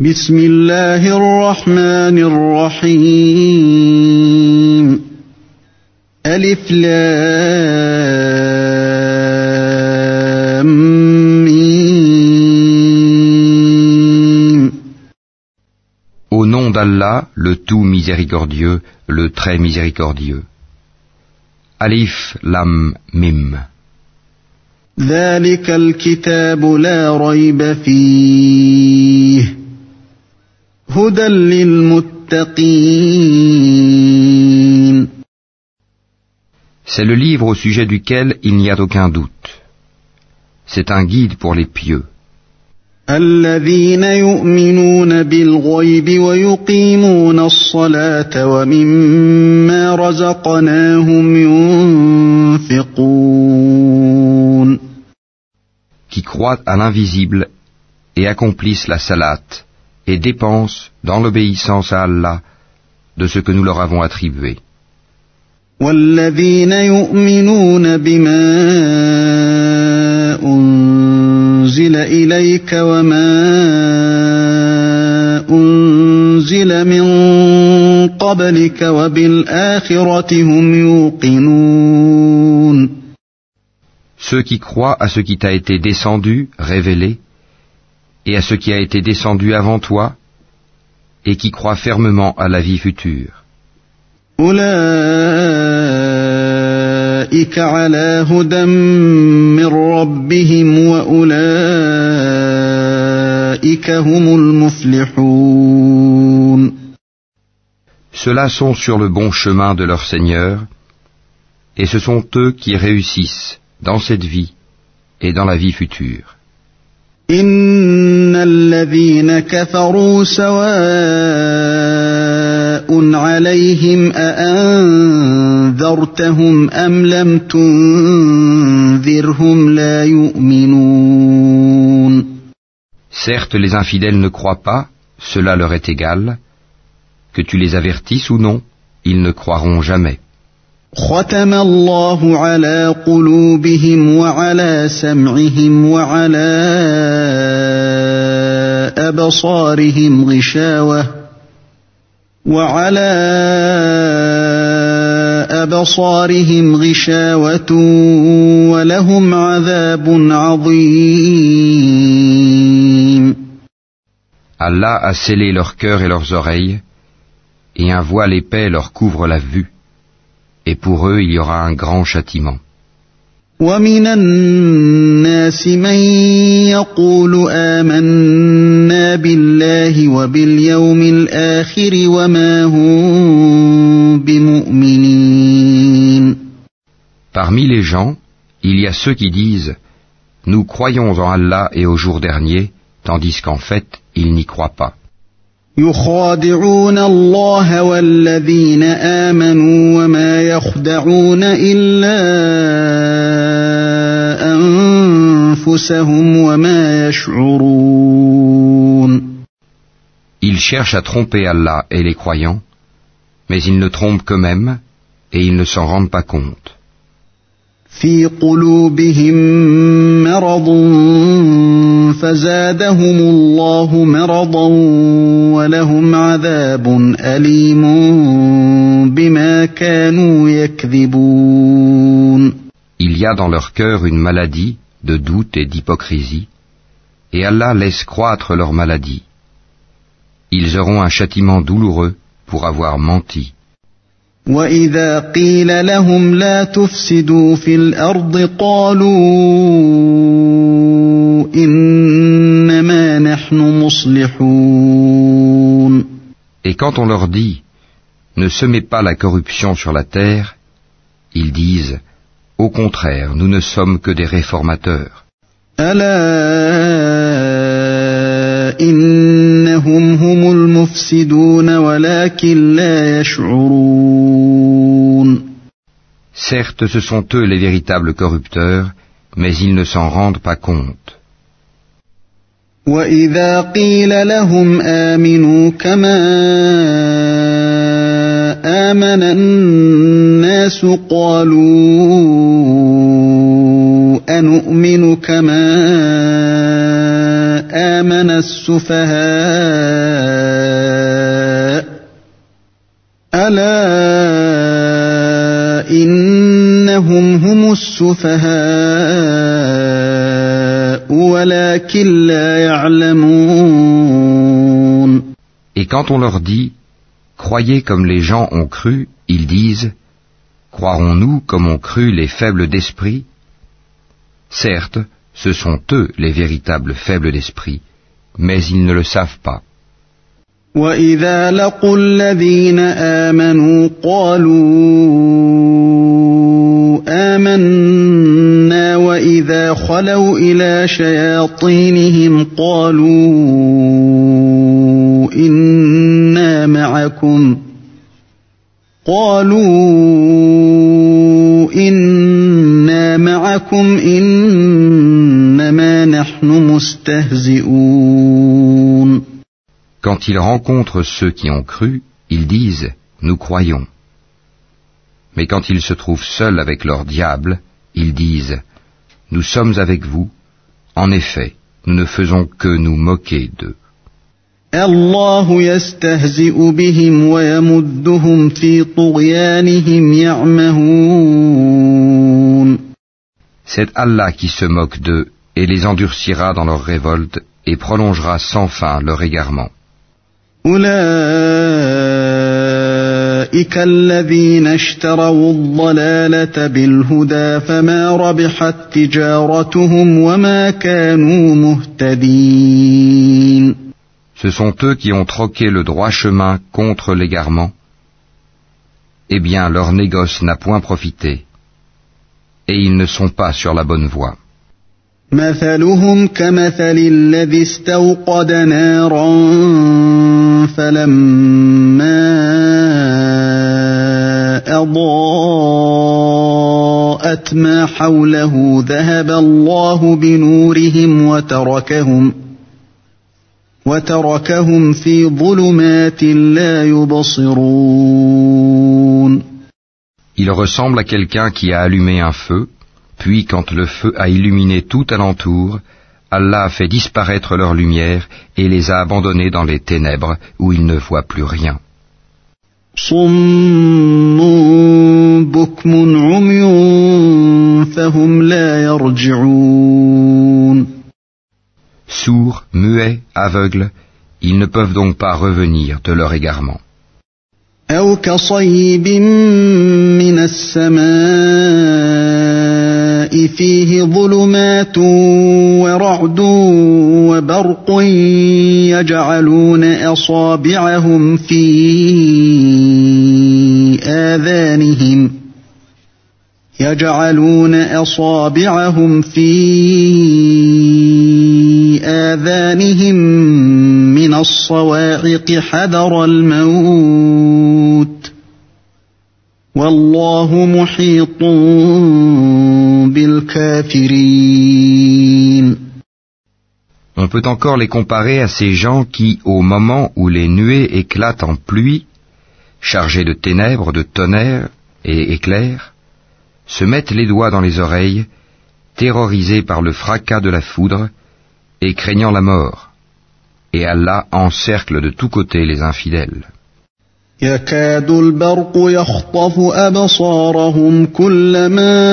بسم الله الرحمن الرحيم ألف لام ميم Au nom d'Allah, le tout miséricordieux, le très miséricordieux. Alif Lam Mim. ذلك الكتاب لا ريب فيه c'est le livre au sujet duquel il n'y a aucun doute. C'est un guide pour les pieux. qui croient à l'invisible et accomplissent la salate et dépensent dans l'obéissance à Allah de ce que nous leur avons attribué. والذين يؤمنون بما أنزل إليك وما أنزل من قبلك وبالآخرة هم يوقنون Ceux qui croient à ce qui t'a été descendu, révélé, et à ce qui a été descendu avant toi, et qui croit fermement à la vie future. Ceux-là sont sur le bon chemin de leur Seigneur, et ce sont eux qui réussissent dans cette vie et dans la vie future. إن الذين كفروا سواء عليهم أأنذرتهم أم لم تنذرهم لا يؤمنون Certes, les infidèles ne croient pas, cela leur est égal, que tu les avertisses ou non, ils ne croiront jamais. ختم الله على قلوبهم وعلى سمعهم وعلى أبصارهم غشاوة وعلى أبصارهم غشاوة ولهم عذاب عظيم. Allah a scellé leur cœur et leurs oreilles, et un voile épais leur couvre la vue, et pour eux il y aura un grand châtiment. ومن الناس من يقول آمنا بالله وباليوم الآخر وما هم بمؤمنين Parmi les gens, il y a ceux qui disent Nous croyons en Allah et au jour dernier, tandis qu'en fait, ils n'y croient pas. يخادعون الله والذين آمنوا وما يخدعون إلا أنفسهم وما يشعرون Ils cherchent à tromper Allah et les croyants, mais ils ne trompent qu'eux-mêmes, et ils ne s'en rendent pas compte. في قلوبهم مرض فزادهم الله مرضا ولهم عذاب أليم بما كانوا يكذبون Il y a dans leur cœur une maladie de doute et d'hypocrisie, et Allah laisse croître leur maladie. Ils auront un châtiment douloureux pour avoir menti. وإذا قيل لهم لا تفسدوا في الأرض قالوا إنما نحن مصلحون Et quand on leur dit Ne semez pas la corruption sur la terre, ils disent Au contraire, nous ne sommes que des réformateurs. ألا إنهم هم المفسدون ولكن لا يشعرون Certes, ce sont eux les véritables corrupteurs, mais ils ne s'en rendent pas compte. وإذا قيل لهم آمنوا كما آمن الناس قالوا أنؤمن كما آمن السفهاء ألا إنهم هم السفهاء ولكن لا يعلمون Et quand on leur dit Croyez comme les gens ont cru, ils disent Croirons-nous comme ont cru les faibles d'esprit Certes, ce sont eux les véritables faibles d'esprit, mais ils ne le savent pas. وإذا لقوا الذين آمنوا قالوا آمنا وإذا خلوا إلى شياطينهم قالوا إنا معكم قالوا إنا معكم إنما نحن مستهزئون Quand ils rencontrent ceux qui ont cru, ils disent ⁇ Nous croyons ⁇ Mais quand ils se trouvent seuls avec leur diable, ils disent ⁇ Nous sommes avec vous, en effet, nous ne faisons que nous moquer d'eux. C'est Allah qui se moque d'eux et les endurcira dans leur révolte et prolongera sans fin leur égarement. أولئك الذين اشتروا الضلالة بالهدى فما ربحت تجارتهم وما كانوا مهتدين Ce sont eux qui ont troqué le droit chemin contre l'égarement. Eh bien, leur négoce n'a point profité, et ils ne sont pas sur la bonne voie. مثلهم كمثل الذي استوقد نارا فلما أضاءت ما حوله ذهب الله بنورهم وتركهم وتركهم في ظلمات لا يبصرون Il ressemble à quelqu'un qui a allumé un feu, Puis quand le feu a illuminé tout alentour, Allah a fait disparaître leur lumière et les a abandonnés dans les ténèbres où ils ne voient plus rien. Sourds, muets, aveugles, ils ne peuvent donc pas revenir de leur égarement. أو كصيب من السماء فيه ظلمات ورعد وبرق يجعلون أصابعهم في آذانهم يجعلون أصابعهم في آذانهم من الصواعق حذر الموت والله محيط بالكافرين On peut encore les comparer à ces gens qui, au moment où les nuées éclatent en pluie, chargées de ténèbres, de tonnerres et éclairs, se mettent les doigts dans les oreilles, terrorisés par le fracas de la foudre et craignant la mort. Et Allah encercle de tous côtés les infidèles. يكاد البرق يخطف أبصارهم كلما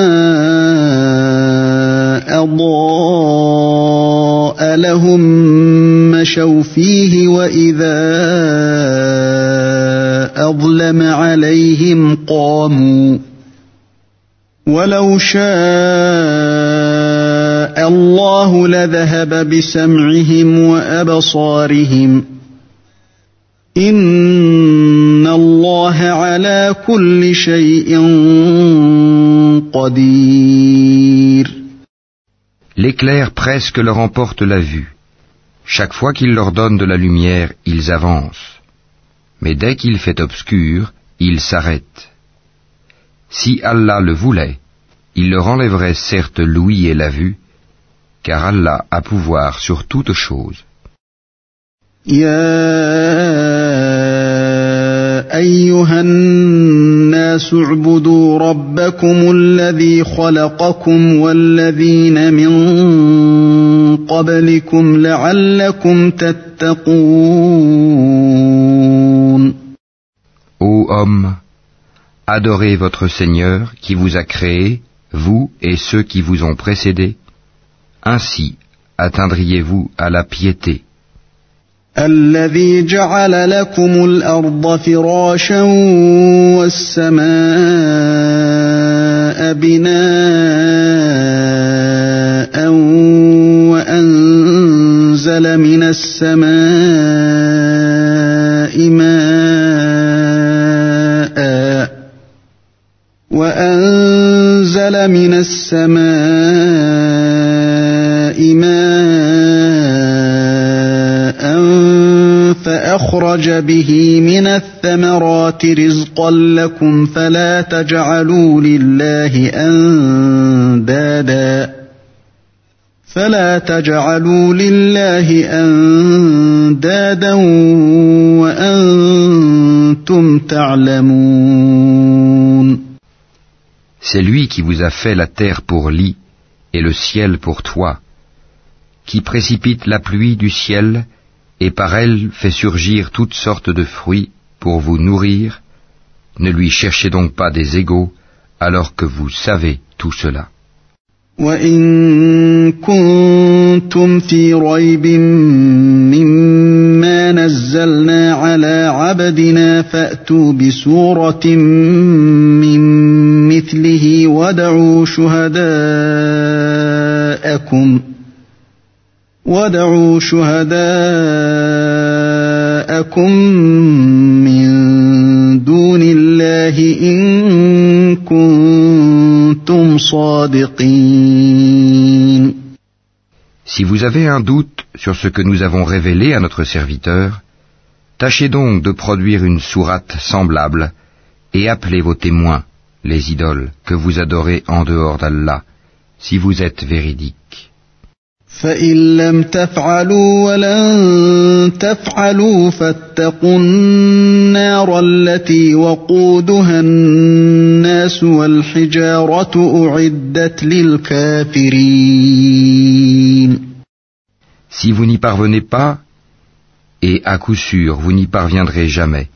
أضاء لهم مشوا فيه وإذا أظلم عليهم قاموا ولو شاء الله لذهب بسمعهم وأبصارهم إن الله على كل شيء قدير L'éclair presque leur emporte la vue. Chaque fois qu'il leur donne de la lumière, ils avancent. Mais dès qu'il fait obscur, ils s'arrêtent. Si Allah le voulait, il leur enlèverait certes l'ouïe et la vue, car Allah a pouvoir sur toute chose. يا أيها الناس اعبدوا ربكم الذي خلقكم والذين من قبلكم لعلكم تتقون Ô homme, adorez votre Seigneur qui vous a créé, vous et ceux qui vous ont précédés. Ainsi atteindriez-vous à la piété. الذي جعل لكم الأرض فراشا والسماء بناء وأنزل من السماء ماء وأنزل من السماء فأخرج به من الثمرات رزقا لكم فلا تجعلوا لله أندادا فلا تجعلوا لله أندادا وأنتم تعلمون C'est lui qui vous a fait la terre pour lit et le ciel pour toi, qui précipite la pluie du ciel et par elle fait surgir toutes sortes de fruits pour vous nourrir. Ne lui cherchez donc pas des égaux alors que vous savez tout cela. وإن كنتم في ريب مما نزلنا على عبدنا فأتوا بسورة من مثله ودعوا شهداءكم ودعوا شهداءكم من دون الله إن كنتم صادقين Si vous avez un doute sur ce que nous avons révélé à notre serviteur, tâchez donc de produire une sourate semblable et appelez vos témoins, les idoles, que vous adorez en dehors d'Allah, si vous êtes véridiques. فإن لم تفعلوا ولن تفعلوا فاتقوا النار التي وقودها الناس والحجارة أعدت للكافرين Si vous n'y parvenez pas, et à coup sûr vous n'y parviendrez jamais,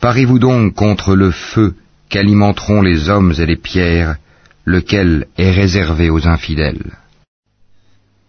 parez-vous donc contre le feu qu'alimenteront les hommes et les pierres, lequel est réservé aux infidèles.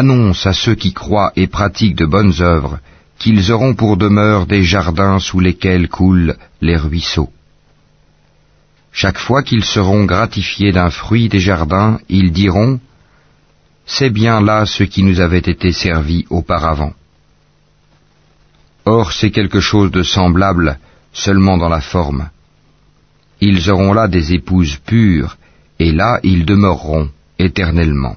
Annonce à ceux qui croient et pratiquent de bonnes œuvres qu'ils auront pour demeure des jardins sous lesquels coulent les ruisseaux. Chaque fois qu'ils seront gratifiés d'un fruit des jardins, ils diront C'est bien là ce qui nous avait été servi auparavant. Or c'est quelque chose de semblable seulement dans la forme. Ils auront là des épouses pures, et là ils demeureront éternellement.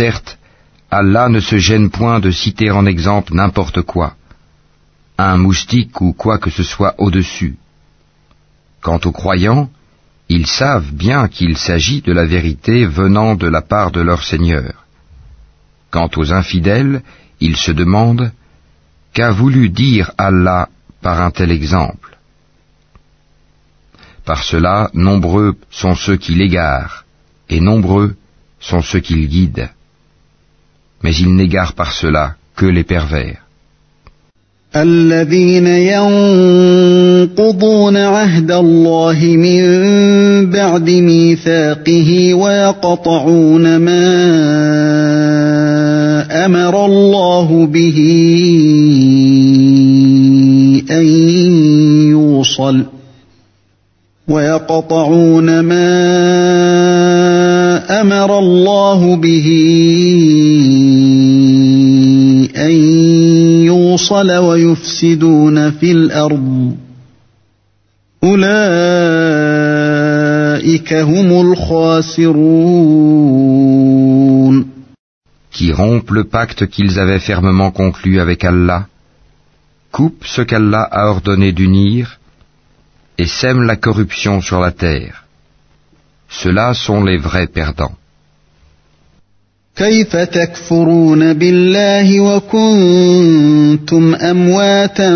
Certes, Allah ne se gêne point de citer en exemple n'importe quoi, un moustique ou quoi que ce soit au-dessus. Quant aux croyants, ils savent bien qu'il s'agit de la vérité venant de la part de leur Seigneur. Quant aux infidèles, ils se demandent Qu'a voulu dire Allah par un tel exemple? Par cela, nombreux sont ceux qui l'égarent, et nombreux sont ceux qui le guident. Mais ils n'égarent par cela que les pervers. الذين ينقضون عهد الله من بعد ميثاقه ويقطعون ما أمر الله به أن يوصل ويقطعون ما امر الله به ان يوصل ويفسدون في الارض اولئك هم الخاسرون Qui rompent le pacte qu'ils avaient fermement conclu avec Allah, coupent ce qu'Allah a ordonné d'unir, et sèment la corruption sur la terre. Ceux-là sont les vrais perdants. كيف تكفرون بالله وكنتم امواتا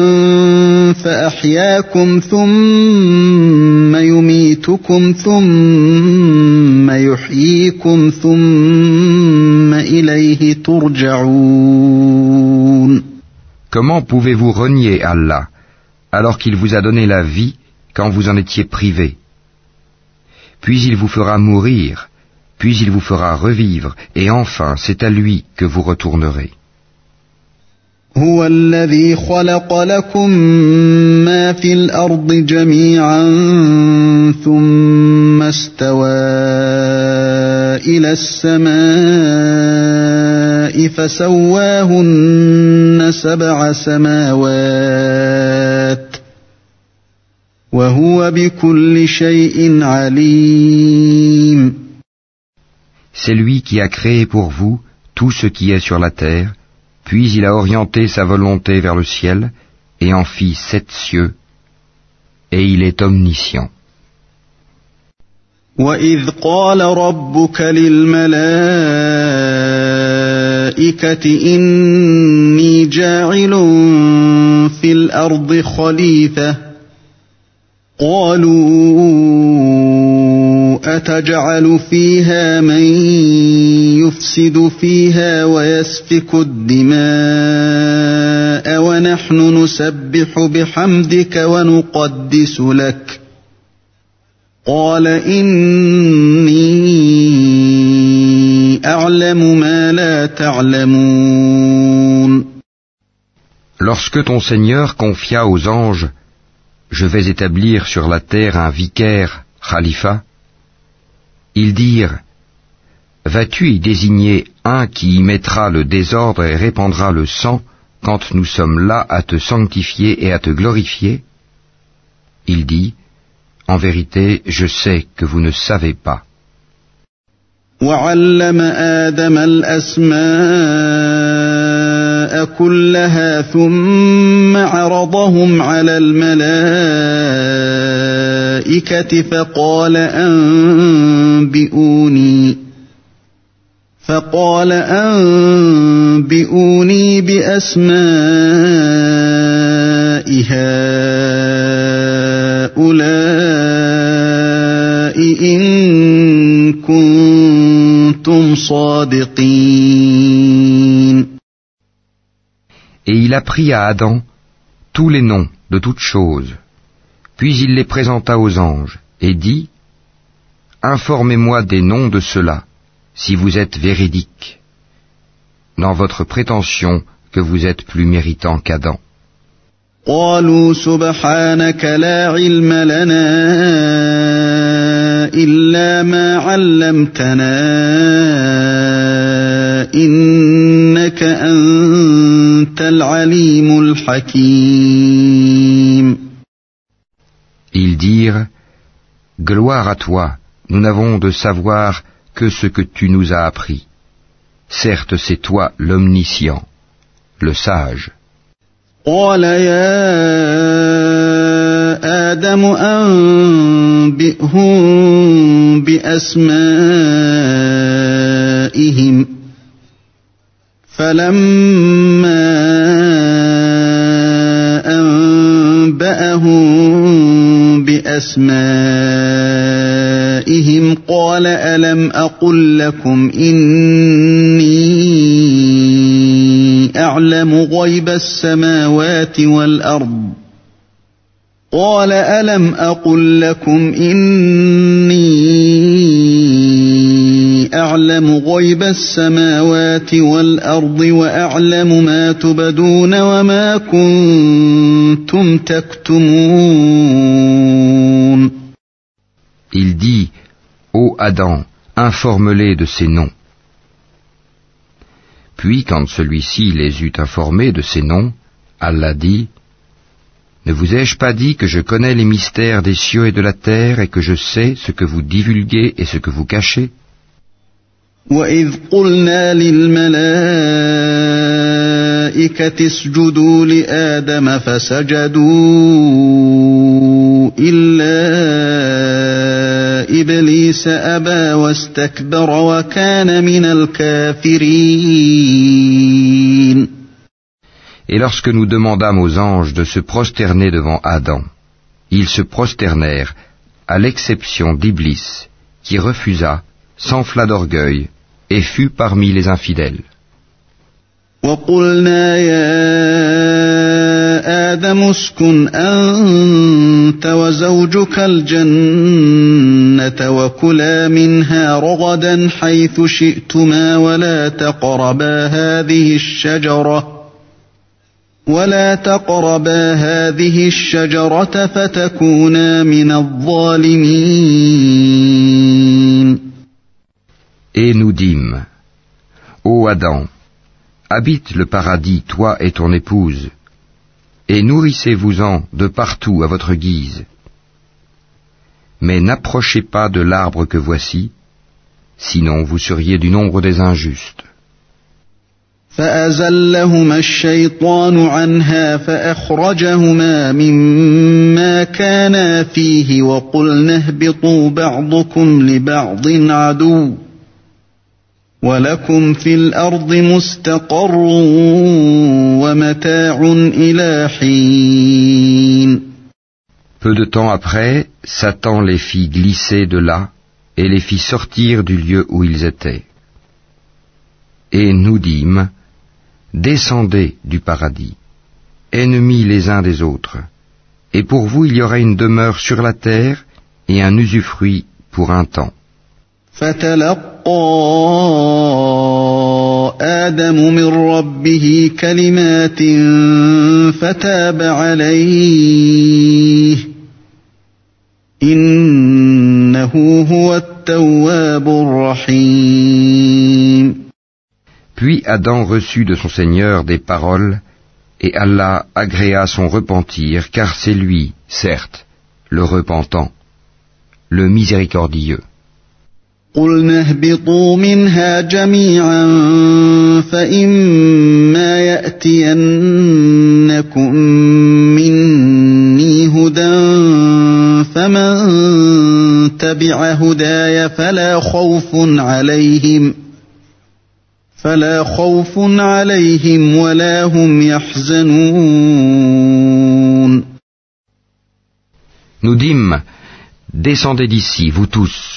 فاحياكم ثم يميتكم ثم يحييكم ثم اليه ترجعون Comment pouvez-vous renier Allah alors qu'il vous a donné la vie quand vous en étiez privé Puis il vous fera mourir, puis il vous fera revivre, et enfin c'est à lui que vous retournerez. هو الذي خلق لكم ما في الارض جميعا ثم استوى الى السماء فسواهن سبع سماوات C'est lui qui a créé pour vous tout ce qui est sur la terre, puis il a orienté sa volonté vers le ciel, et en fit sept cieux, et il est omniscient. وإذ قال ربك للملائكة إني جاعل في الأرض خليفة قالوا أتجعل فيها من يفسد فيها ويسفك الدماء ونحن نسبح بحمدك ونقدس لك قال إني أعلم ما لا تعلمون Lorsque ton Seigneur confia aux anges Je vais établir sur la terre un vicaire, Khalifa, ils dirent Vas-tu y désigner un qui y mettra le désordre et répandra le sang quand nous sommes là à te sanctifier et à te glorifier Il dit En vérité, je sais que vous ne savez pas. وعلم آدم الأسماء كلها ثم عرضهم على الملائكة فقال أنبئوني فقال أنبئوني بأسماء هؤلاء إن كنتم صادقين. Et il apprit à Adam tous les noms de toutes choses. Puis il les présenta aux anges et dit Informez-moi des noms de ceux-là, si vous êtes véridiques, dans votre prétention que vous êtes plus méritant qu'Adam. قالوا سبحانك لا علم لنا إلا ما علمتنا إنك أنت العليم الحكيم Ils dirent Gloire à toi, nous n'avons de savoir que ce que tu nous as appris. Certes, c'est toi l'omniscient, le sage. قال يا آدم أنبئهم بأسمائهم فلما أنبأهم بأسمائهم قال ألم أقل لكم إني أعلم غيب السماوات والأرض قال ألم أقل لكم إني أعلم غيب السماوات والأرض وأعلم ما تبدون وما كنتم تكتمون Il dit, Ô Adam, informe-les de ces noms. Puis, quand celui-ci les eut informés de ces noms, Allah dit, Ne vous ai-je pas dit que je connais les mystères des cieux et de la terre et que je sais ce que vous divulguez et ce que vous cachez وإذ قلنا للملائكة اسجدوا لآدم فسجدوا إلا إبليس أبى واستكبر وكان من الكافرين Et lorsque nous demandâmes aux anges de se prosterner devant Adam, ils se prosternèrent, à l'exception d'Iblis, qui refusa, s'enfla d'orgueil, et fut parmi les infidèles. وقلنا يا آدم اسكن أنت وزوجك الجنة وكلا منها رغدا حيث شئتما ولا تقربا هذه الشجرة ولا تقربا هذه الشجرة فتكونا من الظالمين Et nous dîmes, Ô Adam, habite le paradis, toi et ton épouse, et nourrissez-vous-en de partout à votre guise. Mais n'approchez pas de l'arbre que voici, sinon vous seriez du nombre des injustes. فأزلهما الشيطان عنها فأخرجهما مما كانا فيه وقلنا اهبطوا بعضكم لبعض عدو ولكم في الأرض مستقر ومتاع إلى حين Peu de temps après, Satan les fit glisser de là et les fit sortir du lieu où ils étaient. Et nous dîmes, Descendez du paradis, ennemis les uns des autres, et pour vous il y aura une demeure sur la terre et un usufruit pour un temps. فتلقى آدم من ربه كلمات فتاب عليه إنه هو التواب الرحيم Puis Adam reçut de son Seigneur des paroles, et Allah agréa son repentir, car c'est lui, certes, le repentant, le miséricordieux. قلنا اهبطوا منها جميعا فإما يأتينكم مني هدى فمن تبع هداي فلا خوف عليهم فلا خوف عليهم ولا هم يحزنون Nous dîmes, descendez d'ici, vous tous.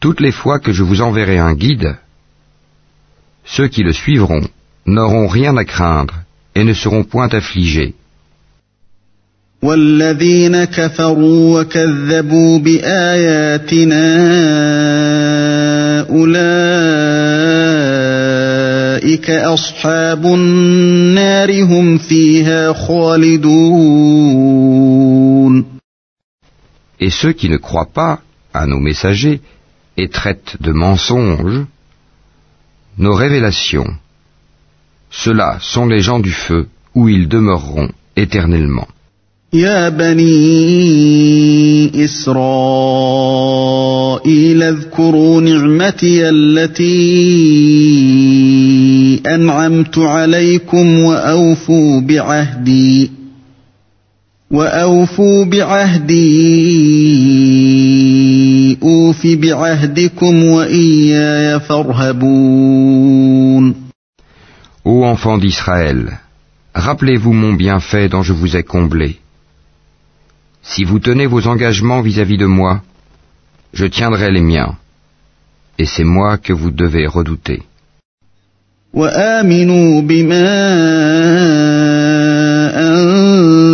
Toutes les fois que je vous enverrai un guide, ceux qui le suivront n'auront rien à craindre et ne seront point affligés. والذين كفروا وكذبوا بآياتنا أولئك أصحاب النار هم فيها خالدون Et ceux qui ne croient pas à nos messagers et traitent de mensonges nos révélations, ceux-là sont les gens du feu où ils demeureront éternellement. يا بني إسرائيل اذكروا نعمتي التي أنعمت عليكم وأوفوا بعهدي وأوفوا بعهدي أوف بعهدكم وإياي فارهبون Ô enfants d'Israël, rappelez-vous mon bienfait dont je vous ai comblé. Si vous tenez vos engagements vis-à-vis de moi, je tiendrai les miens, et c'est moi que vous devez redouter. وآمنوا بما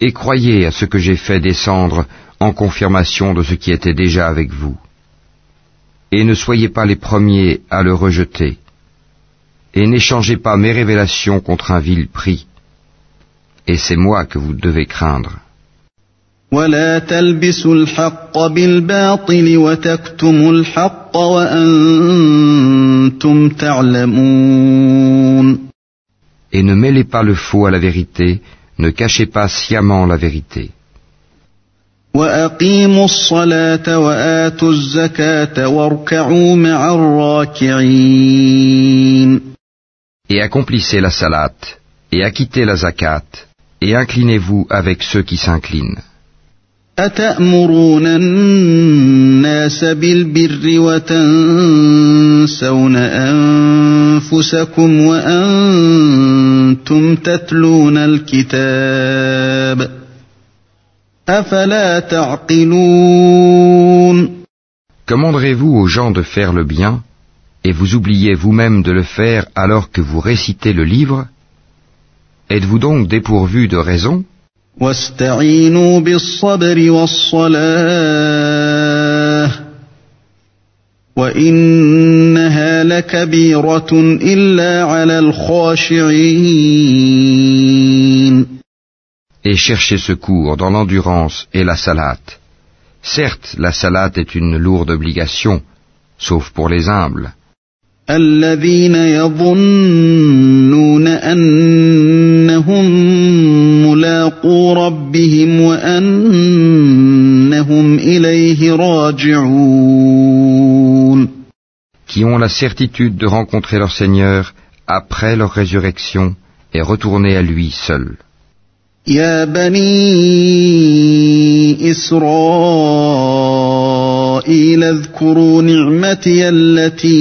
et croyez à ce que j'ai fait descendre en confirmation de ce qui était déjà avec vous. Et ne soyez pas les premiers à le rejeter, et n'échangez pas mes révélations contre un vil prix, et c'est moi que vous devez craindre. Et ne mêlez pas le faux à la vérité, ne cachez pas sciemment la vérité. Et accomplissez la salat, et acquittez la zakat, et inclinez-vous avec ceux qui s'inclinent. أتأمرون الناس بالبر وتنسون أنفسكم وأنتم تتلون الكتاب أفلا تعقلون Commanderez-vous aux gens de faire le bien, et vous oubliez vous-même de le faire alors que vous récitez le livre Êtes-vous donc dépourvu de raison واستعينوا بالصبر والصلاة وإنها لكبيرة إلا على الخاشعين Et cherchez secours dans l'endurance et la salate. Certes, la salate est une lourde obligation, sauf pour les humbles. الذين يظنون أنهم ملاقو ربهم وأنهم إليه راجعون qui ont la certitude de rencontrer leur Seigneur après leur résurrection et retourner à lui seul. يا بني إسرائيل اذكروا نعمتي التي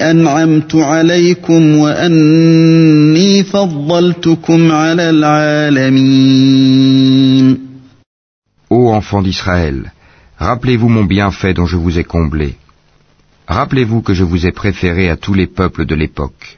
أنعمت عليكم وأني فضلتكم على العالمين Ô enfants d'Israël, rappelez-vous mon bienfait dont je vous ai comblé. Rappelez-vous que je vous ai préféré à tous les peuples de l'époque.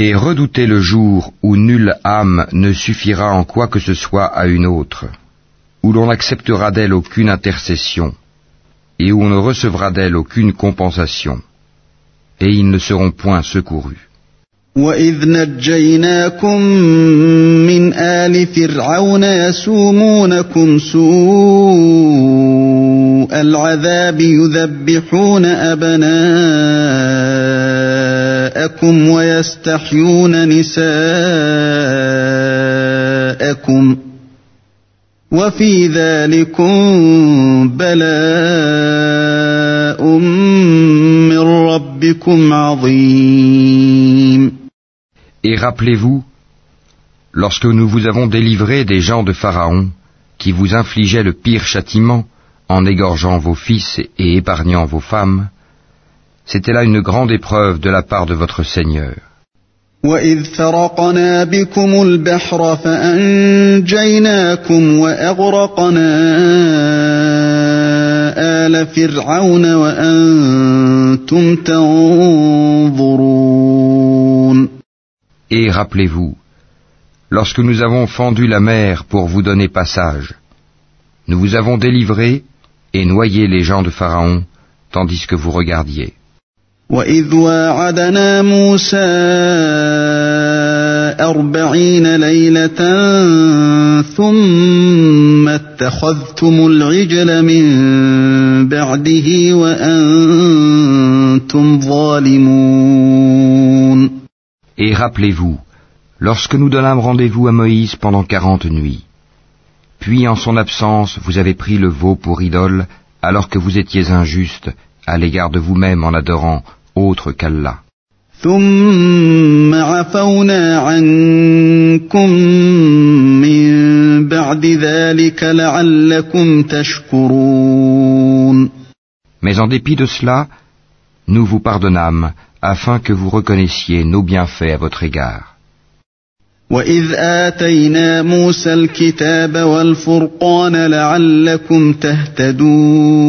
Et redoutez le jour où nulle âme ne suffira en quoi que ce soit à une autre, où l'on n'acceptera d'elle aucune intercession, et où on ne recevra d'elle aucune compensation, et ils ne seront point secourus. وإذ نجيناكم من آل فرعون يسومونكم سوء العذاب يذبحون أبناءكم ويستحيون نساءكم وفي ذلكم بلاء من ربكم عظيم Et rappelez-vous, lorsque nous vous avons délivré des gens de Pharaon, qui vous infligeaient le pire châtiment en égorgeant vos fils et épargnant vos femmes, c'était là une grande épreuve de la part de votre Seigneur. وإذ فرقنا بكم البحر فأنجيناكم وأغرقنا آل فرعون وأنتم تنظرون Et rappelez-vous, lorsque nous avons fendu la mer pour vous donner passage, nous vous avons délivré et noyé les gens de Pharaon, tandis que vous regardiez. Et rappelez-vous, lorsque nous donnâmes rendez-vous à Moïse pendant quarante nuits, puis en son absence vous avez pris le veau pour idole alors que vous étiez injuste à l'égard de vous-même en adorant autre qu'Allah. ثم عفونا عنكم من بعد ذلك لعلكم تشكرون Mais en dépit de cela, nous vous pardonnâmes afin que vous reconnaissiez nos bienfaits à votre égard. وإذ آتينا موسى الكتاب والفرقان لعلكم تهتدون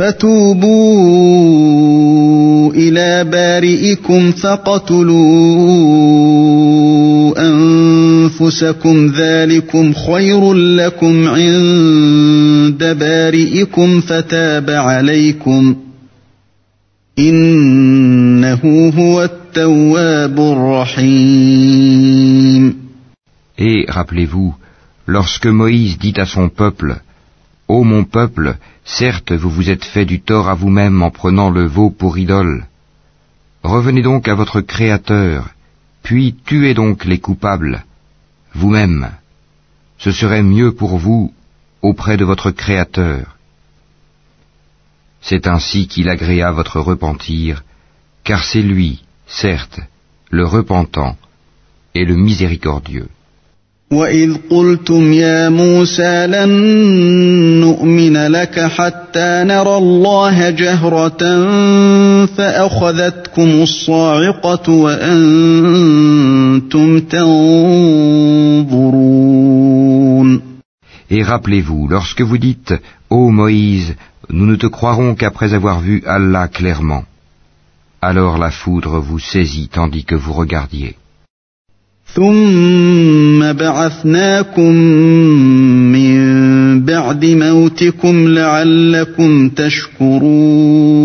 فتوبوا إلى بارئكم فقتلوا أنفسكم ذلكم خير لكم عند بارئكم فتاب عليكم إنه هو التواب الرحيم. Et rappelez-vous, lorsque Moïse dit à son peuple, Ô mon peuple, certes vous vous êtes fait du tort à vous-même en prenant le veau pour idole. Revenez donc à votre Créateur, puis tuez donc les coupables, vous-même. Ce serait mieux pour vous auprès de votre Créateur. C'est ainsi qu'il agréa votre repentir, car c'est lui, certes, le repentant et le miséricordieux. وإذ قلتم يا موسى لن نؤمن لك حتى نرى الله جهرة فأخذتكم الصاعقة وأنتم تنظرون Et rappelez-vous, lorsque vous dites, Ô Moïse, nous ne te croirons qu'après avoir vu Allah clairement. Alors la foudre vous saisit tandis que vous regardiez. ثم بعثناكم من بعد موتكم لعلكم تشكرون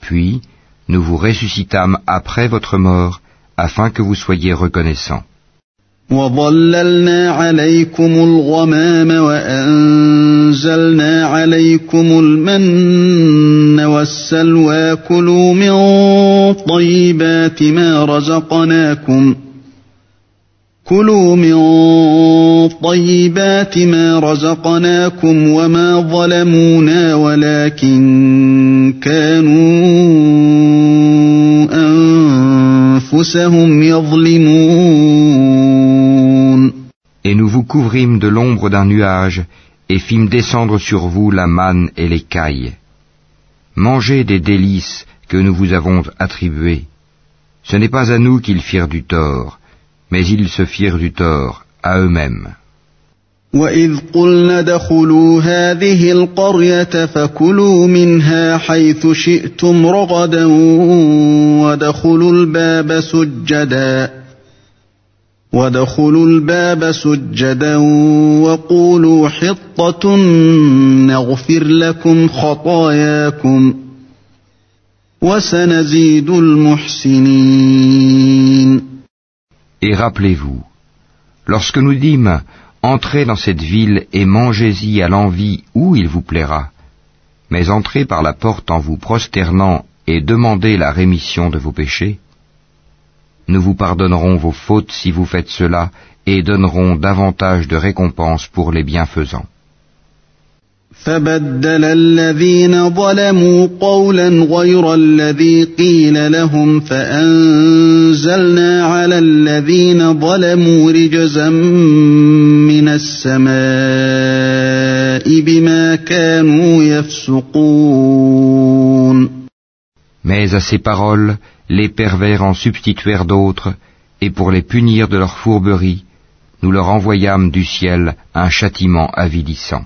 Puis, nous vous ressuscitâmes après votre mort, afin que vous soyez reconnaissants. وظللنا عليكم الغمام وأنزلنا عليكم المن والسلوى كلوا من طيبات ما رزقناكم كلوا من طيبات ما رزقناكم وما ظلمونا ولكن كانوا أنفسهم يظلمون Et nous vous couvrîmes de l'ombre d'un nuage, et fîmes descendre sur vous la manne et les cailles. Mangez des délices que nous vous avons attribuées. Ce n'est pas à nous qu'ils firent du tort, mais ils se firent du tort à eux-mêmes. وإذ قلنا ادخلوا هذه القرية فكلوا منها حيث شئتم رغدا وادخلوا الباب سجدا وادخلوا الباب سجدا وقولوا حطة نغفر لكم خطاياكم وسنزيد المحسنين Et rappelez-vous, lorsque nous dîmes, entrez dans cette ville et mangez-y à l'envie où il vous plaira, Mais entrez par la porte en vous prosternant et demandez la rémission de vos péchés. Nous vous pardonnerons vos fautes si vous faites cela et donnerons davantage de récompenses pour les bienfaisants. فبدل الذين ظلموا قولا غير الذي قيل لهم فانزلنا على الذين ظلموا رجزا من السماء بما كانوا يفسقون Mais à ces paroles, les pervers en substituèrent d'autres, et pour les punir de leur fourberie, nous leur envoyâmes du ciel un châtiment avilissant.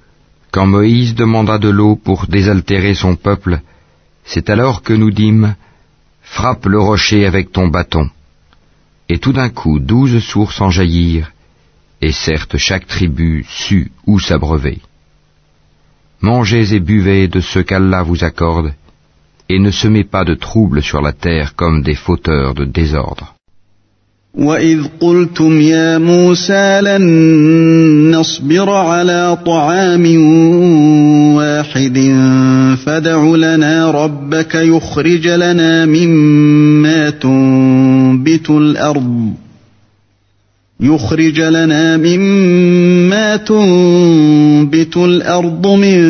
Quand Moïse demanda de l'eau pour désaltérer son peuple, c'est alors que nous dîmes Frappe le rocher avec ton bâton. Et tout d'un coup douze sources en jaillirent, et certes chaque tribu sut où s'abreuver. Mangez et buvez de ce qu'Allah vous accorde, et ne semez pas de troubles sur la terre comme des fauteurs de désordre. وإذ قلتم يا موسى لن نصبر على طعام واحد فدع لنا ربك يخرج لنا مما تنبت الأرض يخرج لنا مما تنبت الأرض من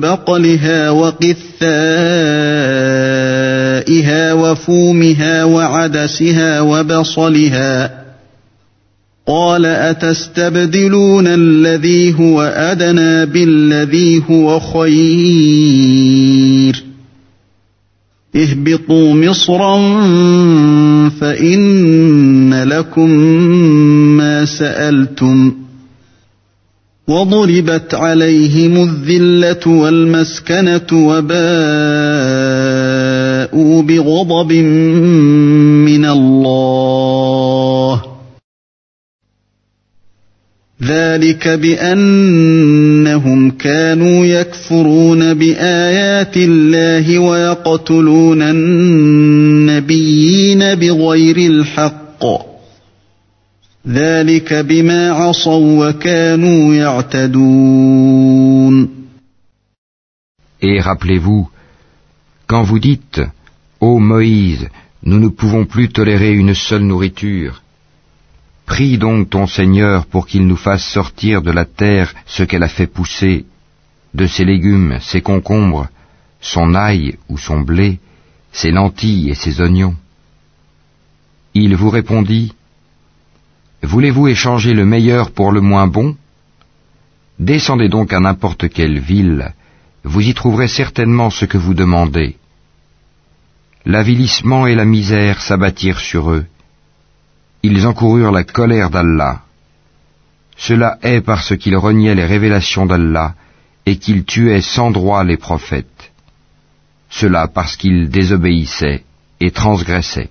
بقلها وقثائها وفومها وعدسها وبصلها قال أتستبدلون الذي هو أدنى بالذي هو خير اهبطوا مصرا فإن لكم ما سألتم وضربت عليهم الذلة والمسكنة وباءوا بغضب من الله. ذلك بأنهم كانوا يكفرون بآيات الله ويقتلون النبيين بغير الحق. ذلك بما عصوا وكانوا يعتدون. Et rappelez-vous, quand vous dites, Ô Moïse, nous ne pouvons plus tolérer une seule nourriture, Prie donc ton Seigneur pour qu'il nous fasse sortir de la terre ce qu'elle a fait pousser, de ses légumes, ses concombres, son ail ou son blé, ses lentilles et ses oignons. Il vous répondit, Voulez-vous échanger le meilleur pour le moins bon? Descendez donc à n'importe quelle ville, vous y trouverez certainement ce que vous demandez. L'avilissement et la misère s'abattirent sur eux, ils encoururent la colère d'Allah. Cela est parce qu'ils reniaient les révélations d'Allah et qu'ils tuaient sans droit les prophètes. Cela parce qu'ils désobéissaient et transgressaient.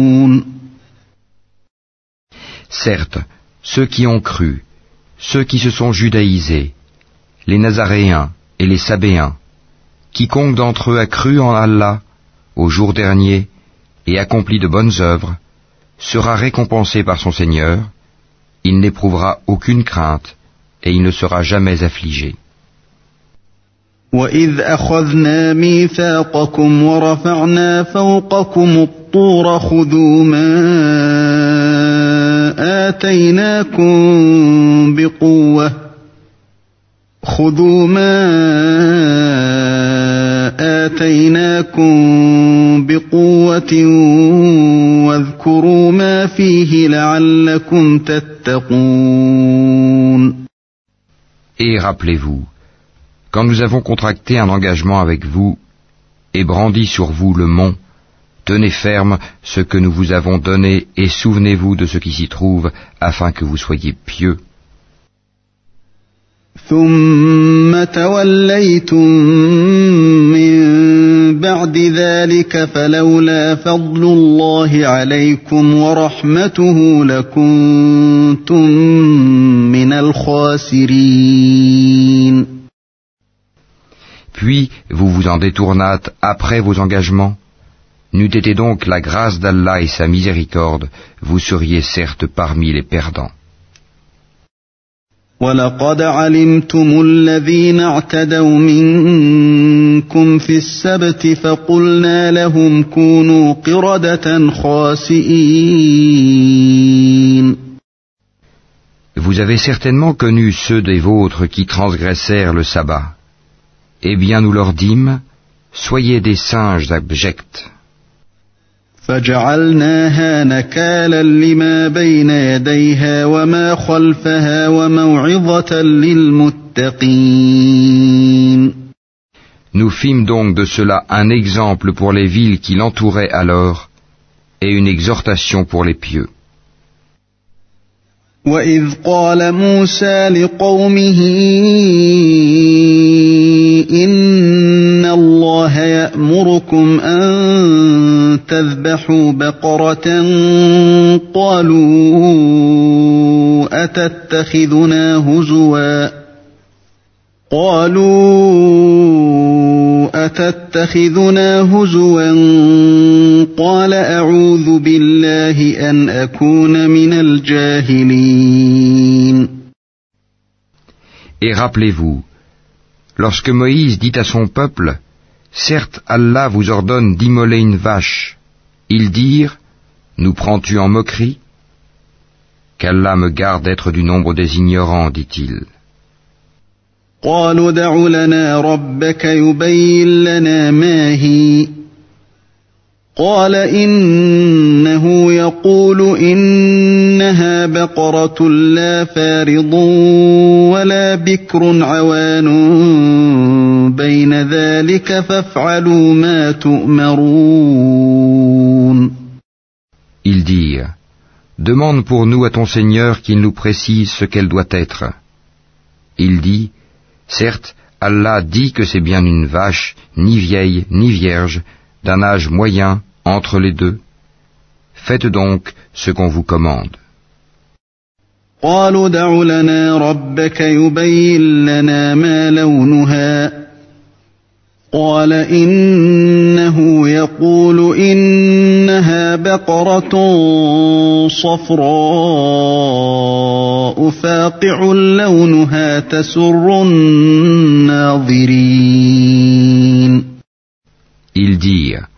Certes, ceux qui ont cru, ceux qui se sont judaïsés, les Nazaréens et les Sabéens, quiconque d'entre eux a cru en Allah au jour dernier et accompli de bonnes œuvres, sera récompensé par son Seigneur, il n'éprouvera aucune crainte et il ne sera jamais affligé. وإذ أخذنا ميثاقكم ورفعنا فوقكم الطور خذوا ما آتيناكم بقوة خذوا ما آتيناكم بقوة واذكروا ما فيه لعلكم تتقون Et rappelez-vous, quand nous avons contracté un engagement avec vous et brandi sur vous le mont, Tenez ferme ce que nous vous avons donné et souvenez-vous de ce qui s'y trouve, afin que vous soyez pieux. Puis vous vous en détournâtes après vos engagements? N'eût été donc la grâce d'Allah et sa miséricorde, vous seriez certes parmi les perdants. ولقد علمتم الذين اعتدوا منكم في السبت فقلنا لهم كونوا قردة خاسئين Vous avez certainement connu ceux des vôtres qui transgressèrent le sabbat. Eh bien nous leur dîmes, soyez des singes abjects. فجعلناها نكالا لما بين يديها وما خلفها وموعظة للمتقين Nous fîmes donc de cela un exemple pour les villes qui l'entouraient alors et une exhortation pour les pieux. وإذ قال موسى لقومه إن الله يأمركم أن تذبحوا بقرة قالوا أتتخذنا هزوا قالوا أتتخذنا هزوا قال أعوذ بالله أن أكون من الجاهلين Et rappelez-vous, lorsque Moïse dit à son peuple, Certes Allah vous ordonne d'immoler une vache, ils dirent, Nous prends-tu en moquerie Qu'Allah me garde d'être du nombre des ignorants, dit-il. قالوا دع لنا ربك يبين لنا ما هي قال إنه يقول إنها بقرة لا فارض ولا بكر عوان بين ذلك فافعلوا ما تؤمرون Ils dirent, Demande pour nous à ton Seigneur qu'il nous précise ce qu'elle doit être. Il dit, Certes, Allah dit que c'est bien une vache, ni vieille, ni vierge, d'un âge moyen entre les deux. Faites donc ce qu'on vous commande. قالوا دع لنا ربك يبين لنا ما لونها قال إنه يقول إنها بقرة صفراء فاقع لونها تسر الناظرين Ils dirent,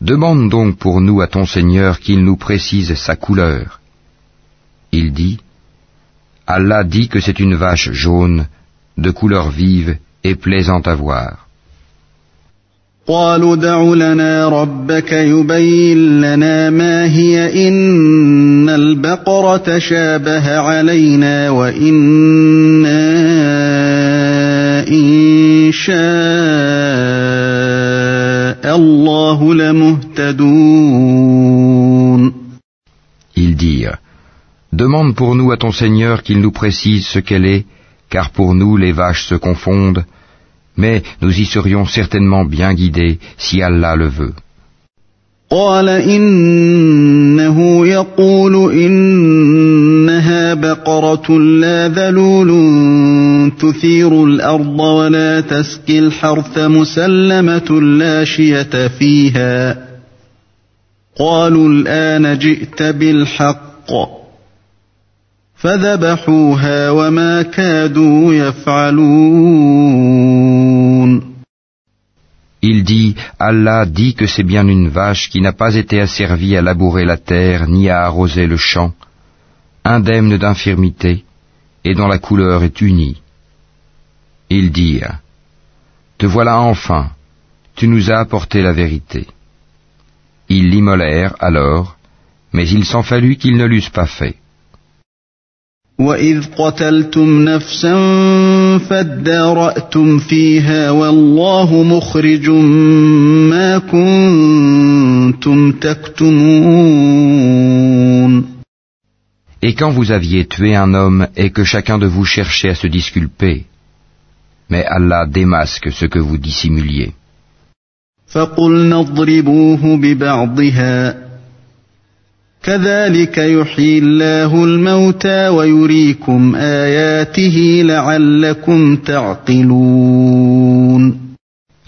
Demande donc pour nous à ton Seigneur qu'il nous précise sa couleur. Il dit, Allah dit que c'est une vache jaune, de couleur vive et plaisante à voir. قالوا دع لنا ربك يبين لنا ما هي إن البقرة شابه علينا وإنا إن شاء الله لمهتدون Ils dirent, Demande pour nous à ton Seigneur qu'il nous précise ce qu'elle est, car pour nous les vaches se confondent, mais nous y serions certainement bien guidés si Allah le veut. قال إنه يقول إنها بقرة لا ذلول تثير الأرض ولا تسقي الحرث مسلمة لا شية فيها. قالوا الآن جئت بالحق. فذبحوها وما كادوا يفعلون. Il dit, Allah dit que c'est bien une vache qui n'a pas été asservie à labourer la terre ni à arroser le champ, indemne d'infirmité, et dont la couleur est unie. Ils dirent, Te voilà enfin, Tu nous as apporté la vérité. Ils l'immolèrent alors, mais il s'en fallut qu'ils ne l'eussent pas fait. وإذ قتلتم نفسا فادارأتم فيها والله مخرج ما كنتم تكتمون Et quand vous aviez tué un homme et que chacun de vous cherchait à se disculper, mais Allah démasque ce que vous dissimuliez. فقلنا اضربوه ببعضها كذلك يحيي الله الموتى ويريكم آياته لعلكم تعقلون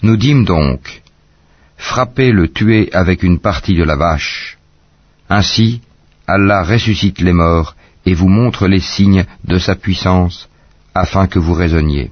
Nous dîmes donc, frappez le tuer avec une partie de la vache. Ainsi, Allah ressuscite les morts et vous montre les signes de sa puissance afin que vous raisonniez.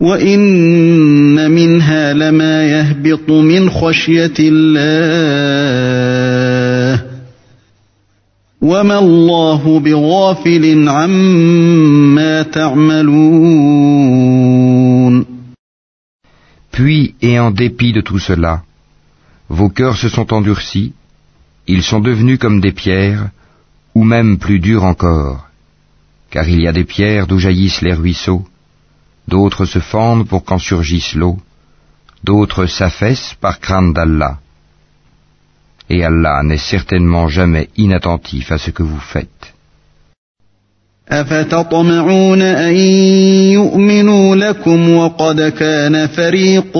وإن منها لما يهبط من خشية الله وما الله بغافل عما تعملون Puis, et en dépit de tout cela, vos cœurs se sont endurcis, ils sont devenus comme des pierres, ou même plus durs encore, car il y a des pierres d'où jaillissent les ruisseaux, d'autres se fendent pour qu'en surgisse l'eau, d'autres s'affaissent par crainte d'Allah. Et Allah n'est certainement jamais inattentif à ce que vous faites. أفتطمعون أن يؤمنوا لكم وقد كان فريق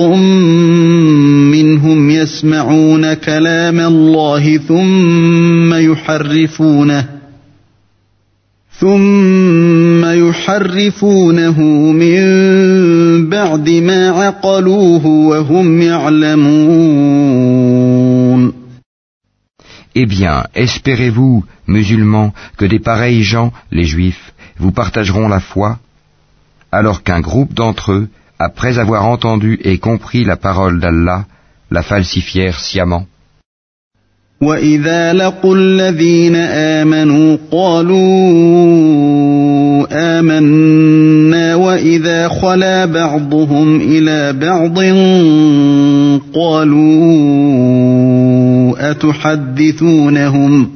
منهم يسمعون كلام الله ثم يحرفونه ثم يحرفونه من بعد ما عقلوه وهم يعلمون Eh bien, espérez-vous, musulmans, que des pareils gens, les juifs, vous partageront la foi, alors qu'un groupe d'entre eux, après avoir entendu et compris la parole d'Allah, la falsifièrent sciemment. وإذا لقوا الذين آمنوا قالوا آمنا وإذا خلا بعضهم إلى بعض قالوا أتحدثونهم؟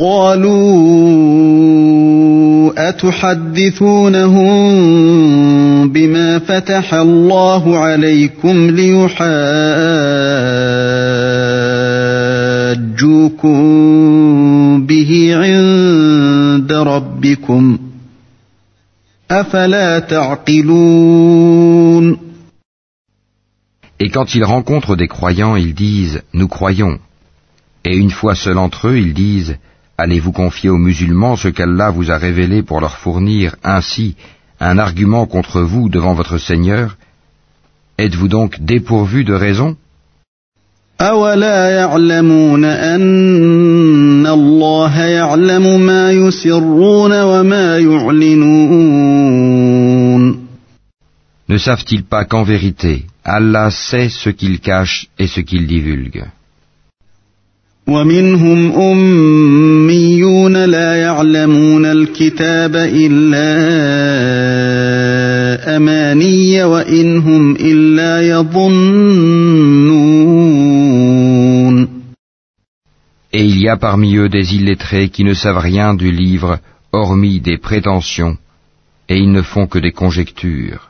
قالوا أتحدثونهم بما فتح الله عليكم ليحاجوكم به عند ربكم أفلا تعقلون Et quand ils rencontrent des croyants, ils disent ⁇ Nous croyons ⁇ Et une fois seuls entre eux, ils disent ⁇ Allez-vous confier aux musulmans ce qu'Allah vous a révélé pour leur fournir ainsi un argument contre vous devant votre Seigneur Êtes-vous donc dépourvus de raison أولا يعلمون أن الله يعلم ما يسرون وما يعلنون Ne savent-ils pas qu'en vérité, Allah sait ce qu'ils cachent et ce qu'ils divulguent? ومنهم أميون لا يعلمون الكتاب إلا أماني وإن هم إلا يظنون Et il y a parmi eux des illettrés qui ne savent rien du livre, hormis des prétentions, et ils ne font que des conjectures.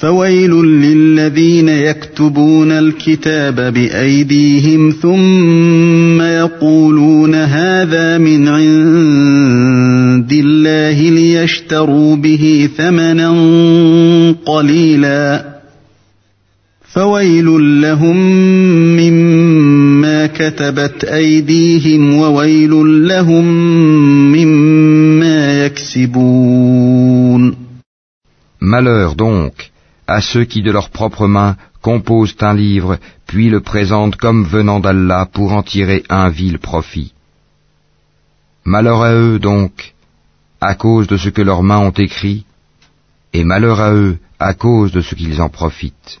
فويل للذين يكتبون الكتاب بأيديهم ثم يقولون هذا من عند الله ليشتروا به ثمنا قليلا فويل لهم مما كتبت أيديهم وويل لهم مما يكسبون Malheur donc à ceux qui de leurs propres mains composent un livre, puis le présentent comme venant d'Allah pour en tirer un vil profit. Malheur à eux donc, à cause de ce que leurs mains ont écrit, et malheur à eux à cause de ce qu'ils en profitent.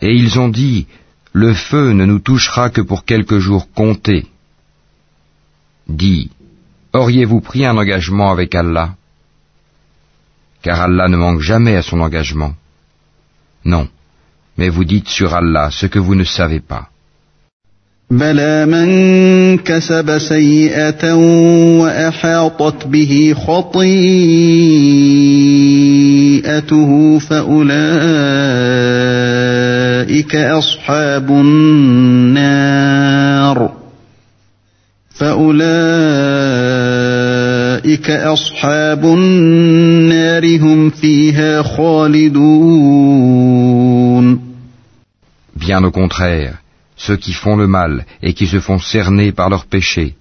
Et ils ont dit, le feu ne nous touchera que pour quelques jours comptés. Dis, auriez-vous pris un engagement avec Allah car Allah ne manque jamais à son engagement. Non, mais vous dites sur Allah ce que vous ne savez pas. بلى من كسب سيئة وأحاطت به خطيئته فأولئك أصحاب النار فأولئك Bien au contraire, ceux qui font le mal et qui se font cerner par leurs péchés,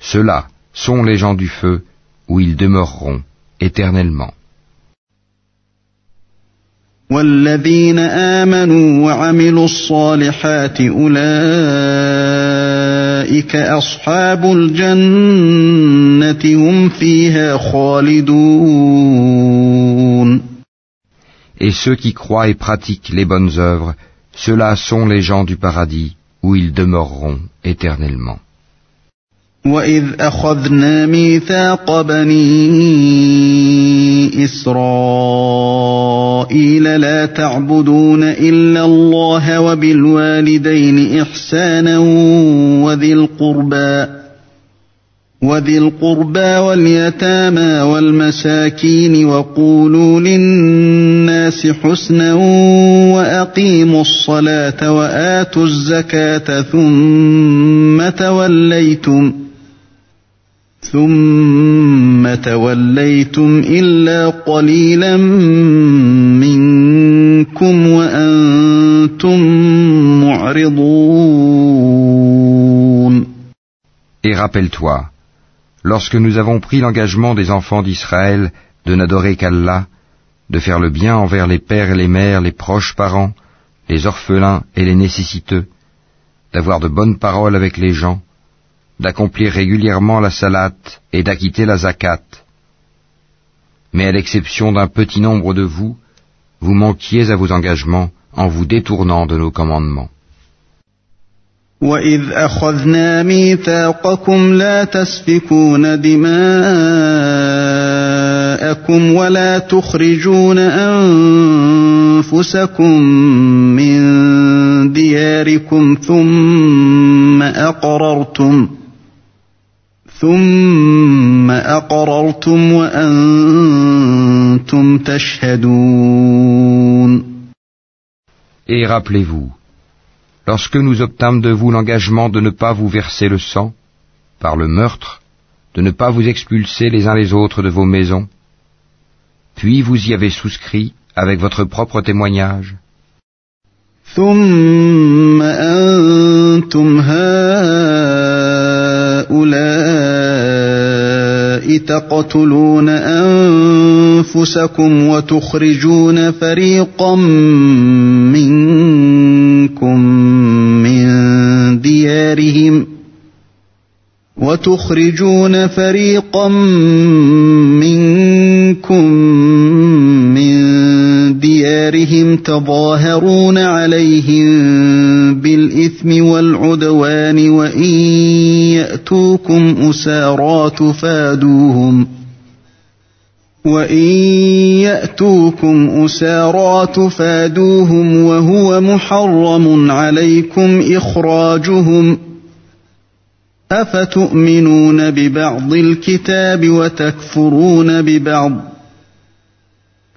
ceux-là sont les gens du feu où ils demeureront éternellement. Et ceux qui croient et pratiquent les bonnes œuvres, ceux-là sont les gens du paradis où ils demeureront éternellement. وإذ أخذنا ميثاق بني إسرائيل لا تعبدون إلا الله وبالوالدين إحسانا وذي القربى وذي القربى واليتامى والمساكين وقولوا للناس حسنا وأقيموا الصلاة وآتوا الزكاة ثم توليتم ۖ ثم توليتم إلا قليلا منكم وأنتم معرضون Et rappelle-toi, lorsque nous avons pris l'engagement des enfants d'Israël de n'adorer qu'Allah, de faire le bien envers les pères et les mères, les proches parents, les orphelins et les nécessiteux, d'avoir de bonnes paroles avec les gens, d'accomplir régulièrement la salat et d'acquitter la zakat. Mais à l'exception d'un petit nombre de vous, vous manquiez à vos engagements en vous détournant de nos commandements. وَإِذْ أَخَذْنَا مِيثَاقَكُمْ لَا تَسْفِكُونَ دِمَاءَكُمْ وَلَا تُخْرِجُونَ أَنفُسَكُم مِّن دِيَارِكُمْ ثُمَّ أَقْرَرْتُمْ Et rappelez-vous, lorsque nous obtâmes de vous l'engagement de ne pas vous verser le sang, par le meurtre, de ne pas vous expulser les uns les autres de vos maisons, puis vous y avez souscrit avec votre propre témoignage. تقتلون أنفسكم وتخرجون فريقا منكم من ديارهم وتخرجون فريقا منكم من ديارهم تظاهرون عليهم بالإثم والعدوان وإن يأتوكم أسارى تفادوهم وإن يأتوكم أسارى تفادوهم وهو محرم عليكم إخراجهم أفتؤمنون ببعض الكتاب وتكفرون ببعض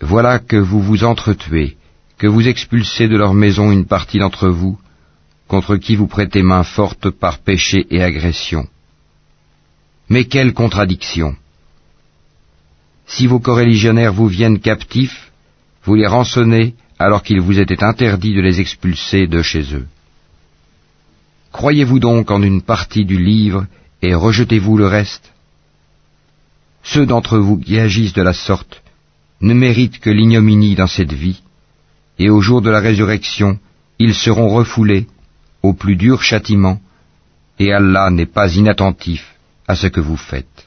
Voilà que vous vous entretuez, que vous expulsez de leur maison une partie d'entre vous, contre qui vous prêtez main forte par péché et agression. Mais quelle contradiction Si vos coreligionnaires vous viennent captifs, vous les rançonnez alors qu'il vous était interdit de les expulser de chez eux. Croyez-vous donc en une partie du livre et rejetez-vous le reste? Ceux d'entre vous qui agissent de la sorte ne méritent que l'ignominie dans cette vie, et au jour de la résurrection, ils seront refoulés au plus dur châtiment, et Allah n'est pas inattentif à ce que vous faites.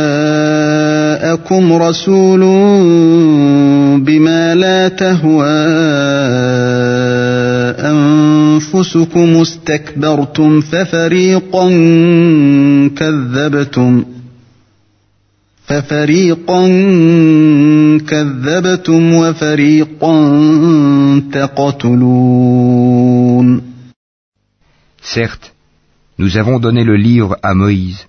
جاءكم رسول بما لا تهوى أنفسكم استكبرتم ففريقا كذبتم ففريقا كذبتم وفريقا تقتلون. Certes, Nous avons donné le livre à Moïse,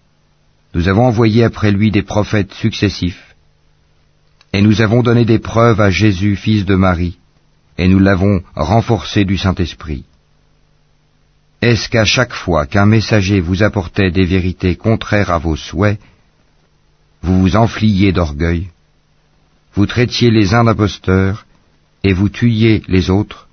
nous avons envoyé après lui des prophètes successifs, et nous avons donné des preuves à Jésus, fils de Marie, et nous l'avons renforcé du Saint-Esprit. Est-ce qu'à chaque fois qu'un messager vous apportait des vérités contraires à vos souhaits, vous vous enfliez d'orgueil, vous traitiez les uns d'imposteurs, et vous tuiez les autres?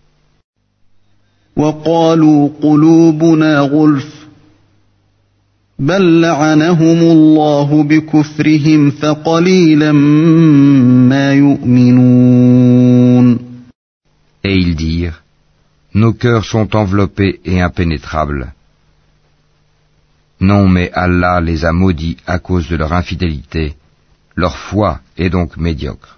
Et ils dirent, Nos cœurs sont enveloppés et impénétrables. Non, mais Allah les a maudits à cause de leur infidélité. Leur foi est donc médiocre.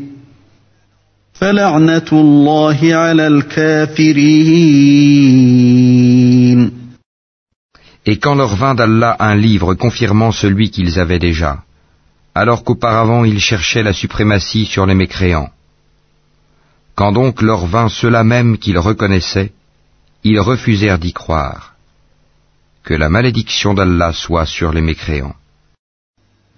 فلعنة الله على الكافرين Et quand leur vint d'Allah un livre confirmant celui qu'ils avaient déjà, alors qu'auparavant ils cherchaient la suprématie sur les mécréants. Quand donc leur vint cela même qu'ils reconnaissaient, ils refusèrent d'y croire. Que la malédiction d'Allah soit sur les mécréants.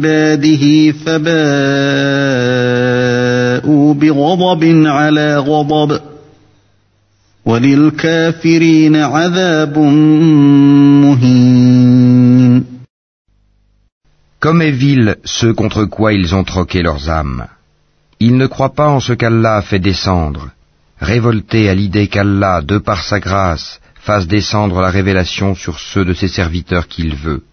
عباده فباءوا بغضب على غضب ۖ Et Comme est vil ceux contre quoi ils ont troqué leurs âmes. Ils ne croient pas en ce qu'Allah a fait descendre, révoltés à l'idée qu'Allah, de par sa grâce, fasse descendre la révélation sur ceux de ses serviteurs qu'il veut.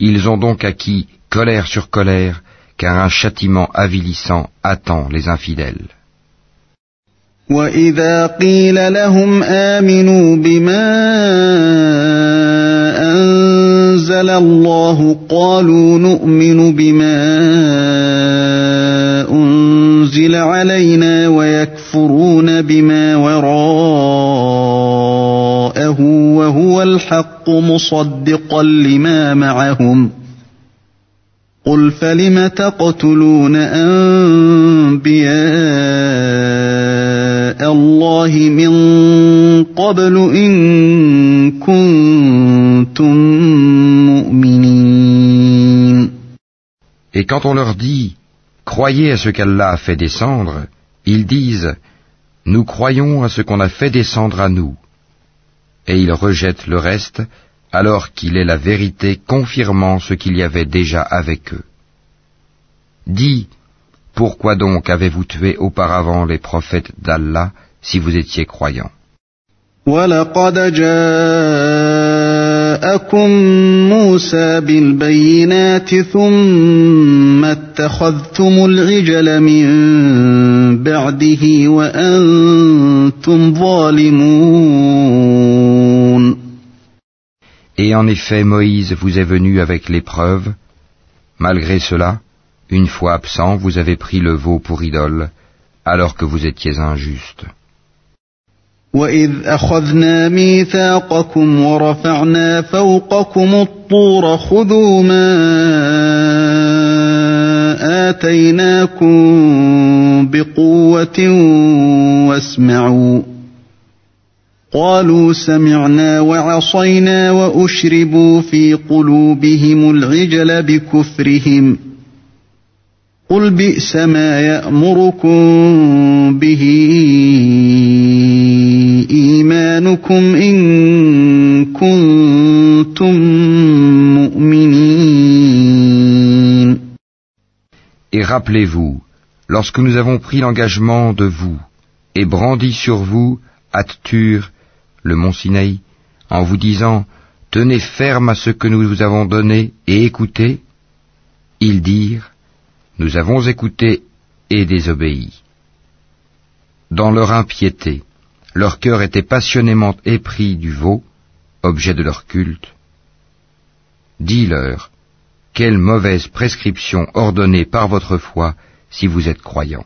Ils ont donc acquis colère sur colère, car un châtiment avilissant attend les infidèles. وإذا قيل لهم آمنوا بما أنزل الله قالوا نؤمن بما أنزل علينا ويكفرون بما وراءه وهو الحق مصدقا لما معهم ۖ قل فلم تقتلون أنبياء الله من قبل إن كنتم مؤمنين Et quand on leur dit Croyez à ce qu'Allah a fait descendre, ils disent Nous croyons à ce qu'on a fait descendre à nous. Et ils rejettent le reste alors qu'il est la vérité confirmant ce qu'il y avait déjà avec eux. Dis, pourquoi donc avez-vous tué auparavant les prophètes d'Allah si vous étiez croyants Et en effet, Moïse vous est venu avec l'épreuve. Malgré cela, une fois absent, vous avez pris le veau pour idole, alors que vous étiez injuste. وإذ أخذنا ميثاقكم ورفعنا فوقكم الطور خذوا ما آتيناكم بقوة واسمعوا قالوا سمعنا وعصينا واشربوا في قلوبهم العجل بكفرهم قل بئس ما يامركم به ايمانكم ان كنتم مؤمنين Et rappelez-vous, lorsque nous avons pris l'engagement de vous et brandi sur vous At-Tur, le mont Sinaï, en vous disant Tenez ferme à ce que nous vous avons donné et écoutez, ils dirent Nous avons écouté et désobéi. Dans leur impiété, leur cœur était passionnément épris du veau, objet de leur culte. Dis-leur, quelle mauvaise prescription ordonnée par votre foi si vous êtes croyants.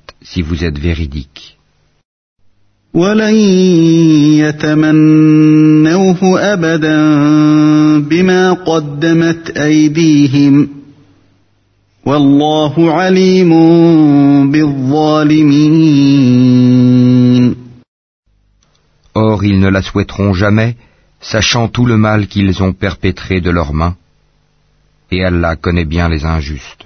si vous êtes véridique. Or ils ne la souhaiteront jamais, sachant tout le mal qu'ils ont perpétré de leurs mains, et Allah connaît bien les injustes.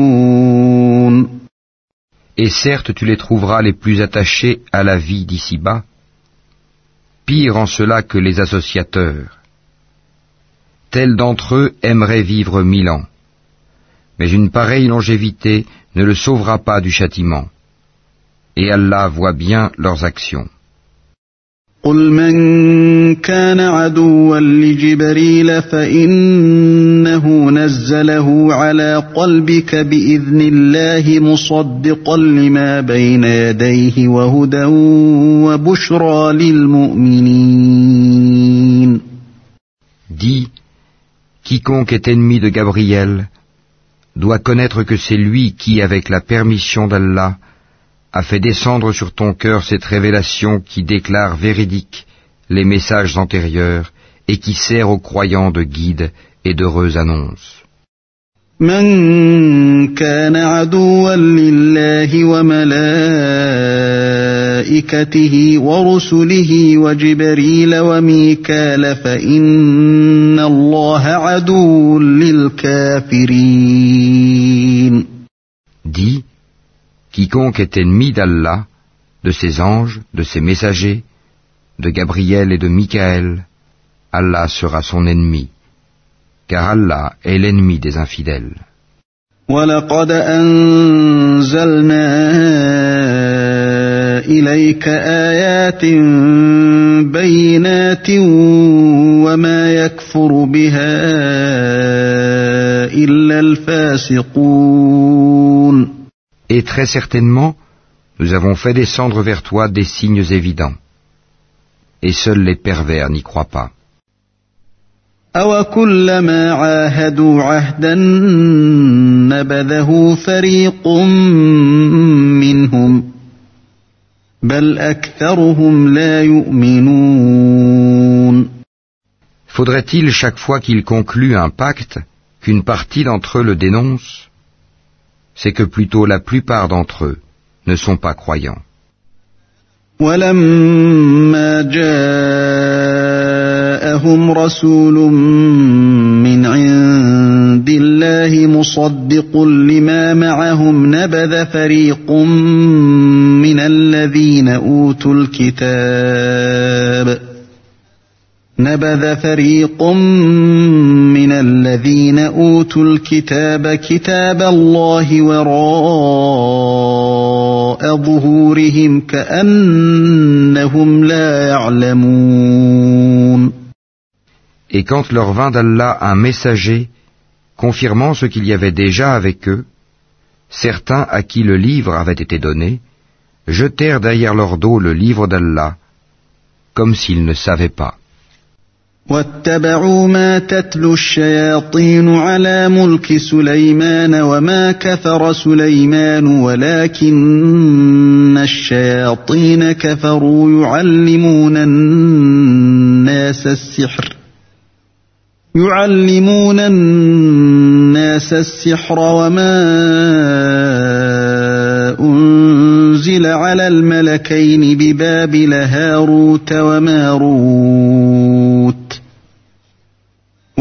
Et certes tu les trouveras les plus attachés à la vie d'ici-bas, pire en cela que les associateurs. Tel d'entre eux aimerait vivre mille ans, mais une pareille longévité ne le sauvera pas du châtiment, et Allah voit bien leurs actions. قل من كان عدوا لجبريل فإنه نزله على قلبك بإذن الله مصدقا لما بين يديه وهدى وبشرى للمؤمنين Dis, quiconque est ennemi de Gabriel doit connaître que c'est lui qui, avec la permission d'Allah, a fait descendre sur ton cœur cette révélation qui déclare véridique les messages antérieurs et qui sert aux croyants de guide et d'heureuse annonce. Dis, Quiconque est ennemi d'Allah, de ses anges, de ses messagers, de Gabriel et de Michael, Allah sera son ennemi, car Allah est l'ennemi des infidèles. Et très certainement, nous avons fait descendre vers toi des signes évidents. Et seuls les pervers n'y croient pas. Faudrait-il chaque fois qu'ils concluent un pacte qu'une partie d'entre eux le dénonce? C'est que plutôt la plupart d'entre eux ne sont pas croyants. ولما جاءهم رسول من عند الله مصدق لما معهم نبذ فريق من الذين اوتوا الكتاب نبذ فريق من الذين اوتوا الكتاب كتاب الله وراء ظهورهم كانهم لا يعلمون Et quand leur vint d'Allah un messager confirmant ce qu'il y avait déjà avec eux, certains à qui le livre avait été donné, jetèrent derrière leur dos le livre d'Allah, comme s'ils ne savaient pas. واتبعوا ما تتلو الشياطين على ملك سليمان وما كفر سليمان ولكن الشياطين كفروا يعلمون الناس السحر. يعلمون الناس السحر وما أنزل على الملكين ببابل هاروت وماروت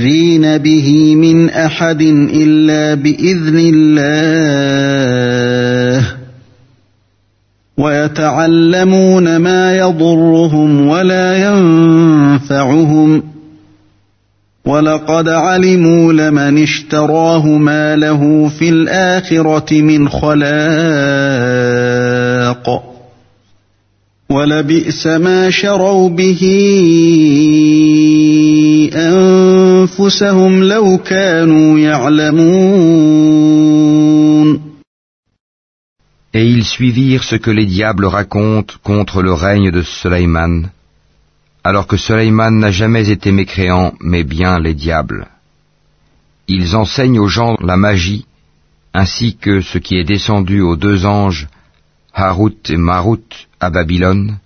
بضارين به من احد الا باذن الله ويتعلمون ما يضرهم ولا ينفعهم ولقد علموا لمن اشتراه ما له في الاخره من خلاق ولبئس ما شروا به أنفسهم لو كانوا يعلمون Et ils suivirent ce que les diables racontent contre le règne de Suleiman, alors que Suleiman n'a jamais été mécréant, mais bien les diables. Ils enseignent aux gens la magie, ainsi que ce qui est descendu aux deux anges, Harut et Marut, à Babylone,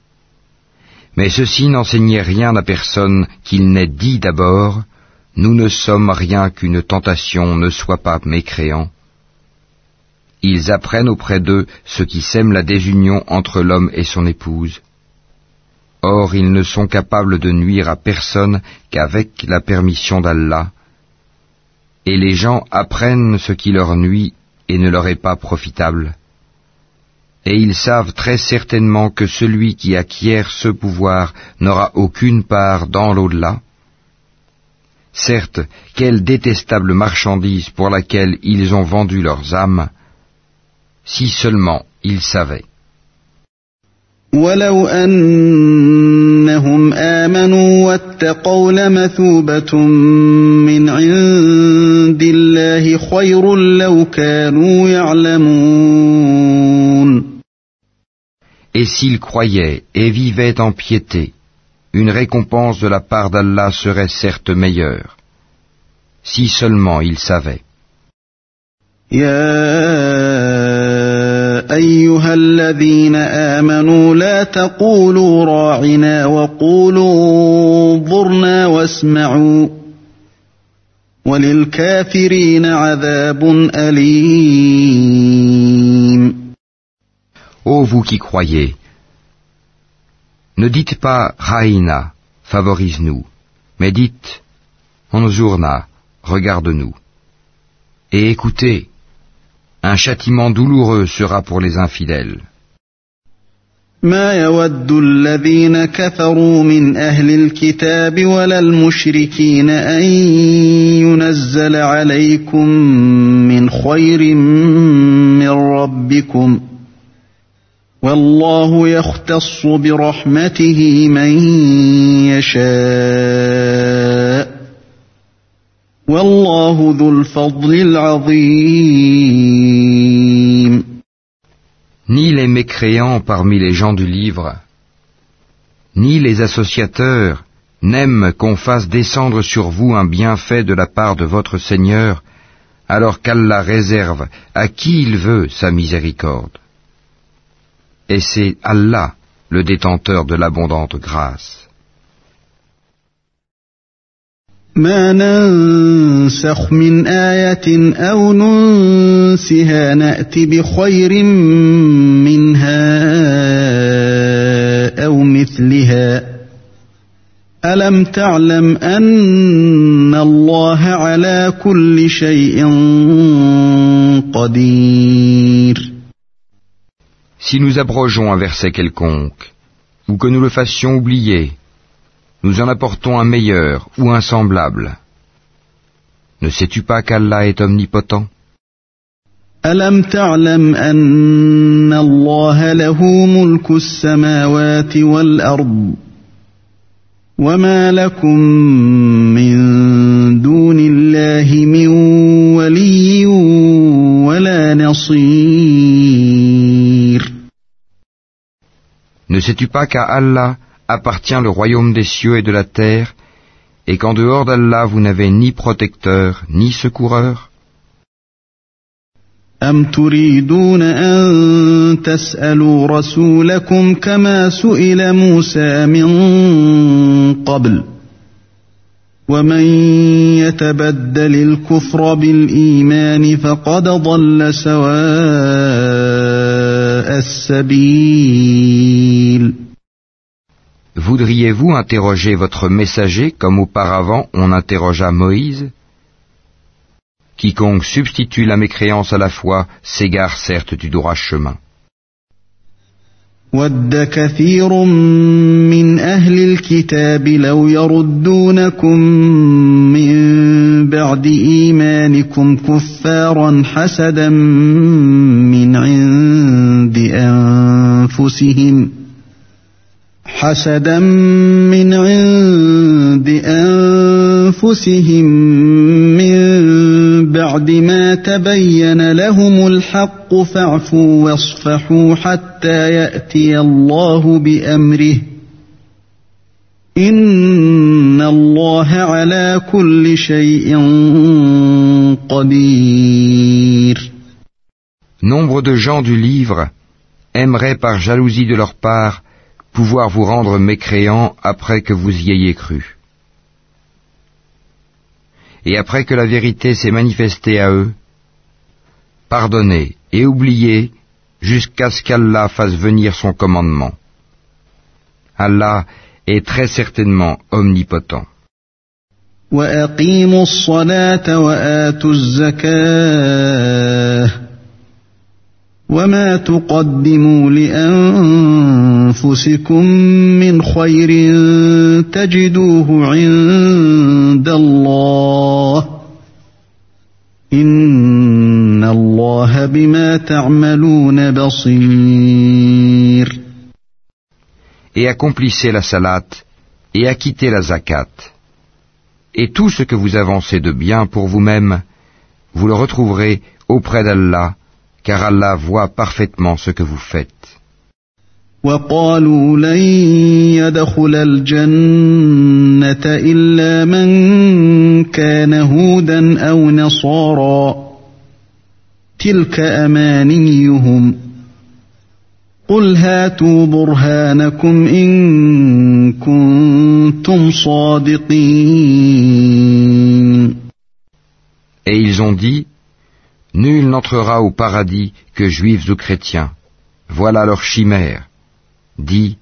mais ceux-ci n'enseignaient rien à personne qu'il n'ait dit d'abord, Nous ne sommes rien qu'une tentation, ne sois pas mécréant. Ils apprennent auprès d'eux ce qui sème la désunion entre l'homme et son épouse. Or ils ne sont capables de nuire à personne qu'avec la permission d'Allah, et les gens apprennent ce qui leur nuit et ne leur est pas profitable. Et ils savent très certainement que celui qui acquiert ce pouvoir n'aura aucune part dans l'au-delà. Certes, quelle détestable marchandise pour laquelle ils ont vendu leurs âmes, si seulement ils savaient. ولو أنهم آمنوا واتقوا لمثوبة من عند الله خير لو كانوا يعلمون Et s'ils croyaient et vivaient en piété, une récompense de la part d'Allah serait certes meilleure, si seulement ils savaient. أيها الذين آمنوا لا تقولوا راعنا وقولوا انظرنا واسمعوا وللكافرين عذاب أليم Ô vous qui croyez, ne dites pas Raïna, favorise-nous, mais dites Onzurna, regarde-nous. Et écoutez, Un châtiment douloureux sera pour les infidèles. ما يود الذين كفروا من أهل الكتاب ولا المشركين أن ينزل عليكم من خير من ربكم والله يختص برحمته من يشاء والله ذو الفضل العظيم Ni les mécréants parmi les gens du livre, ni les associateurs n'aiment qu'on fasse descendre sur vous un bienfait de la part de votre Seigneur, alors qu'Allah réserve à qui il veut sa miséricorde. Et c'est Allah le détenteur de l'abondante grâce. ما ننسخ من آية أو ننسها نأت بخير منها أو مثلها ألم تعلم أن الله على كل شيء قدير Si nous abrogeons un verset quelconque, ou que nous le fassions oublier, nous en apportons un meilleur ou un semblable. Ne sais-tu pas qu'Allah est omnipotent ألم تعلم أن الله له ملك السماوات والأرض وما لكم من دون الله من ولي ولا نصير sais-tu pas qu'à Allah appartient le royaume des cieux et de la terre, et qu'en dehors d'Allah vous n'avez ni protecteur ni secoureur أم تريدون أن تسألوا رسولكم كما سئل موسى من قبل ومن يتبدل الكفر بالإيمان فقد ضل سواء السبيل Voudriez-vous interroger votre messager comme auparavant on interrogea Moïse Quiconque substitue la mécréance à la foi s'égare certes du droit chemin. ود كثير من أهل الكتاب لو يردونكم من بعد إيمانكم كفارا حسدا من عند أنفسهم ۖ حسدا من عند أنفسهم من بعد ما تبين لهم الحق فاعفوا واصفحوا حتى يأتي الله بأمره. إن الله على كل شيء قدير. Nombre de gens du livre aimeraient par jalousie de leur part pouvoir vous rendre mécréants après que vous y ayez cru. Et après que la vérité s'est manifestée à eux, pardonnez et oubliez jusqu'à ce qu'Allah fasse venir son commandement. Allah est très certainement omnipotent. وأقيموا الصلاة وآتوا الزكاة وما تقدموا لأنفسكم من خير تجدوه عند الله إن الله بما تعملون بصير Et accomplissez la salat et acquittez la zakat. Et tout ce que vous avancez de bien pour vous-même, vous le retrouverez auprès d'Allah, car Allah voit parfaitement ce que vous faites. وقالوا لن يدخل الجنة إلا من كان هودا أو نصارى تلك أمانيهم. قل هاتوا برهانكم إن كنتم صادقين. Et ils ont dit, Nul n'entrera au paradis que juifs ou chrétiens. Voilà leur chimère. Dis,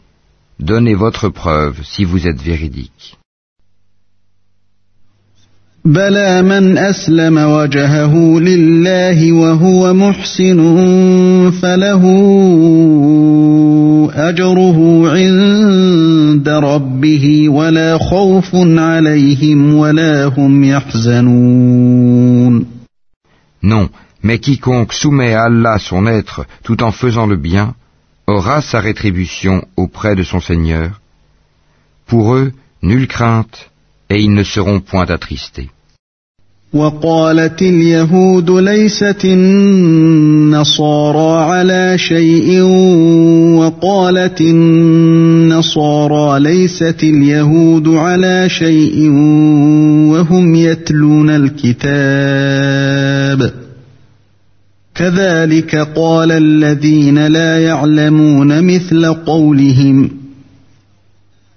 donnez votre preuve si vous êtes véridique. بلى من أسلم وجهه لله وهو محسن فله أجره عند ربه ولا خوف عليهم ولا هم يحزنون Non, mais quiconque soumet à Allah son être tout en faisant le bien, aura sa rétribution auprès de son Seigneur. Pour eux, nulle crainte, et ils ne seront point attristés. وقالت اليهود ليست النصارى على شيء وقالت النصارى ليست اليهود على شيء وهم يتلون الكتاب كذلك قال الذين لا يعلمون مثل قولهم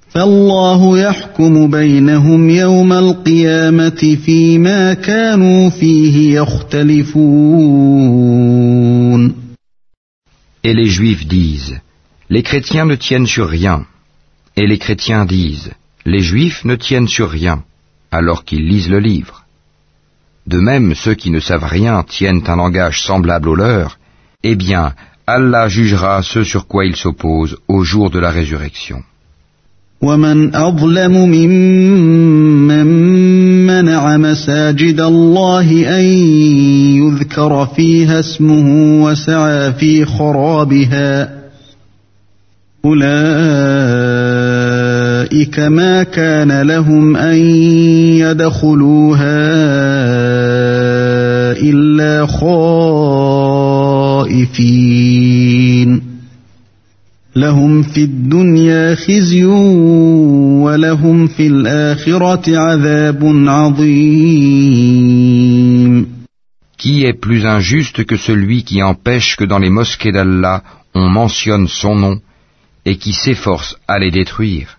فالله يحكم بينهم يوم القيامة فيما كانوا فيه يختلفون Et les Juifs disent, les chrétiens ne tiennent sur rien. Et les chrétiens disent, les Juifs ne tiennent sur rien, alors qu'ils lisent le livre. De même, ceux qui ne savent rien tiennent un langage semblable au leur, eh bien, Allah jugera ce sur quoi ils s'opposent au jour de la résurrection. ومن أظلم ممن منع مساجد الله أن يذكر فيها اسمه وسعى في خرابها أولئك ما كان لهم أن يدخلوها إلا خائفين لهم في الدنيا خزي ولهم في الآخرة عذاب عظيم Qui est plus injuste que celui qui empêche que dans les mosquées d'Allah on mentionne son nom et qui s'efforce à les détruire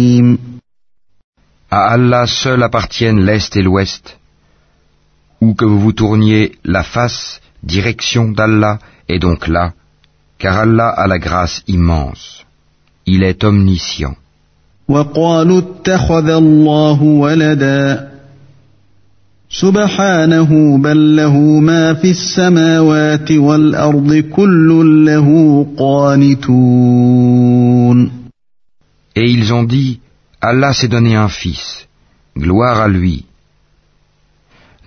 À Allah seul appartiennent l'Est et l'Ouest. Où que vous vous tourniez, la face, direction d'Allah, est donc là, car Allah a la grâce immense. Il est omniscient. Et ils ont dit, Allah s'est donné un fils, gloire à lui.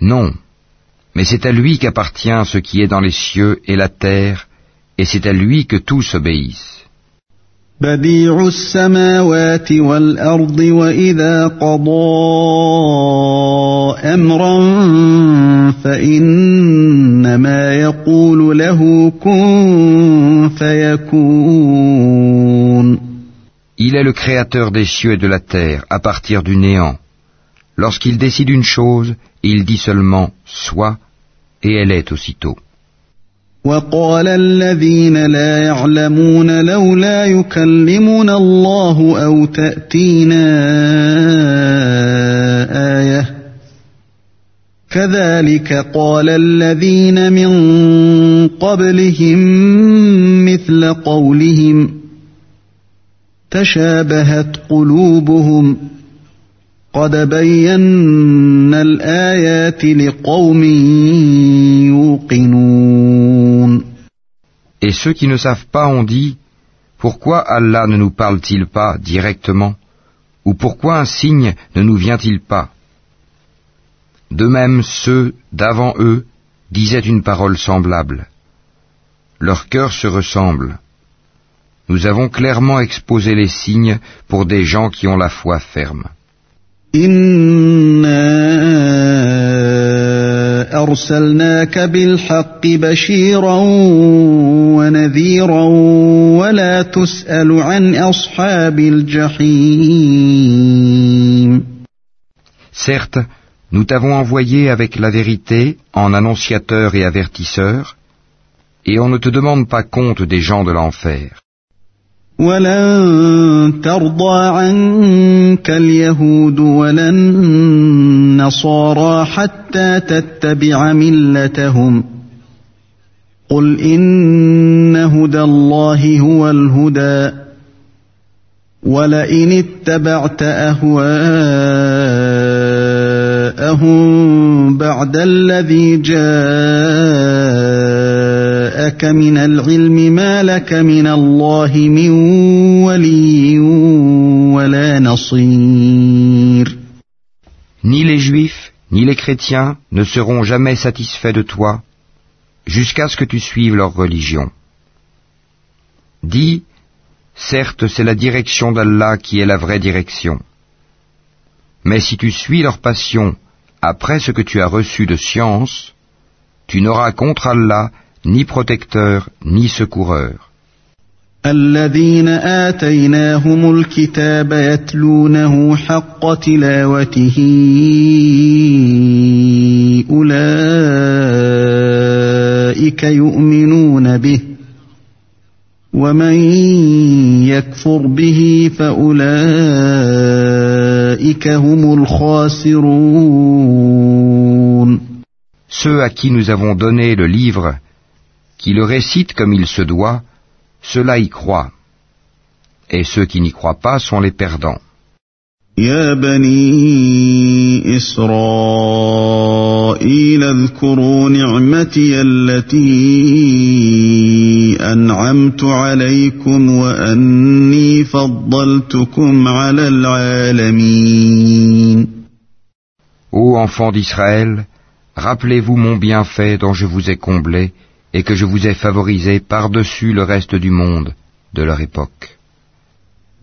Non, mais c'est à lui qu'appartient ce qui est dans les cieux et la terre, et c'est à lui que tous obéissent. بديع السماوات والأرض وإذا قضى أمرا فإنما يقول له كن فيكون Il est le créateur des cieux et de la terre à partir du néant. Lorsqu'il décide une chose, il dit seulement soit, et elle est aussitôt. وقال الذين لا يعلمون لولا يكلمنا الله أو تأتينا آية كذلك قال الذين من قبلهم مثل قولهم تشابهت قلوبهم قد بينا الآيات لقوم يوقنون Et ceux qui ne savent pas ont dit, Pourquoi Allah ne nous parle-t-il pas directement Ou pourquoi un signe ne nous vient-il pas De même, ceux d'avant eux disaient une parole semblable. Leurs cœurs se ressemblent. Nous avons clairement exposé les signes pour des gens qui ont la foi ferme. Certes, nous t'avons envoyé avec la vérité en annonciateur et avertisseur, et on ne te demande pas compte des gens de l'enfer. ولن ترضى عنك اليهود ولا النصارى حتى تتبع ملتهم. قل إن هدى الله هو الهدى. ولئن اتبعت أهواءهم بعد الذي جاء Ni les juifs, ni les chrétiens ne seront jamais satisfaits de toi jusqu'à ce que tu suives leur religion. Dis, certes c'est la direction d'Allah qui est la vraie direction. Mais si tu suis leur passion après ce que tu as reçu de science, tu n'auras contre Allah ni protecteur, ni secoureur. الذين آتيناهم الكتاب يتلونه حق تلاوته أولئك يؤمنون به ومن يكفر به فأولئك هم الخاسرون Ceux à qui nous avons donné le livre qui le récite comme il se doit, ceux-là y croient. Et ceux qui n'y croient pas sont les perdants. يا بني إسرائيل اذكروا نعمتي التي أنعمت عليكم وأني فضلتكم على العالمين Ô enfants d'Israël, rappelez-vous mon bienfait dont je vous ai comblé et que je vous ai favorisé par-dessus le reste du monde de leur époque.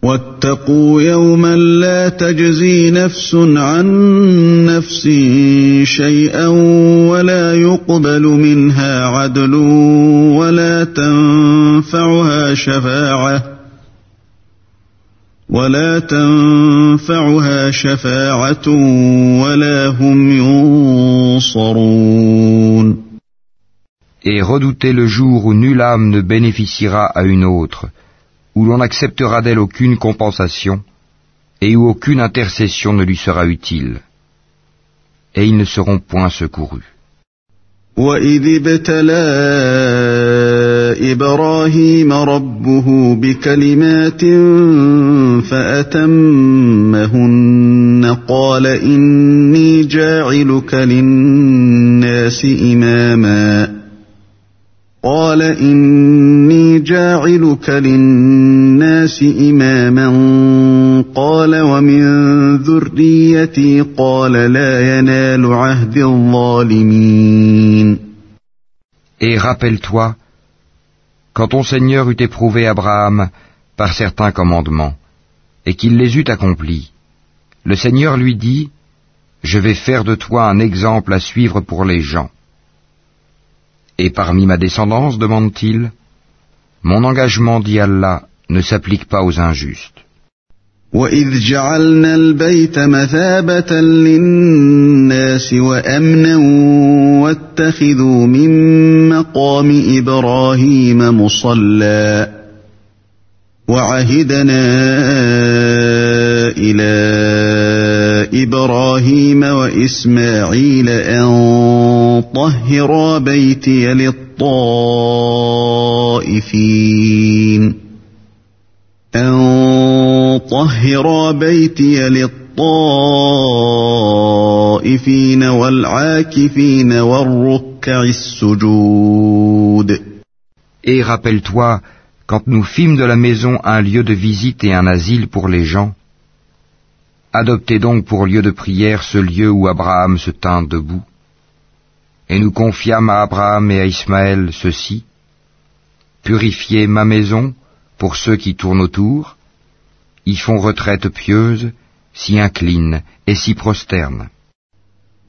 واتقوا يوما لا تجزي نفس عن نفس شيئا ولا يقبل منها عدل ولا تنفعها شفاعة ولا تنفعها شفاعة ولا هم ينصرون et redoutez le jour où nulle âme ne bénéficiera à une autre, où l'on n'acceptera d'elle aucune compensation, et où aucune intercession ne lui sera utile, et ils ne seront point secourus. قال إني جاعلك للناس إماما قال ومن ذريتي قال لا ينال عهد الظالمين Et rappelle-toi, quand ton Seigneur eut éprouvé Abraham par certains commandements, et qu'il les eut accomplis, le Seigneur lui dit, Je vais faire de toi un exemple à suivre pour les gens. Et parmi ma descendance, demande-t-il, mon engagement, dit Allah, ne s'applique pas aux injustes. وإذ جعلنا البيت مثابة للناس وأمنا واتخذوا من مقام إبراهيم مصلى وعهدنا إلى إبراهيم وإسماعيل أن طهرا بيتي للطائفين أن طهرا بيتي للطائفين والعاكفين والركع السجود Et rappelle-toi, quand nous fîmes de la maison un lieu de visite et un asile pour les gens, adoptez donc pour lieu de prière ce lieu où Abraham se tint debout. Et nous confiâmes à Abraham et à Ismaël ceci, Purifiez ma maison pour ceux qui tournent autour, y font retraite pieuse, s'y inclinent et s'y prosternent.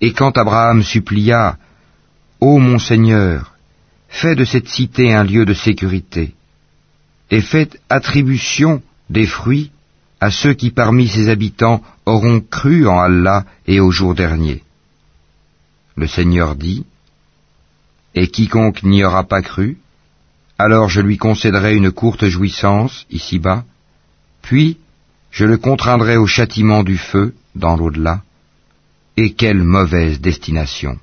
Et quand Abraham supplia, Ô mon Seigneur, fais de cette cité un lieu de sécurité, et faites attribution des fruits à ceux qui parmi ses habitants auront cru en Allah et au jour dernier. Le Seigneur dit, Et quiconque n'y aura pas cru, alors je lui concéderai une courte jouissance ici-bas, puis je le contraindrai au châtiment du feu dans l'au-delà. Et quelle mauvaise destination.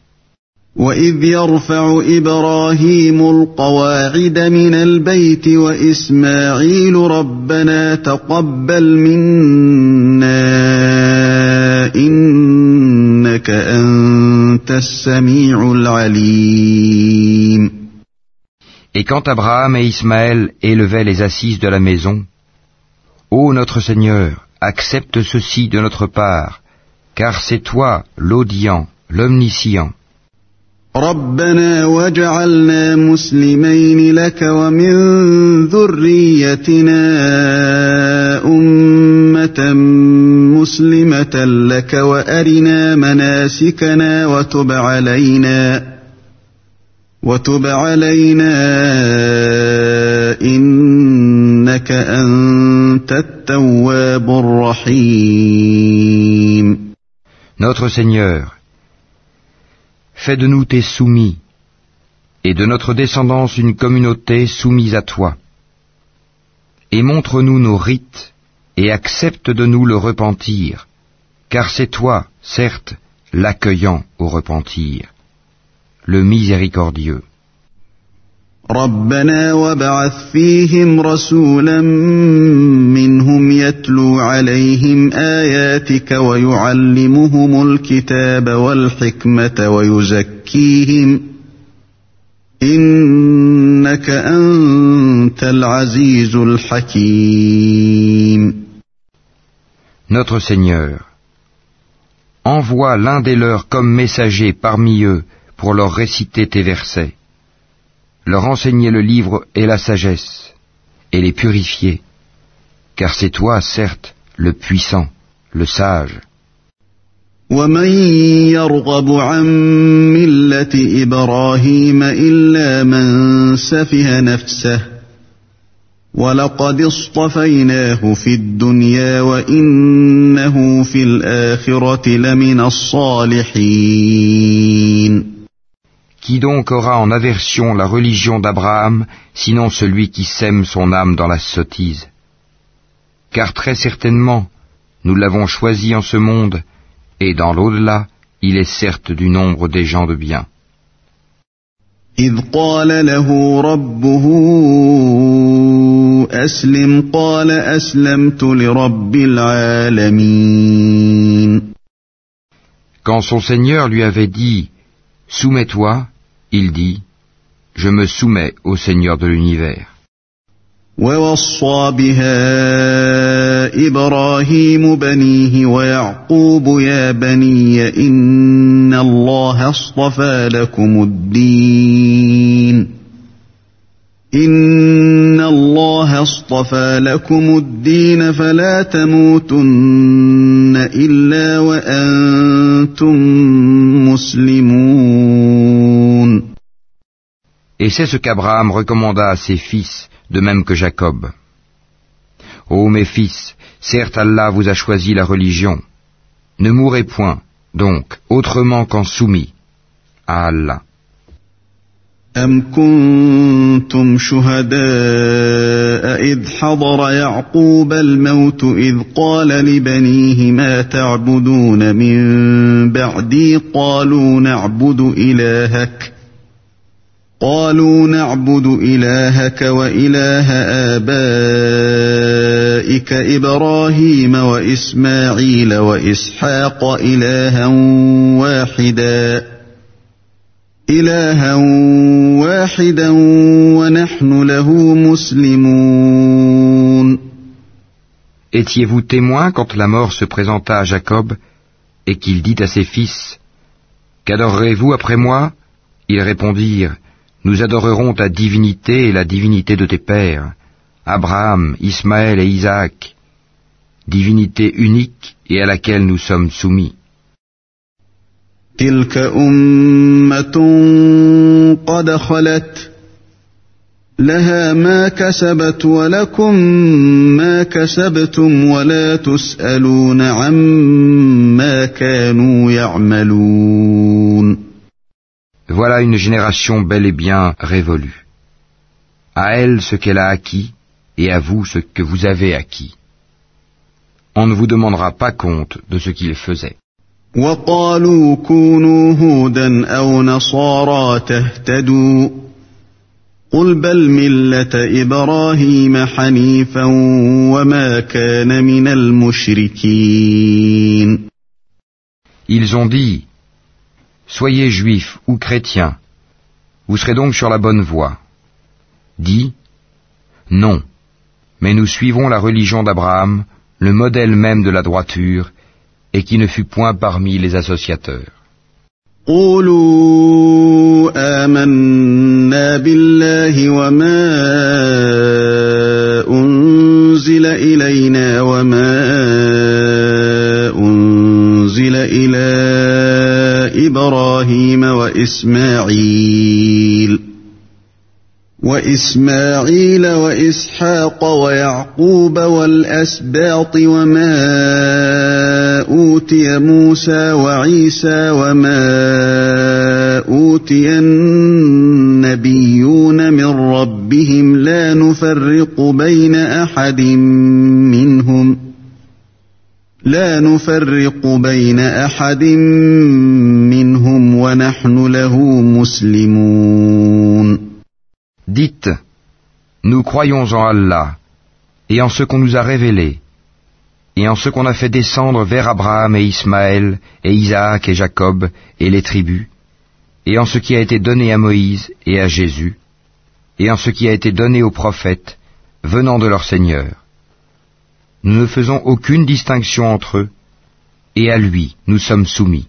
وإذ يرفع إبراهيم القواعد من البيت وإسماعيل ربنا تقبل منا إنك أنت السميع العليم Et quand Abraham et Ismaël élevaient les assises de la maison, Ô notre Seigneur, accepte ceci de notre part, car c'est toi l'audient, l'omniscient. ربنا وجعلنا مسلمين لك ومن ذريتنا أمة مسلمة لك وأرنا مناسكنا وتب علينا وتب علينا إنك أنت Notre Seigneur, fais de nous tes soumis, et de notre descendance une communauté soumise à toi. Et montre-nous nos rites, et accepte de nous le repentir, car c'est toi, certes, l'accueillant au repentir, le miséricordieux. ربنا وابعث فيهم رسولا منهم يتلو عليهم آياتك ويعلمهم الكتاب والحكمة ويزكيهم إنك أنت العزيز الحكيم Notre Seigneur, envoie l'un des leurs comme messager parmi eux pour leur réciter tes versets. leur enseigner le livre et la sagesse, et les purifier, car c'est toi, certes, le puissant, le sage. ومن يرغب عن ملة إبراهيم إلا من سفه نفسه ولقد اصطفيناه في الدنيا وإنه في الآخرة لمن الصالحين Qui donc aura en aversion la religion d'Abraham, sinon celui qui sème son âme dans la sottise Car très certainement, nous l'avons choisi en ce monde, et dans l'au-delà, il est certes du nombre des gens de bien. إذ قال له ربه أسلم قال أسلمت لرب العالمين Quand son Seigneur lui avait dit Soumets-toi, il dit Je me soumets au Seigneur de l'univers. ووصى بها إبراهيم بنيه ويعقوب يا بني ان الله اصطفى لكم الدين ان الله اصطفى لكم الدين فلا تموتن الا وأنتم مسلمون Et c'est ce qu'Abraham recommanda à ses fils, de même que Jacob. Ô mes fils, certes Allah vous a choisi la religion. Ne mourrez point, donc, autrement qu'en soumis à Allah. أم كنتم شهداء إذ حضر يعقوب الموت إذ قال لبنيه ما تعبدون من بعدي قالوا نعبد إلهك قالوا نعبد إلهك وإله آبائك إبراهيم وإسماعيل وإسحاق إلها واحدا إلها واحدا ونحن له مسلمون Étiez-vous témoin quand la mort se présenta à Jacob et qu'il dit à ses fils Qu'adorerez-vous après moi Ils répondirent Nous adorerons ta divinité et la divinité de tes pères, Abraham, Ismaël et Isaac, divinité unique et à laquelle nous sommes soumis. Voilà une génération bel et bien révolue. À elle ce qu'elle a acquis, et à vous ce que vous avez acquis. On ne vous demandera pas compte de ce qu'ils faisaient. Ils ont dit Soyez juifs ou chrétiens, vous serez donc sur la bonne voie. Dis, non, mais nous suivons la religion d'Abraham, le modèle même de la droiture, et qui ne fut point parmi les associateurs. إبراهيم وإسماعيل وإسماعيل وإسحاق ويعقوب والأسباط وما أوتي موسى وعيسى وما أوتي النبيون من ربهم لا نفرق بين أحد منهم ۖ لا نفرق بين أحد منهم ونحن له مسلمون Dites, nous croyons en Allah, et en ce qu'on nous a révélé, et en ce qu'on a fait descendre vers Abraham et Ismaël, et Isaac et Jacob, et les tribus, et en ce qui a été donné à Moïse et à Jésus, et en ce qui a été donné aux prophètes, venant de leur Seigneur. Nous ne faisons aucune distinction entre eux, et à lui nous sommes soumis.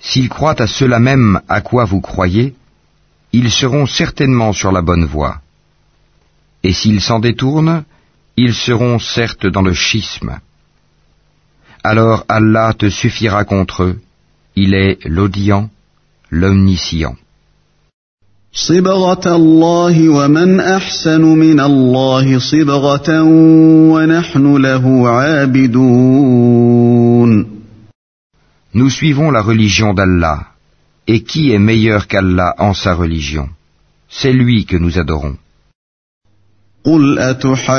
s'ils croient à cela même à quoi vous croyez, ils seront certainement sur la bonne voie. Et s'ils s'en détournent, ils seront certes dans le schisme. Alors Allah te suffira contre eux, il est l'audient, l'omniscient. صبغة الله ومن أحسن من الله صبغة ونحن له عابدون Nous suivons la religion d'Allah. Et qui est meilleur qu'Allah en sa religion C'est lui que nous adorons. قل أتحاجون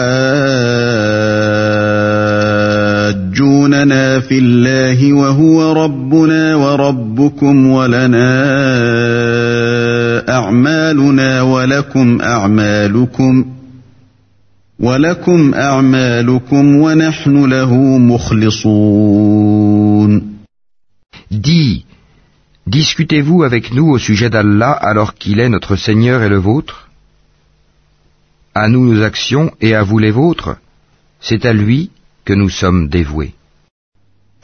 في الله وهو ربنا وربكم ولنا أعمالنا ولكم أعمالكم ولكم أعمالكم ونحن له مخلصون Dis, discutez-vous avec nous au sujet d'Allah alors qu'il est notre Seigneur et le vôtre À nous nos actions et à vous les vôtres C'est à lui que nous sommes dévoués.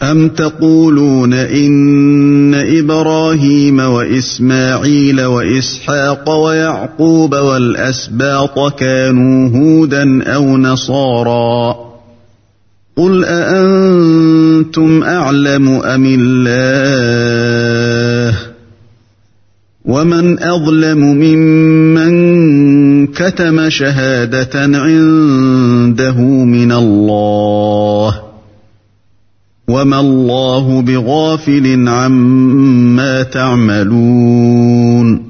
أم تقولون إن إبراهيم وإسماعيل وإسحاق ويعقوب والأسباط كانوا هودا أو نصارا قل أأنتم أعلم أم الله ومن أظلم ممن كتم شهادة عنده من الله وما الله بغافل عما تعملون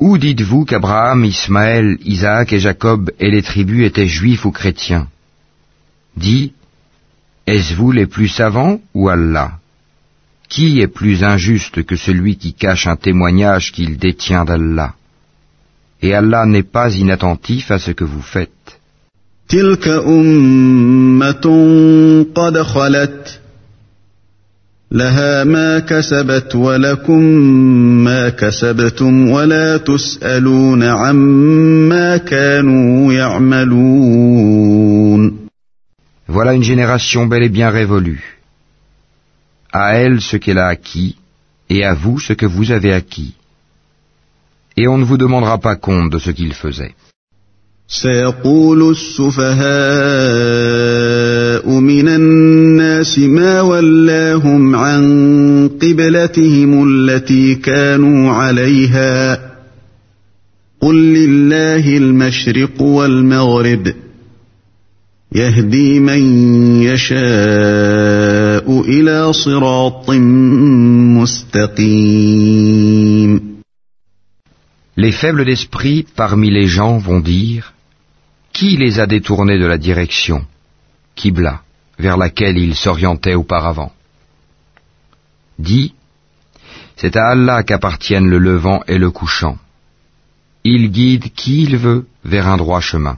Où dites-vous qu'Abraham, Ismaël, Isaac et Jacob et les tribus étaient juifs ou chrétiens Dis, est-ce vous les plus savants ou Allah Qui est plus injuste que celui qui cache un témoignage qu'il détient d'Allah Et Allah n'est pas inattentif à ce que vous faites. تلك أمة قد خلت لها ما كسبت ولكم ما كسبتم ولا تسألون عما كانوا يعملون Voilà une génération bel et bien révolue. À elle ce qu'elle a acquis, et à vous ce que vous avez acquis. Et on ne vous demandera pas compte de ce qu'ils faisaient. سيقول السفهاء من الناس ما ولاهم عن قبلتهم التي كانوا عليها قل لله المشرق والمغرب يهدي من يشاء الى صراط مستقيم Les faibles d'esprit parmi les gens vont dire Qui les a détournés de la direction, Qibla, vers laquelle ils s'orientaient auparavant Dis, c'est à Allah qu'appartiennent le levant et le couchant. Il guide qui il veut vers un droit chemin.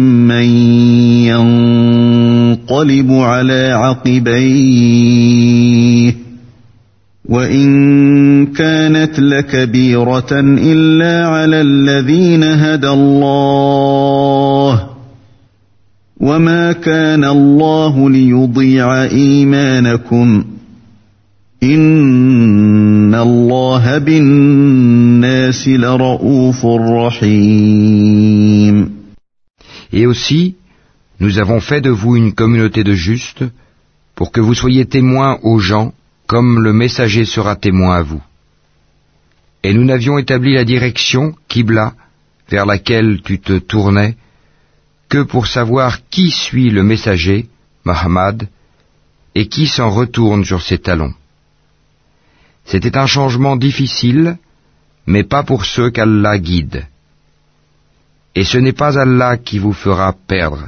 ينقلب على عقبيه. وإن كانت لكبيرة إلا على الذين هدى الله. وما كان الله ليضيع إيمانكم. إن الله بالناس لرؤوف رحيم. Et aussi, nous avons fait de vous une communauté de justes, pour que vous soyez témoins aux gens, comme le messager sera témoin à vous. Et nous n'avions établi la direction, Qibla, vers laquelle tu te tournais, que pour savoir qui suit le messager, Muhammad, et qui s'en retourne sur ses talons. C'était un changement difficile, mais pas pour ceux qu'Allah guide. Et ce n'est pas Allah qui vous fera perdre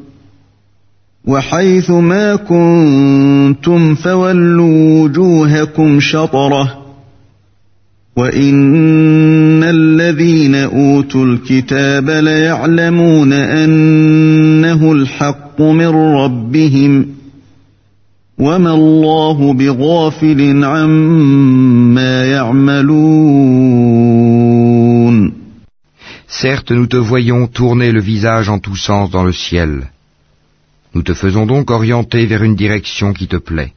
وحيث ما كنتم فولوا وجوهكم شطرة وإن الذين أوتوا الكتاب ليعلمون أنه الحق من ربهم وما الله بغافل عما يعملون Certes, nous te voyons tourner le visage en tous sens dans le ciel. Nous te faisons donc orienter vers une direction qui te plaît.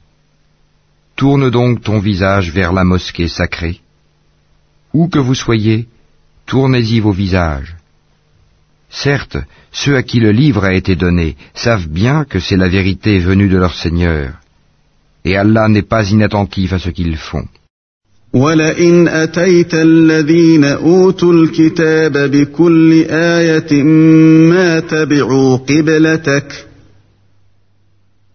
Tourne donc ton visage vers la mosquée sacrée. Où que vous soyez, tournez-y vos visages. Certes, ceux à qui le livre a été donné savent bien que c'est la vérité venue de leur Seigneur, et Allah n'est pas inattentif à ce qu'ils font.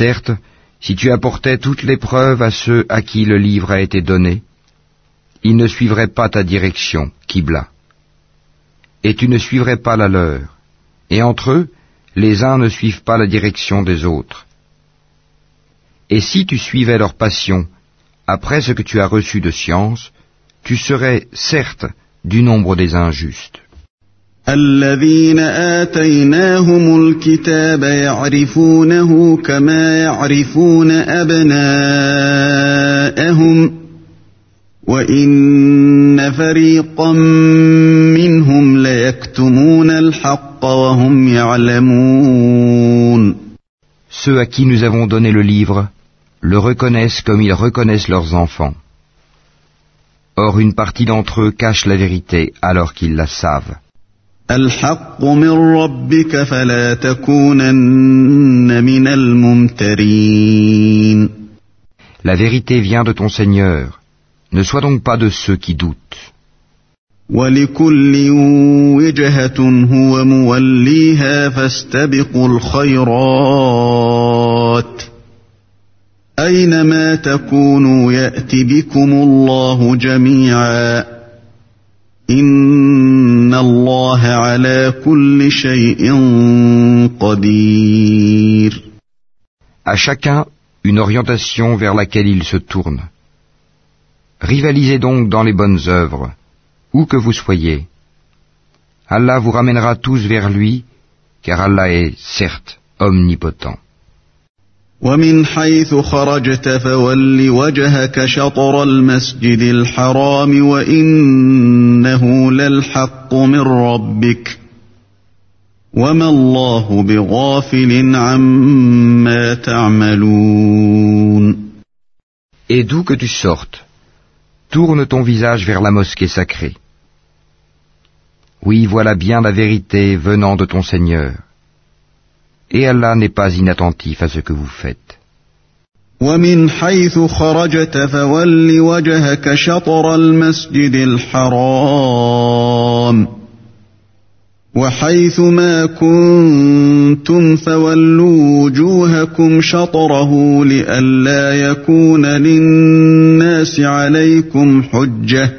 Certes, Si tu apportais toutes les preuves à ceux à qui le livre a été donné, ils ne suivraient pas ta direction, Kibla. Et tu ne suivrais pas la leur. Et entre eux, les uns ne suivent pas la direction des autres. Et si tu suivais leur passion, après ce que tu as reçu de science, tu serais, certes, du nombre des injustes. الذين آتيناهم الكتاب يعرفونه كما يعرفون أبناءهم وإن فريقا منهم ليكتمون الحق وهم يعلمون Ceux à qui nous avons donné le livre le reconnaissent comme ils reconnaissent leurs enfants. Or une partie d'entre eux cache la vérité alors qu'ils la savent. الحق من ربك فلا تكونن من الممترين La vérité vient de ton Seigneur. Ne sois donc pas de ceux qui doutent. ولكل وجهة هو موليها فاستبقوا الخيرات أينما تكونوا يأت بكم الله جميعا À chacun une orientation vers laquelle il se tourne. Rivalisez donc dans les bonnes œuvres, où que vous soyez. Allah vous ramènera tous vers lui, car Allah est, certes, omnipotent. ومن حيث خرجت فول وجهك شطر المسجد الحرام وانه للحق من ربك وما الله بغافل عما تعملون Et d'où que tu sortes, tourne ton visage vers la mosquée sacrée. Oui, voilà bien la vérité venant de ton Seigneur. Et Allah n'est pas inattentif à ce que vous faites. ومن حيث خرجت فول وجهك شطر المسجد الحرام وحيث ما كنتم فولوا وجوهكم شطره لئلا يكون للناس عليكم حجة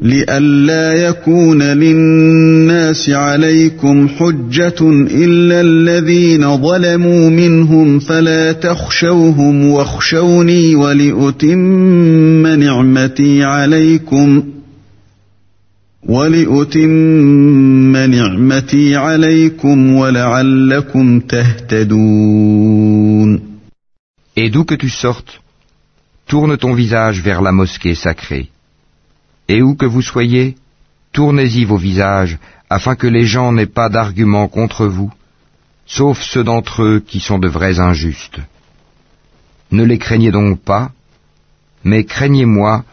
لئلا يكون للناس عليكم حجة إلا الذين ظلموا منهم فلا تخشوهم واخشوني ولأتم نعمتي عليكم ولأتم نعمتي عليكم ولعلكم تهتدون Et d'où que tu sortes, tourne ton visage vers la mosquée sacrée. Et où que vous soyez, tournez-y vos visages, afin que les gens n'aient pas d'arguments contre vous, sauf ceux d'entre eux qui sont de vrais injustes. Ne les craignez donc pas, mais craignez-moi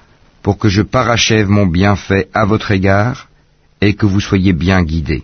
pour que je parachève mon bienfait à votre égard et que vous soyez bien guidés.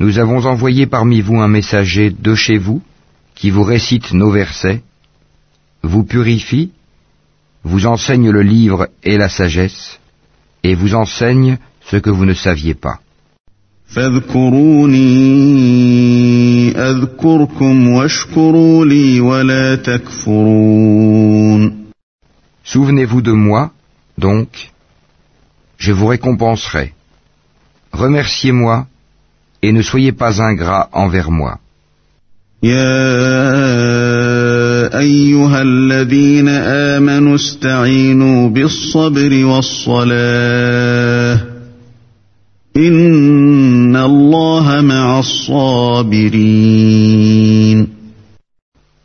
nous avons envoyé parmi vous un messager de chez vous qui vous récite nos versets, vous purifie, vous enseigne le livre et la sagesse, et vous enseigne ce que vous ne saviez pas. Souvenez-vous de moi, donc, je vous récompenserai. Remerciez-moi et ne soyez pas ingrat envers moi.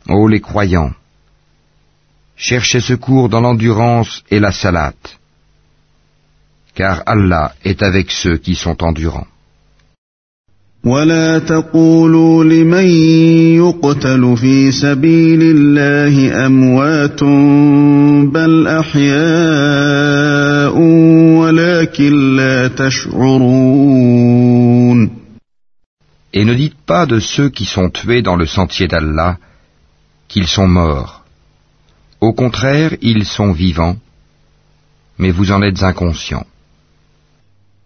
Ô les croyants, cherchez secours dans l'endurance et la salate, car Allah est avec ceux qui sont endurants. ولا تقولوا لمن يقتل في سبيل الله اموات بل احياء ولكن لا تشعرون Et ne dites pas de ceux qui sont tués dans le sentier d'Allah qu'ils sont morts. Au contraire, ils sont vivants, mais vous en êtes inconscients.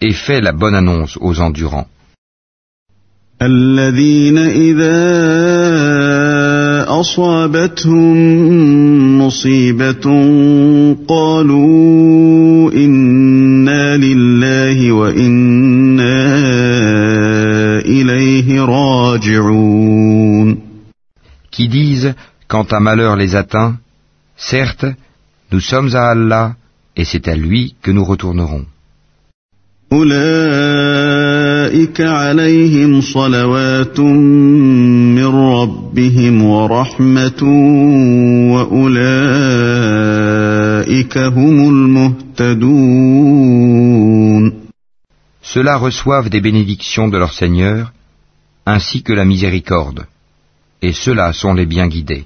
et fait la bonne annonce aux endurants. الذين إذا أصابتهم مصيبة قالوا إنا لله وإنا إليه راجعون Qui disent, quand un malheur les atteint, certes, nous sommes à Allah et c'est à lui que nous retournerons. أولئك عليهم صلوات من ربهم ورحمة وأولئك هم المهتدون Ceux-là reçoivent des bénédictions de leur Seigneur, ainsi que la miséricorde, et ceux-là sont les bien guidés.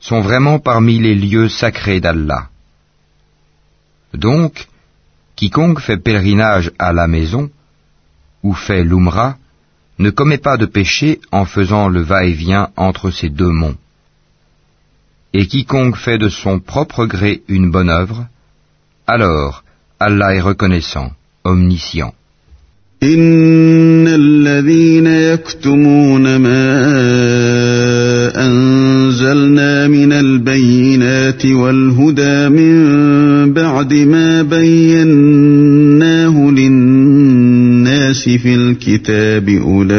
sont vraiment parmi les lieux sacrés d'Allah. Donc, quiconque fait pèlerinage à la maison, ou fait l'Umrah, ne commet pas de péché en faisant le va-et-vient entre ces deux monts. Et quiconque fait de son propre gré une bonne œuvre, alors Allah est reconnaissant, omniscient. أنزلنا من البينات والهدى من بعد ما بيناه للناس في الكتاب أولئك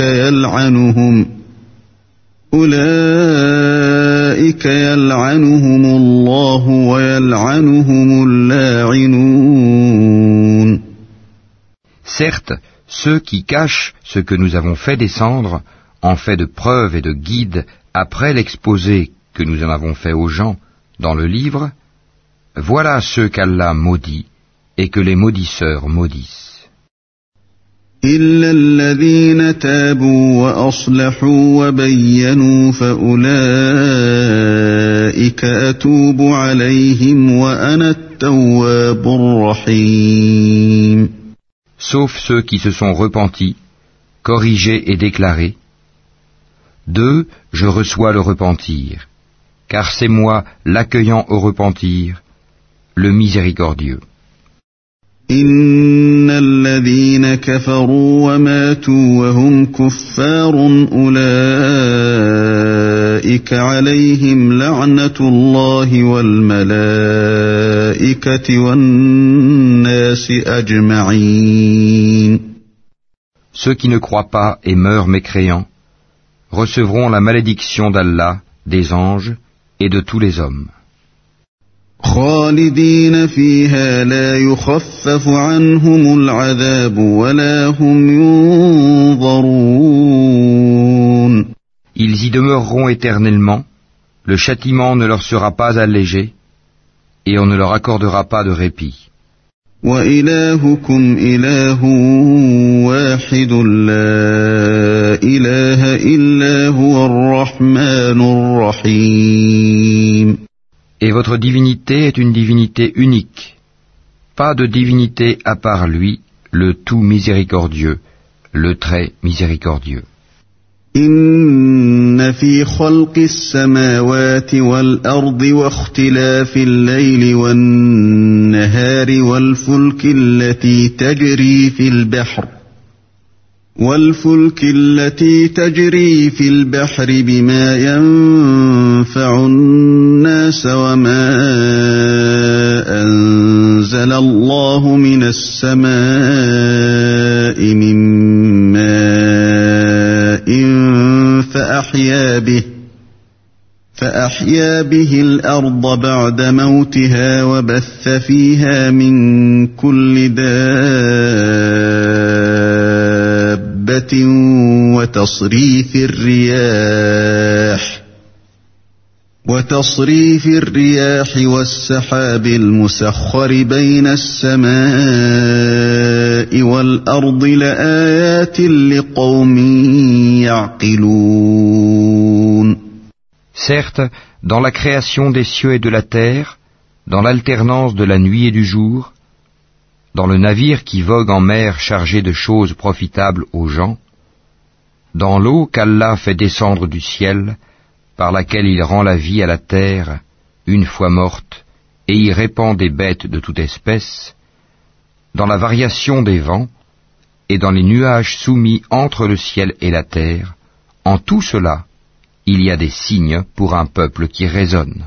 يلعنهم أولئك يلعنهم الله ويلعنهم اللاعنون. Certes, ceux qui cachent ce que nous avons fait descendre en fait de preuves et de guides après l'exposé que nous en avons fait aux gens dans le livre, voilà ceux qu'Allah maudit et que les maudisseurs maudissent. Sauf ceux qui se sont repentis corriger et déclarer. Deux, je reçois le repentir, car c'est moi l'accueillant au repentir, le miséricordieux. إن الذين كفروا وماتوا وهم كفار أولئك عليهم لعنة الله والملائكة والناس أجمعين Ceux qui ne croient pas et meurent mécréants recevront la malédiction d'Allah, des anges et de tous les hommes. خالدين فيها لا يخفف عنهم العذاب ولا هم ينظرون Ils y demeureront éternellement, le châtiment ne leur sera pas allégé, et on ne leur accordera pas de répit. وإلهكم إله واحد لا إله إلا هو الرحمن الرحيم Et votre divinité est une divinité unique, pas de divinité à part lui, le tout miséricordieux, le très miséricordieux. إن في خلق السماوات والأرض واختلاف الليل والنهار والفلك التي تجري في البحر والفلك التي تجري في البحر بما ينفع الناس وما أنزل الله من السماء من ماء فأحيا به فأحيا به الأرض بعد موتها وبث فيها من كل وتصريف الرياح وتصريف الرياح والسحاب المسخر بين السماء والأرض لآيات لقوم يعقلون Certes, dans la création des cieux et de la terre, dans l'alternance de la nuit et du jour, dans le navire qui vogue en mer chargé de choses profitables aux gens, dans l'eau qu'Allah fait descendre du ciel, par laquelle il rend la vie à la terre, une fois morte, et y répand des bêtes de toute espèce, dans la variation des vents, et dans les nuages soumis entre le ciel et la terre, en tout cela, il y a des signes pour un peuple qui raisonne.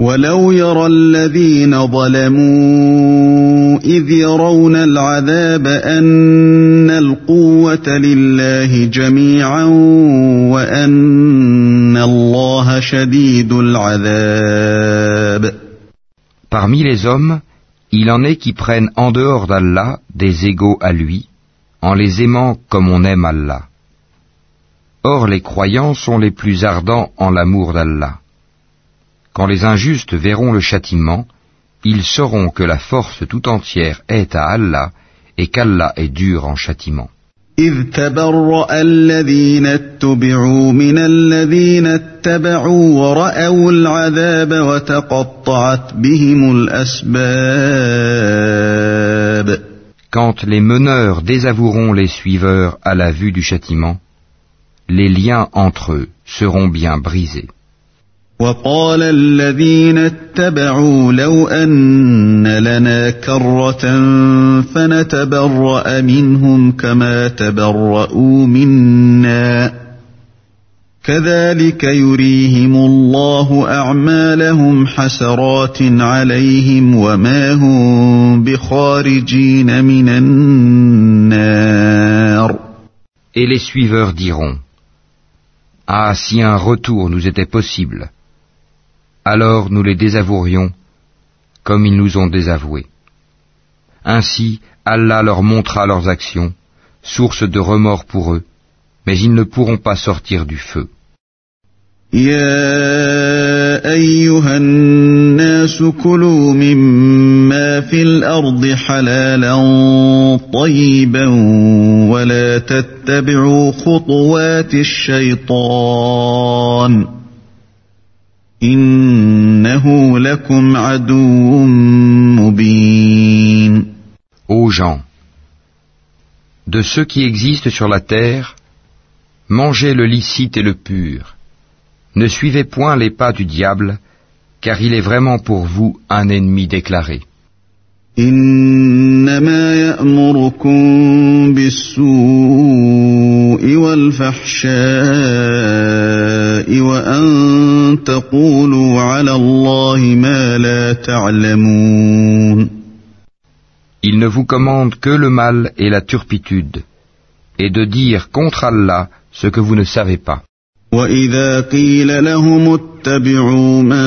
ولو يرى الذين ظلموا إذ يرون العذاب أن القوة لله جميعا وأن الله شديد العذاب Parmi les hommes, il en est qui prennent en dehors d'Allah des égaux à lui, en les aimant comme on aime Allah. Or les croyants sont les plus ardents en l'amour d'Allah. Quand les injustes verront le châtiment, ils sauront que la force tout entière est à Allah et qu'Allah est dur en châtiment. إذ تبرأ الذين اتبعوا من الذين اتبعوا ورأوا العذاب وتقطعت بهم الأسباب Quand les meneurs désavoueront les suiveurs à la vue du châtiment, les liens entre eux seront bien brisés. وقال الذين اتبعوا لو أن لنا كرة فنتبرأ منهم كما تبرؤوا منا. كذلك يريهم الله أعمالهم حسرات عليهم وما هم بخارجين من النار. Et les suiveurs diront, Ah, si un retour nous était possible, alors nous les désavouerions comme ils nous ont désavoués. Ainsi, Allah leur montra leurs actions, source de remords pour eux, mais ils ne pourront pas sortir du feu. إنه لكم عدو مبين Ô gens, de ceux qui existent sur la terre, mangez le licite et le pur. Ne suivez point les pas du diable, car il est vraiment pour vous un ennemi déclaré. إنما يأمركم بالسوء والفحشاء وأن تقولوا على الله ما لا تعلمون Il ne vous commande que le mal et la turpitude, et de dire contre Allah ce que vous ne savez pas. وإذا قيل لهم اتبعوا ما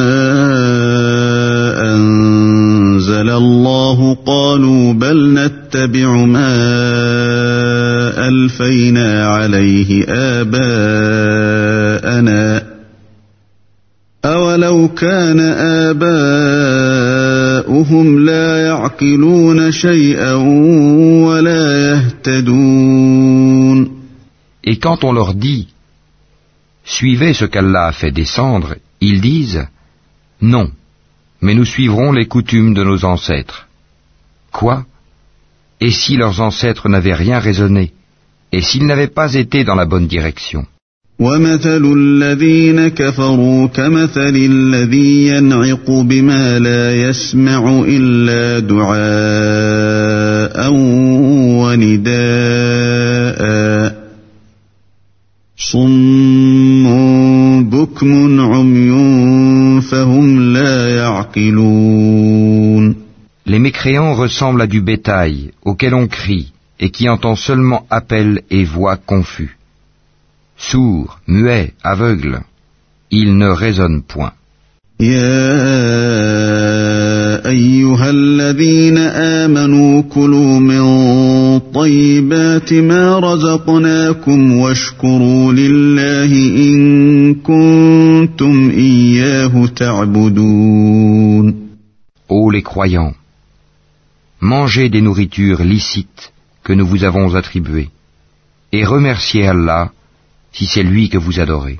أنزل الله قالوا بل نتبع ما ألفينا عليه آباءنا أولو كان آباؤهم لا يعقلون شيئا ولا يهتدون. Et quand on leur dit Suivez ce qu'Allah a fait descendre, ils disent Non, mais nous suivrons les coutumes de nos ancêtres. Quoi Et si leurs ancêtres n'avaient rien raisonné Et s'ils n'avaient pas été dans la bonne direction ومثل الذين كفروا كمثل الذي ينعق بما لا يسمع إلا دعاء ونداء صم بكم عمي فهم لا يعقلون Les mécréants ressemblent à du bétail auquel on crie et qui entend seulement appel et voix confus. Sourds, muets, aveugles, ils ne raisonnent point. أيها الذين آمنوا كلوا من طيبات ما رزقناكم واشكروا لله إن كنتم إياه تعبدون Ô les croyants, mangez des nourritures licites que nous vous avons attribuées, et remerciez Allah si c'est lui que vous adorez.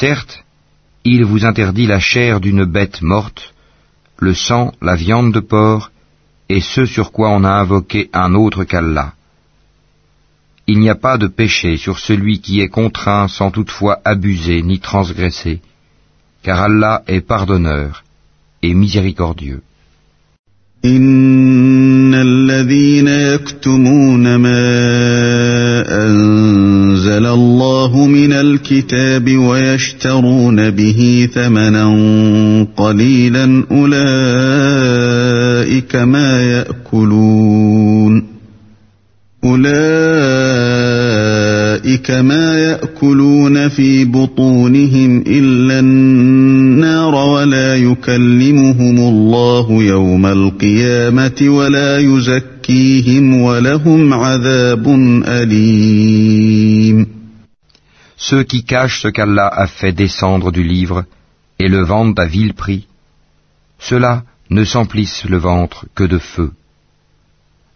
Certes, il vous interdit la chair d'une bête morte, le sang, la viande de porc, et ce sur quoi on a invoqué un autre qu'Allah. Il n'y a pas de péché sur celui qui est contraint sans toutefois abuser ni transgresser, car Allah est pardonneur et miséricordieux. إن الذين يكتمون ما أنزل الله من الكتاب ويشترون به ثمنا قليلا أولئك ما يأكلون أولئك ما يأكلون في بطونهم إلا النار يكلمهم الله يوم القيامة ولا يزكيهم ولهم عذاب أليم Ceux qui cachent ce qu'Allah a fait descendre du livre et le vendent à vil prix, ceux-là ne s'emplissent le ventre que de feu.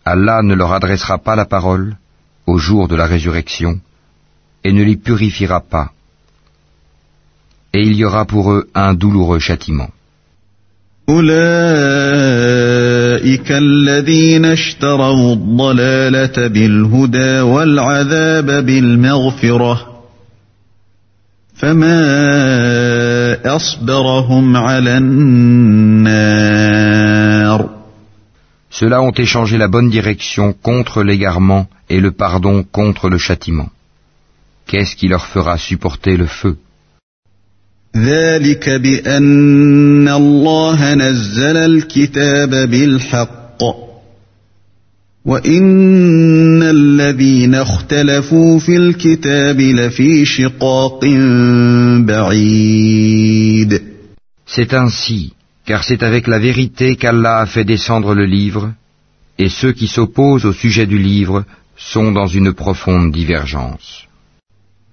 Allah ne leur adressera pas la parole au jour de la résurrection et ne les purifiera pas. Et il y aura pour eux un douloureux châtiment. أولئك الذين اشتروا الضلالة بالهدى والعذاب بالمغفرة فما أصبرهم على النار Ceux-là ont échangé la bonne direction contre l'égarement et le pardon contre le châtiment. Qu'est-ce qui leur fera supporter le feu ذلك بأن الله نزل الكتاب بالحق وإن الذين اختلفوا في الكتاب لفي شقاق بعيد C'est ainsi, car c'est avec la vérité qu'Allah a fait descendre le livre, et ceux qui s'opposent au sujet du livre sont dans une profonde divergence.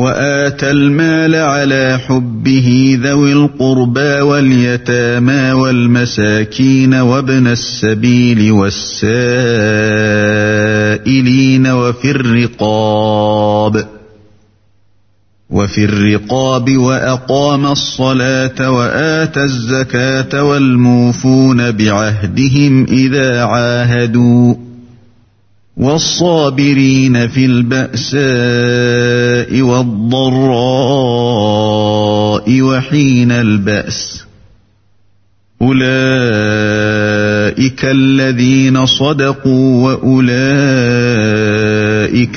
وآتى المال على حبه ذوي القربى واليتامى والمساكين وابن السبيل والسائلين وفي الرقاب وفي الرقاب وأقام الصلاة وآتى الزكاة والموفون بعهدهم إذا عاهدوا والصابرين في البأساء والضراء وحين البأس أولئك الذين صدقوا وأولئك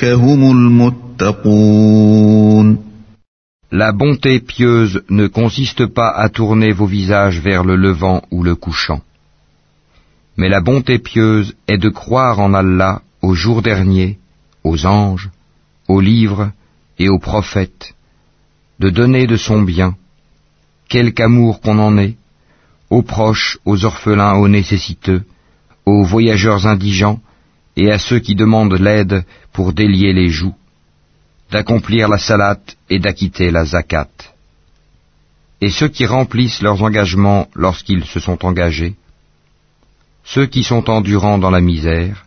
هم المتقون La bonté pieuse ne consiste pas à tourner vos visages vers le levant ou le couchant. Mais la bonté pieuse est de croire en Allah au jour dernier, aux anges, aux livres et aux prophètes, de donner de son bien, quelque amour qu'on en ait, aux proches, aux orphelins, aux nécessiteux, aux voyageurs indigents et à ceux qui demandent l'aide pour délier les joues, d'accomplir la salate et d'acquitter la zakat. Et ceux qui remplissent leurs engagements lorsqu'ils se sont engagés, ceux qui sont endurants dans la misère,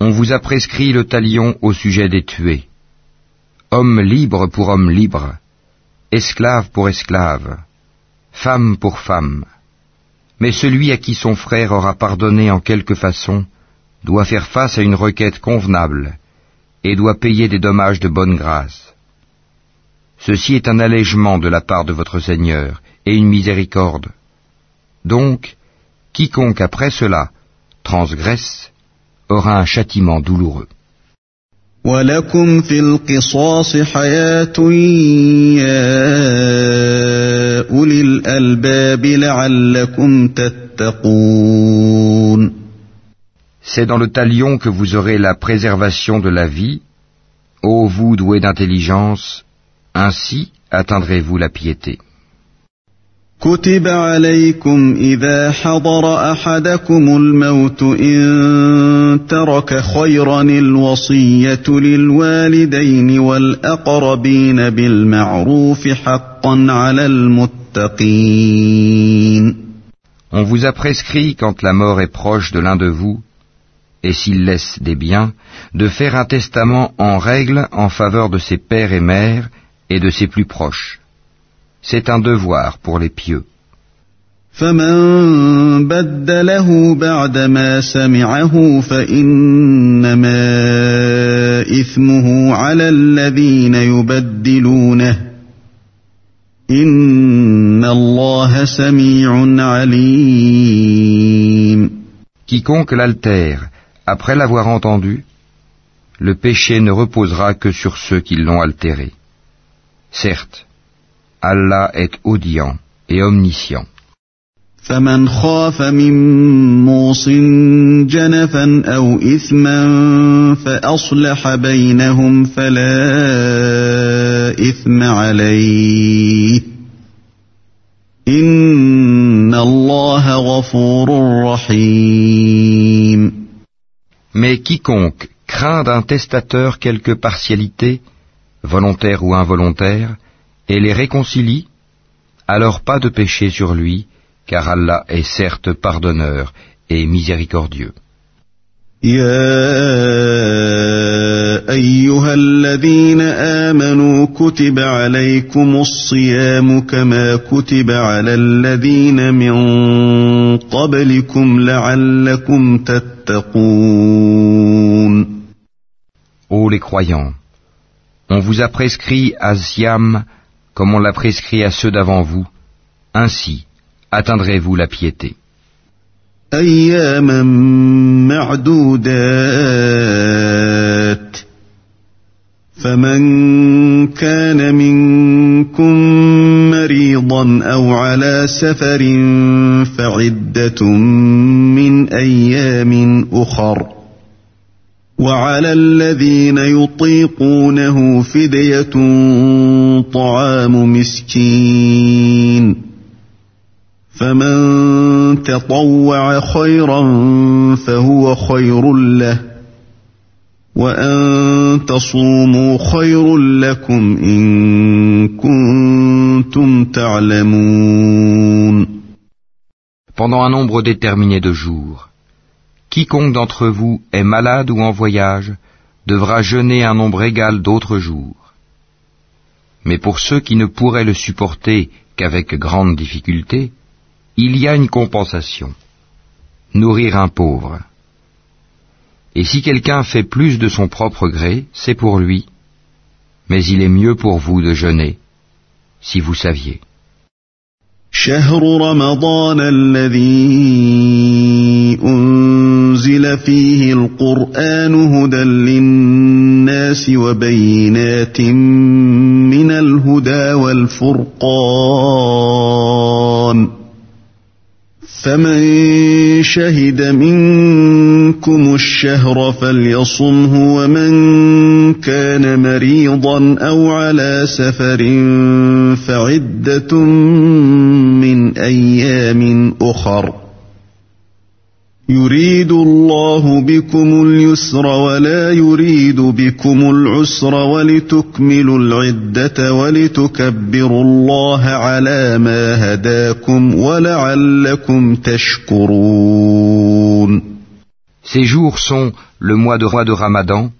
On vous a prescrit le talion au sujet des tués. Homme libre pour homme libre, esclave pour esclave, femme pour femme. Mais celui à qui son frère aura pardonné en quelque façon doit faire face à une requête convenable et doit payer des dommages de bonne grâce. Ceci est un allègement de la part de votre Seigneur et une miséricorde. Donc, quiconque après cela transgresse, aura un châtiment douloureux. C'est dans le talion que vous aurez la préservation de la vie, ô vous doués d'intelligence, ainsi atteindrez-vous la piété. كتب عليكم إذا حضر أحدكم الموت إن ترك خيرا الوصية للوالدين والأقربين بالمعروف حقا على المتقين On vous a prescrit quand la mort est proche de l'un de vous, et s'il laisse des biens, de faire un testament en règle en faveur de ses pères et mères et de ses plus proches. C'est un devoir pour les pieux. فمن بدله بعدما سمعه فإنما إثمه على الذين يبدلونه إن الله سميع عليم Quiconque l'altère après l'avoir entendu, le péché ne reposera que sur ceux qui l'ont altéré. Certes, Allah est audient et omniscient. فمن خاف من موص جنفا أو إثما فأصلح بينهم فلا إثم عليه إن الله غفور رحيم Mais quiconque craint d'un testateur quelque partialité, volontaire ou involontaire, et les réconcilie, alors pas de péché sur lui, car Allah est certes pardonneur et miséricordieux. يا أيها الذين آمنوا كتب عليكم الصيام كما كتب على الذين من قبلكم لعلكم تتقون Ô les croyants, on vous a prescrit à Siam comme on l'a prescrit à ceux d'avant vous, ainsi atteindrez-vous la piété. أياما معدودات فمن كان منكم مريضا أو على سفر فعدة من أيام أخر وعلى الذين يطيقونه فدية طعام مسكين فمن تطوع خيرا فهو خير له وأن تصوموا خير لكم إن كنتم تعلمون. Pendant un nombre déterminé de jours, quiconque d'entre vous est malade ou en voyage devra jeûner un nombre égal d'autres jours. Mais pour ceux qui ne pourraient le supporter qu'avec grande difficulté, il y a une compensation. Nourrir un pauvre. Et si quelqu'un fait plus de son propre gré, c'est pour lui, mais il est mieux pour vous de jeûner, si vous saviez. شهر رمضان الذي أنزل فيه القرآن هدى للناس وبينات من الهدى والفرقان فمن شهد منكم الشهر فليصمه ومن كان مريضا أو على سفر فعدة من أيام أخر يريد الله بكم اليسر ولا يريد بكم العسر ولتكملوا العده ولتكبروا الله على ما هداكم ولعلكم تشكرون Ces jours sont le mois de roi de Ramadan,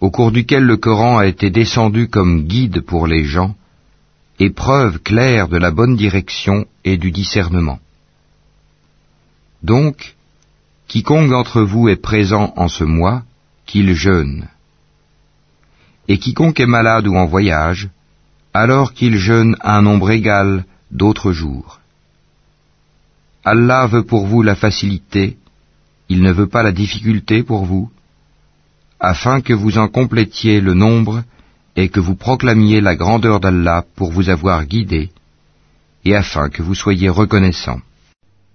au cours duquel le Coran a été descendu comme guide pour les gens, et preuve claire de la bonne direction et du discernement. Donc, quiconque d'entre vous est présent en ce mois, qu'il jeûne. Et quiconque est malade ou en voyage, alors qu'il jeûne un nombre égal d'autres jours. Allah veut pour vous la facilité, il ne veut pas la difficulté pour vous, afin que vous en complétiez le nombre et que vous proclamiez la grandeur d'Allah pour vous avoir guidé, et afin que vous soyez reconnaissants.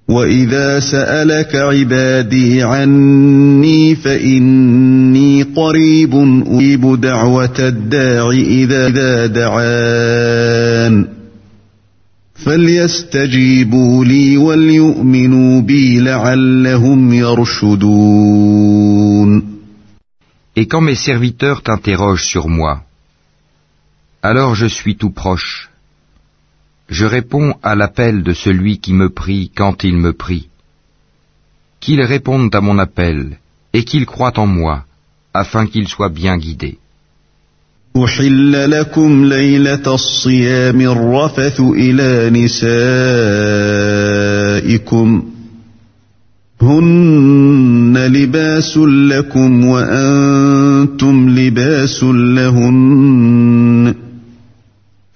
وإذا سألك عبادي عني فإني قريب أجيب دعوة الداع إذا إذا دعان فليستجيبوا لي وليؤمنوا بي لعلهم يرشدون Et quand mes serviteurs t'interrogent sur moi, alors je suis tout proche. Je réponds à l'appel de celui qui me prie quand il me prie. Qu'ils répondent à mon appel et qu'ils croient en moi, afin qu'ils soient bien guidés. أحل لكم ليلة الصيام الرفث إلى نسائكم هن لباس لكم وأنتم لباس لهن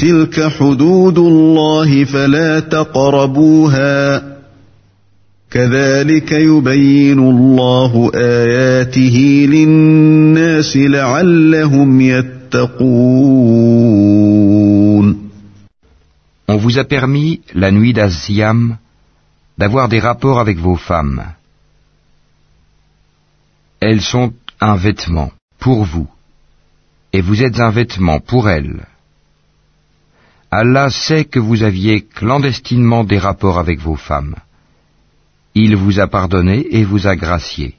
تلك حدود الله فلا تقربوها كذلك يبين الله آياته للناس لعلهم يتقون On vous a permis, la nuit d'Aziam, d'avoir des rapports avec vos femmes. Elles sont un vêtement pour vous, et vous êtes un vêtement pour elles. Allah sait que vous aviez clandestinement des rapports avec vos femmes. Il vous a pardonné et vous a gracié.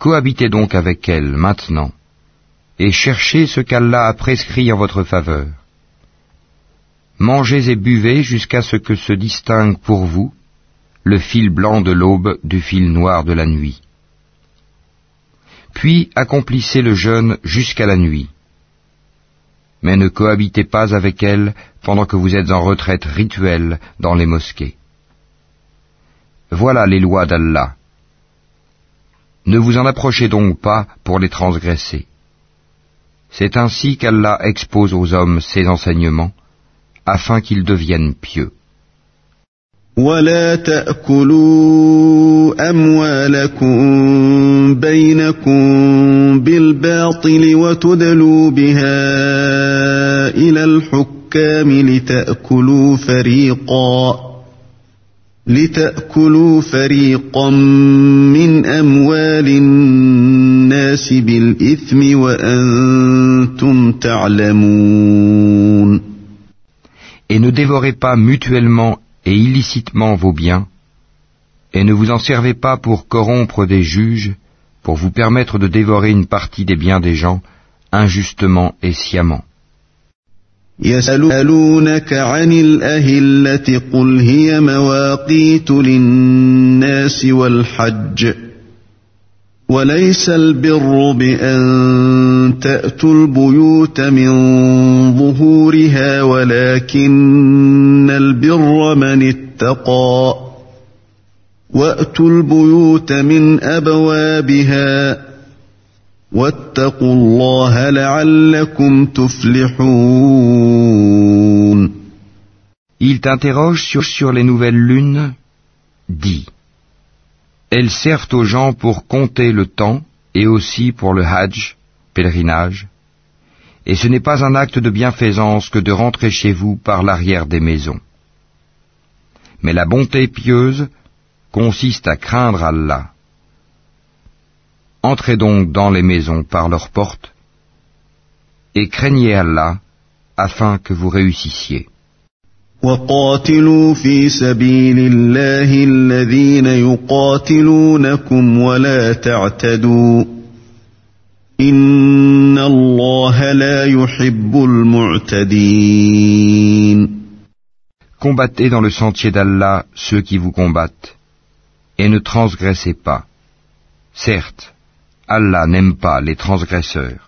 Cohabitez donc avec elles maintenant, et cherchez ce qu'Allah a prescrit en votre faveur. Mangez et buvez jusqu'à ce que se distingue pour vous le fil blanc de l'aube du fil noir de la nuit. Puis accomplissez le jeûne jusqu'à la nuit. Mais ne cohabitez pas avec elles pendant que vous êtes en retraite rituelle dans les mosquées. Voilà les lois d'Allah. Ne vous en approchez donc pas pour les transgresser. C'est ainsi qu'Allah expose aux hommes ses enseignements, afin qu'ils deviennent pieux. ولا تأكلوا أموالكم بينكم بالباطل وتدلوا بها إلى الحكام لتأكلوا فريقا لتأكلوا فريقا من أموال الناس بالإثم وأنتم تعلمون. Et ne dévorez pas mutuellement et illicitement vos biens, et ne vous en servez pas pour corrompre des juges, pour vous permettre de dévorer une partie des biens des gens, injustement et sciemment. وليس البر بأن تأتوا البيوت من ظهورها ولكن البر من اتقى وأتوا البيوت من أبوابها واتقوا الله لعلكم تفلحون Il t'interroge sur, sur les nouvelles lunes, dit Elles servent aux gens pour compter le temps et aussi pour le hajj, pèlerinage, et ce n'est pas un acte de bienfaisance que de rentrer chez vous par l'arrière des maisons. Mais la bonté pieuse consiste à craindre Allah. Entrez donc dans les maisons par leurs portes et craignez Allah afin que vous réussissiez. وقاتلوا في سبيل الله الذين يقاتلونكم ولا تعتدوا ان الله لا يحب المعتدين Combattez dans le sentier d'Allah ceux qui vous combattent et ne transgressez pas. Certes, Allah n'aime pas les transgresseurs.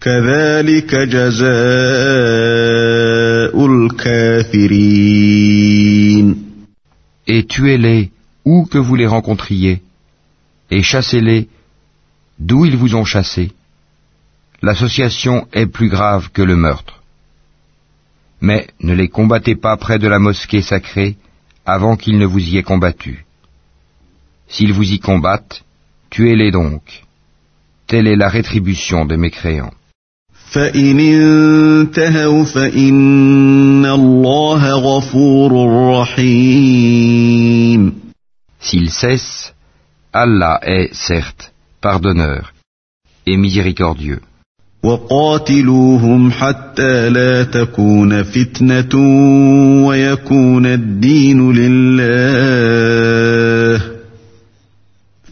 كذلك جزاء الكافرين Et tuez-les où que vous les rencontriez, et chassez-les d'où ils vous ont chassés, l'association est plus grave que le meurtre. Mais ne les combattez pas près de la mosquée sacrée avant qu'ils ne vous y aient combattu. S'ils vous y combattent, tuez-les donc. Telle est la rétribution des mécréants. S'ils cessent, Allah est, certes, pardonneur et miséricordieux. وقاتلوهم حتى لا تكون فتنة ويكون الدين لله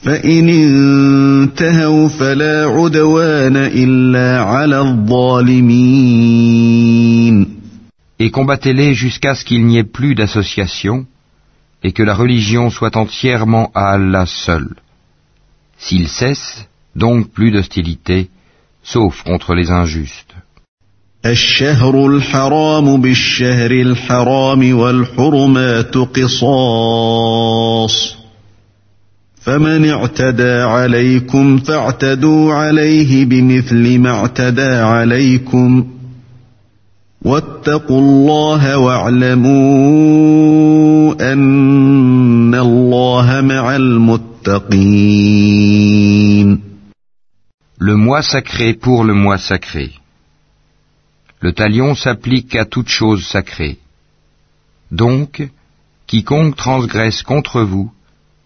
فإن انتهوا فلا عدوان إلا على الظالمين Et combattez-les jusqu'à ce qu'il n'y ait plus d'association et que la religion soit entièrement à Allah seul. S'ils cessent, donc plus d'hostilité, sauf contre les injustes. الشهر الحرام بالشهر الحرام والحرمات قصاص فمن اعتدى عليكم فاعتدوا عليه بمثل ما اعتدى عليكم واتقوا الله واعلموا ان الله مع المتقين Le mois sacré pour le mois sacré. Le talion s'applique à toute chose sacrée. Donc, quiconque transgresse contre vous,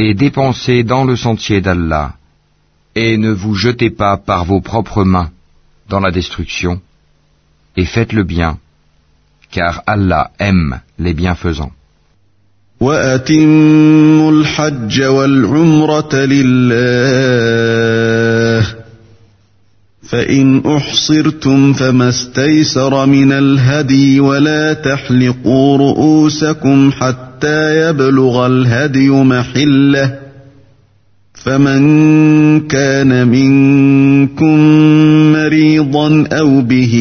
Et dépensez dans le sentier d'Allah, et ne vous jetez pas par vos propres mains dans la destruction, et faites le bien, car Allah aime les bienfaisants. فإن أحصرتم فما استيسر من الهدي ولا تحلقوا رؤوسكم حتى حتى يبلغ الهدي محله. فمن كان منكم مريضا أو به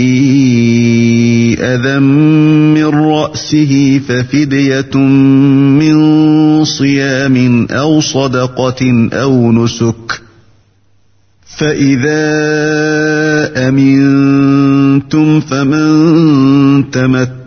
أذى من رأسه ففدية من صيام أو صدقة أو نسك. فإذا أمنتم فمن تمت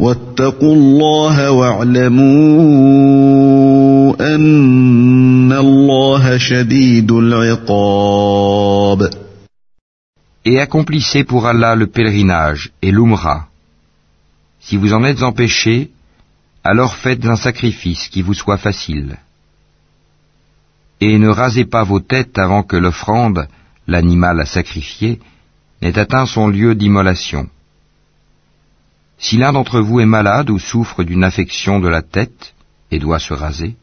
واتقوا الله واعلموا أن الله شديد العقاب Et accomplissez pour Allah le pèlerinage et l'umrah. Si vous en êtes empêché, alors faites un sacrifice qui vous soit facile. Et ne rasez pas vos têtes avant que l'offrande, l'animal à sacrifier, n'ait atteint son lieu d'immolation. Si l'un d'entre vous est malade ou souffre d'une affection de la tête et doit se raser,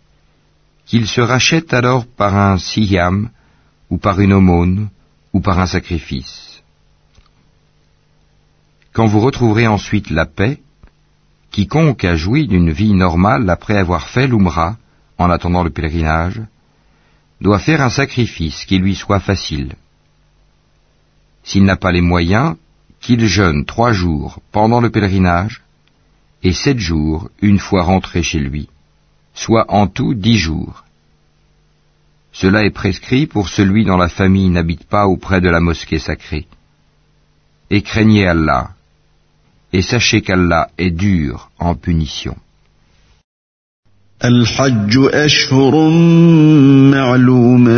qu'il se rachète alors par un siyam, ou par une aumône, ou par un sacrifice. Quand vous retrouverez ensuite la paix, quiconque a joui d'une vie normale après avoir fait l'umrah en attendant le pèlerinage, doit faire un sacrifice qui lui soit facile. S'il n'a pas les moyens, qu'il jeûne trois jours pendant le pèlerinage et sept jours une fois rentré chez lui, soit en tout dix jours. Cela est prescrit pour celui dont la famille n'habite pas auprès de la mosquée sacrée. Et craignez Allah, et sachez qu'Allah est dur en punition. الحج أشهر معلومات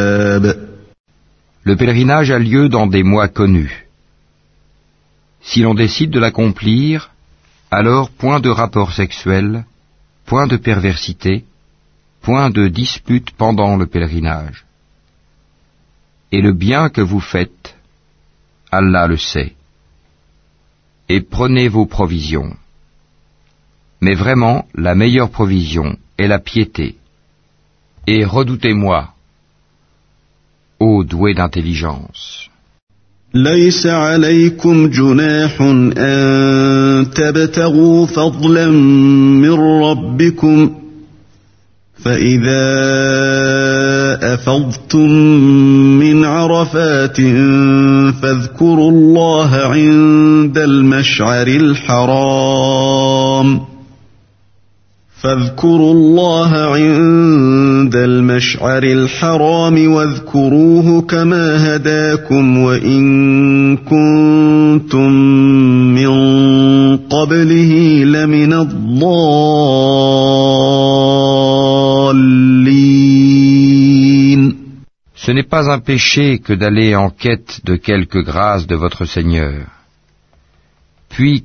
Le pèlerinage a lieu dans des mois connus. Si l'on décide de l'accomplir, alors point de rapport sexuel, point de perversité, point de dispute pendant le pèlerinage. Et le bien que vous faites, Allah le sait. Et prenez vos provisions. Mais vraiment, la meilleure provision est la piété. Et redoutez-moi, ô doué d'intelligence. ليس عليكم جناح أن تبتغوا فضلا من ربكم فإذا أفضتم من عرفات فاذكروا الله عند المشعر الحرام فاذكروا الله عند المشعر الحرام واذكروه كما هداكم وإن كنتم من قبله لمن الضالين Ce n'est pas un péché que d'aller en quête de quelque grâce de votre Seigneur. Puis,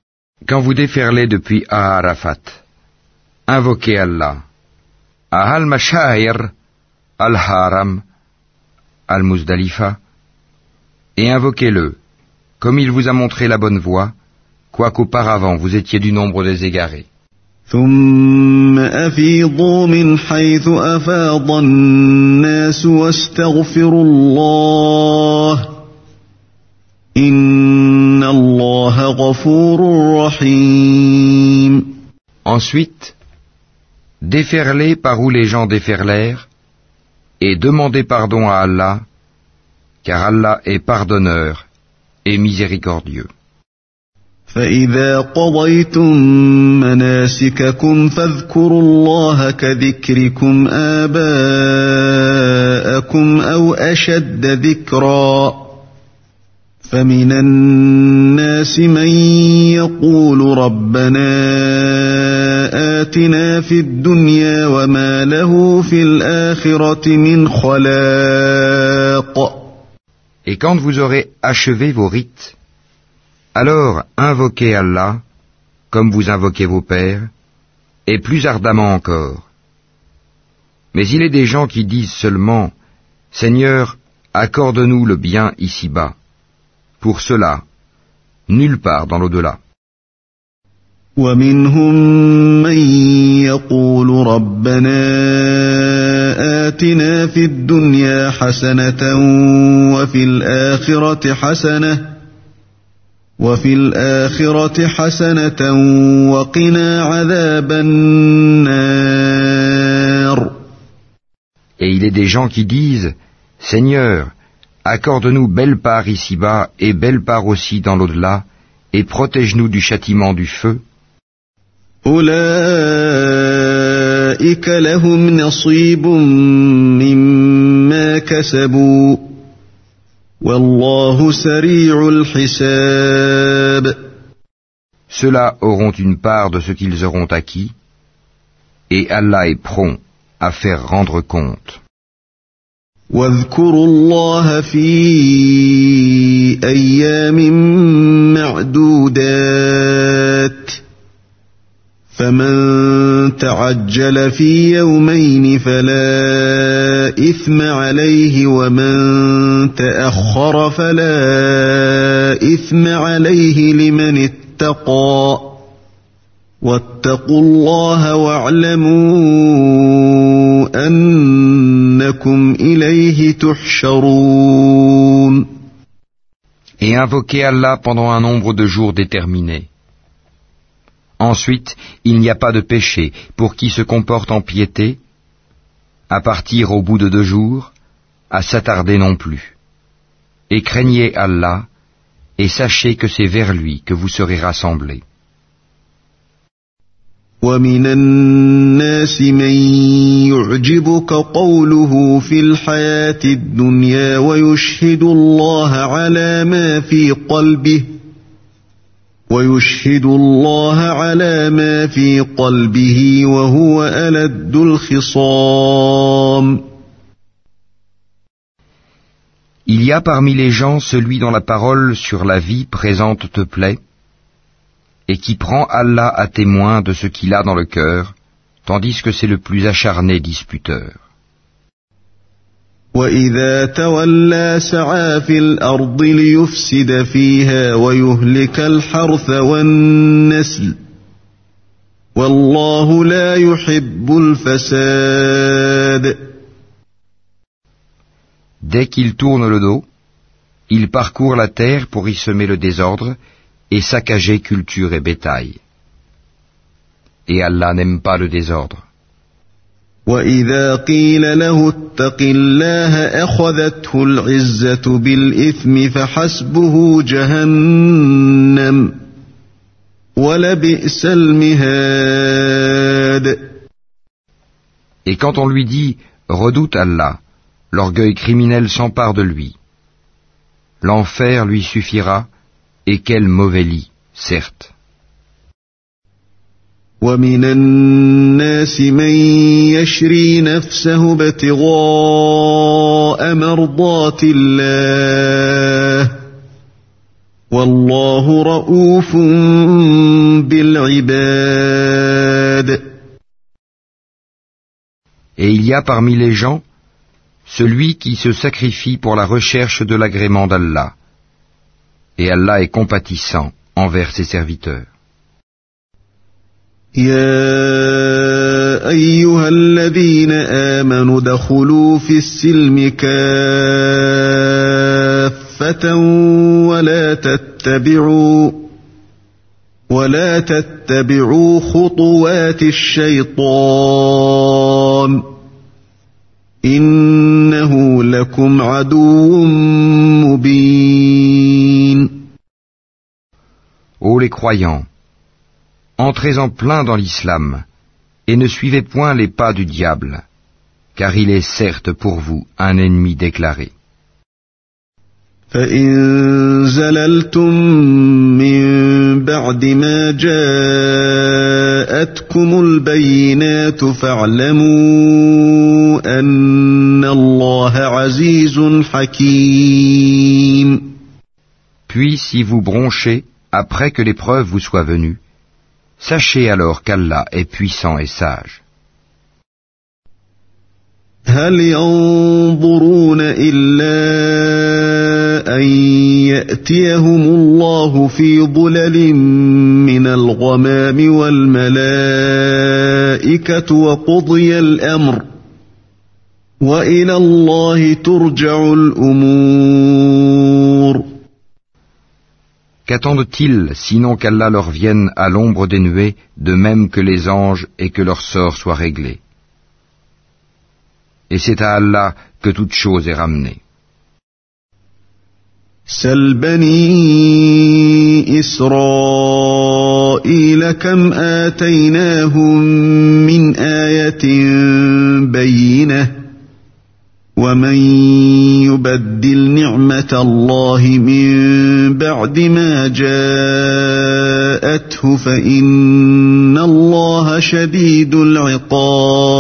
quand vous déferlez depuis Arafat, invoquez Allah. À Al-Mashair, Al-Haram, Al-Muzdalifa, et invoquez-le, comme il vous a montré la bonne voie, quoiqu'auparavant vous étiez du nombre des égarés. ثم أفيضوا من حيث أفاض الناس واستغفروا الله إن الله غفور رحيم Ensuite, déferlez par où les gens déferlèrent, et demandez pardon à Allah, car Allah est pardonneur et miséricordieux. فإذا قضيتم مناسككم فاذكروا الله كذكركم آباءكم أو أشد ذكرا فمن الناس من يقول ربنا آتنا في الدنيا وما له في الآخرة من خلاق Et quand vous aurez achevé vos rites, alors invoquez Allah, comme vous invoquez vos pères, et plus ardemment encore. Mais il est des gens qui disent seulement, Seigneur, accorde-nous le bien ici-bas. Pour cela, nulle part dans l'au-delà. ومنهم من يقول ربنا آتنا في الدنيا حسنة وفي الآخرة حسنة وفي الآخرة حسنة وقنا عذاب النار Et il est des gens qui disent, Seigneur, Accorde-nous belle part ici-bas et belle part aussi dans l'au-delà, et protège-nous du châtiment du feu. Ceux-là auront une part de ce qu'ils auront acquis, et Allah est prompt à faire rendre compte. واذكروا الله في أيام معدودات فمن تعجل في يومين فلا إثم عليه ومن تأخر فلا إثم عليه لمن اتقى واتقوا الله واعلموا تحشرون Et invoquez Allah pendant un nombre de jours déterminé. Ensuite, il n'y a pas de péché pour qui se comporte en piété, à partir au bout de deux jours, à s'attarder non plus. Et craignez Allah, et sachez que c'est vers lui que vous serez rassemblés. ومن الناس من يعجبك قوله في الحياة الدنيا ويشهد الله على ما في قلبه ويشهد الله على ما في قلبه وهو ألد الخصام. Il y a parmi les gens celui dont la parole sur la vie présente te plaît, et qui prend Allah à témoin de ce qu'il a dans le cœur, tandis que c'est le plus acharné disputeur. Dès qu'il tourne le dos, il parcourt la terre pour y semer le désordre et saccager culture et bétail. Et Allah n'aime pas le désordre. Et quand on lui dit Redoute Allah, l'orgueil criminel s'empare de lui. L'enfer lui suffira, et quel mauvais lit, certes. Et il y a parmi les gens celui qui se sacrifie pour la recherche de l'agrément d'Allah. Et Allah est compatissant envers ses serviteurs. يا أيها الذين آمنوا دخلوا في السلم كافة ولا تتبعوا ولا تتبعوا خطوات الشيطان إنه لكم عدو مبين Ô les croyants, entrez en plein dans l'islam et ne suivez point les pas du diable, car il est certes pour vous un ennemi déclaré. فإن زللتم من بعد ما جاءتكم البينات فاعلموا أن الله عزيز حكيم Puis si vous bronchez après que l'épreuve vous soit venue, sachez alors qu'Allah est puissant et sage. هل ينظرون إلا أن يأتيهم الله في ظلل من الغمام والملائكة وقضي الأمر وإلى الله ترجع الأمور Qu'attendent-ils sinon qu'Allah leur vienne à l'ombre des nuées, de même que les anges, et que leur sort soit réglé Et c'est à Allah que toute chose est ramenée. سل بني إسرائيل كم آتيناهم من آية بينة ومن يبدل نعمة الله من بعد ما جاءته فإن الله شديد العقاب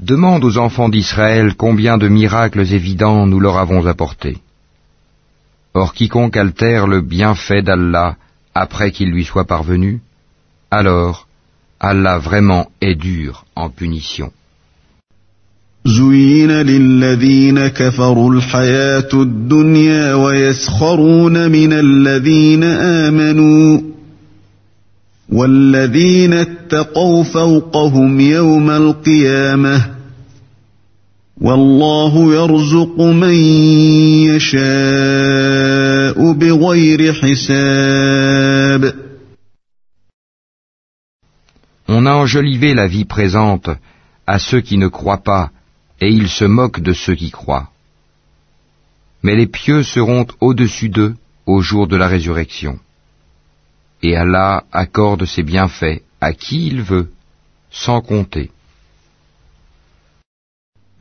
Demande aux enfants d'Israël combien de miracles évidents nous leur avons apportés. Or quiconque altère le bienfait d'Allah après qu'il lui soit parvenu, alors Allah vraiment est dur en punition. زين للذين كفروا الحياة الدنيا ويسخرون من الذين آمنوا والذين اتقوا فوقهم يوم القيامة والله يرزق من يشاء بغير حساب On a enjolivé la vie présente à ceux qui ne croient pas et ils se moquent de ceux qui croient. Mais les pieux seront au-dessus d'eux au jour de la résurrection. Et Allah accorde ses bienfaits à qui il veut, sans compter.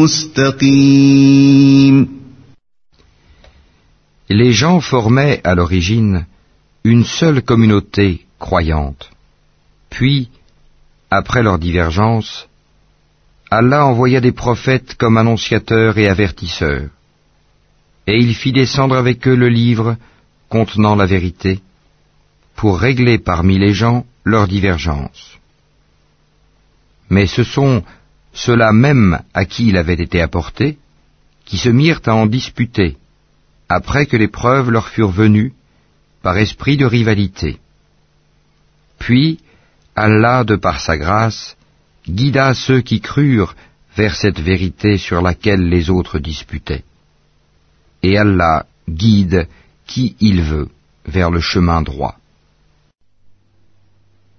مستقيم Les gens formaient à l'origine une seule communauté croyante. Puis, après leur divergence, Allah envoya des prophètes comme annonciateurs et avertisseurs. Et il fit descendre avec eux le livre contenant la vérité, pour régler parmi les gens leurs divergences. Mais ce sont ceux-là même à qui il avait été apporté, qui se mirent à en disputer, après que les preuves leur furent venues, par esprit de rivalité. Puis, Allah, de par sa grâce, guida ceux qui crurent vers cette vérité sur laquelle les autres disputaient. Et Allah guide qui il veut vers le chemin droit.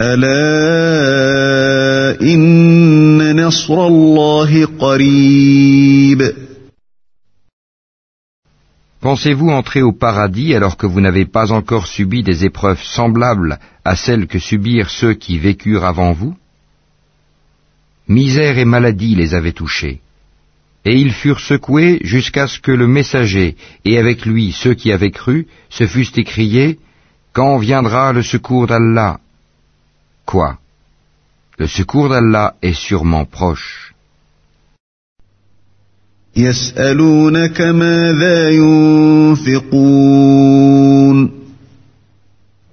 ألا إن نصر الله قريب Pensez-vous entrer au paradis alors que vous n'avez pas encore subi des épreuves semblables à celles que subirent ceux qui vécurent avant vous Misère et maladie les avaient touchés, et ils furent secoués jusqu'à ce que le messager et avec lui ceux qui avaient cru se fussent écriés Quand viendra le secours d'Allah Quoi? Le secours d'Allah est sûrement proche.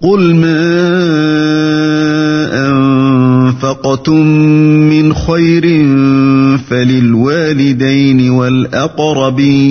قل ما أنفقتم من خير فللوالدين والأقربين.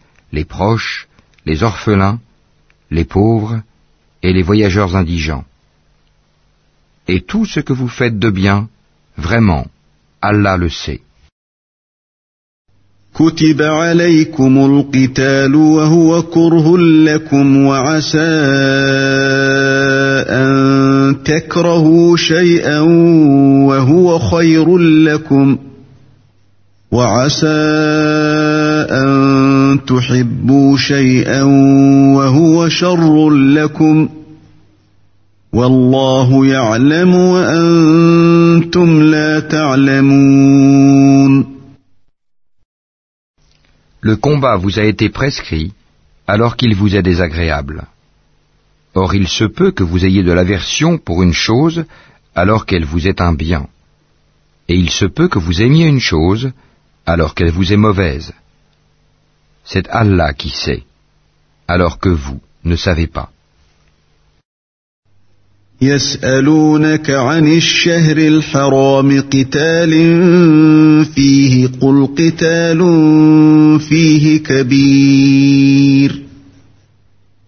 les proches, les orphelins, les pauvres et les voyageurs indigents. Et tout ce que vous faites de bien, vraiment, Allah le sait. كتب عليكم القتال وهو كره لكم وعسى أن تكرهوا شيئا وهو خير لكم وعسى أن تحبوا شيئا وهو شر لكم والله يعلم وأنتم لا تعلمون Le combat vous a été prescrit alors qu'il vous est désagréable. Or il se peut que vous ayez de l'aversion pour une chose alors qu'elle vous est un bien. Et il se peut que vous aimiez une chose alors qu'elle vous est mauvaise. C'est Allah qui sait, alors que vous ne savez pas. يسألونك عن الشهر الحرام قتال فيه قل قتال فيه كبير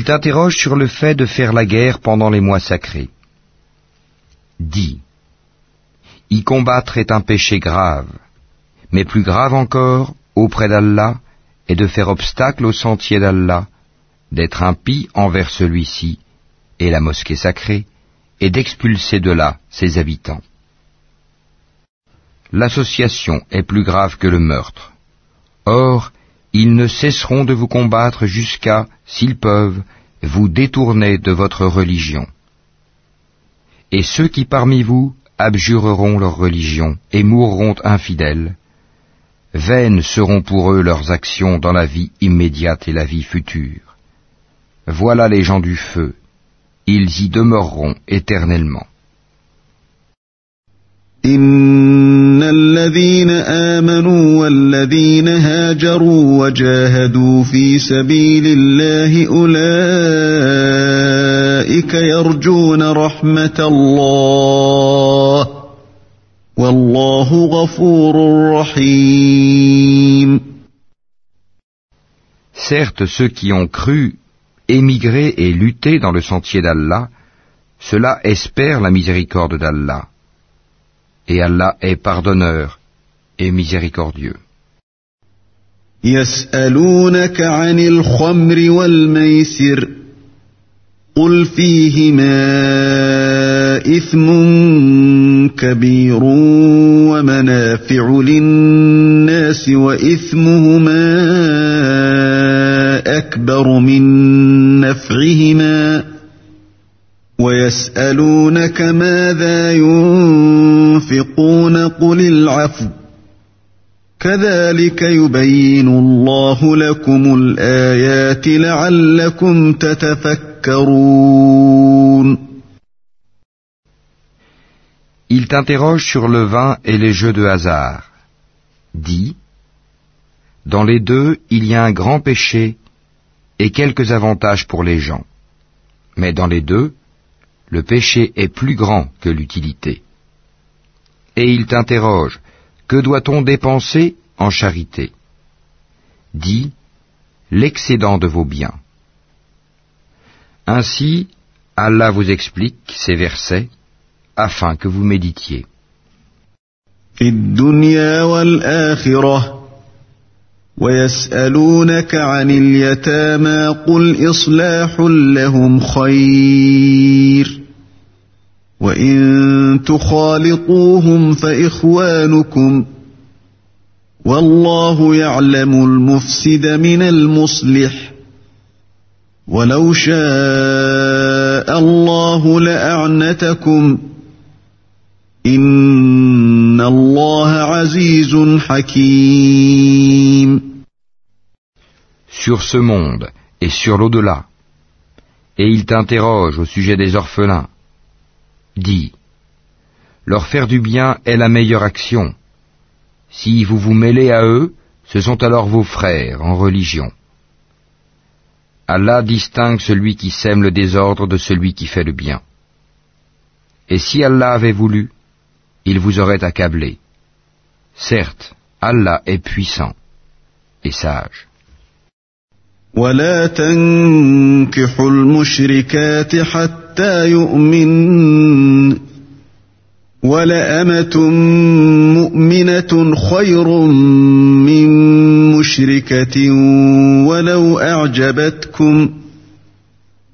Il t'interroge sur le fait de faire la guerre pendant les mois sacrés. Dis, y combattre est un péché grave, mais plus grave encore, auprès d'Allah, est de faire obstacle au sentier d'Allah, d'être impie envers celui-ci et la mosquée sacrée, et d'expulser de là ses habitants. L'association est plus grave que le meurtre. Or, ils ne cesseront de vous combattre jusqu'à, s'ils peuvent, vous détourner de votre religion. Et ceux qui parmi vous abjureront leur religion et mourront infidèles, vaines seront pour eux leurs actions dans la vie immédiate et la vie future. Voilà les gens du feu, ils y demeureront éternellement. ان الذين امنوا والذين هاجروا وجاهدوا في سبيل الله اولئك يرجون رحمه الله والله غفور رحيم Certes, ceux qui ont cru, émigré et lutté dans le sentier d'Allah, cela espère la miséricorde d'Allah. Et Allah est pardonneur et miséricordieux. يسألونك عن الخمر والميسر قل فيهما إثم كبير ومنافع للناس وإثمهما أكبر من نفعهما ويسألونك ماذا ينفقون قل العفو كذلك يبين الله لكم الآيات لعلكم تتفكرون Il t'interroge sur le vin et les jeux de hasard. Dis, dans les deux, il y a un grand péché et quelques avantages pour les gens. Mais dans les deux, le péché est plus grand que l'utilité. Et il t'interroge, que doit-on dépenser en charité Dis, l'excédent de vos biens. Ainsi, Allah vous explique ces versets afin que vous méditiez. ويسألونك عن اليتامى قل إصلاح لهم خير وإن تخالطوهم فإخوانكم والله يعلم المفسد من المصلح ولو شاء الله لأعنتكم إن الله عزيز حكيم sur ce monde et sur l'au-delà. Et il t'interroge au sujet des orphelins. Dis, leur faire du bien est la meilleure action. Si vous vous mêlez à eux, ce sont alors vos frères en religion. Allah distingue celui qui sème le désordre de celui qui fait le bien. Et si Allah avait voulu, il vous aurait accablé. Certes, Allah est puissant et sage. ولا تنكحوا المشركات حتى يؤمن ولأمة مؤمنة خير من مشركة ولو أعجبتكم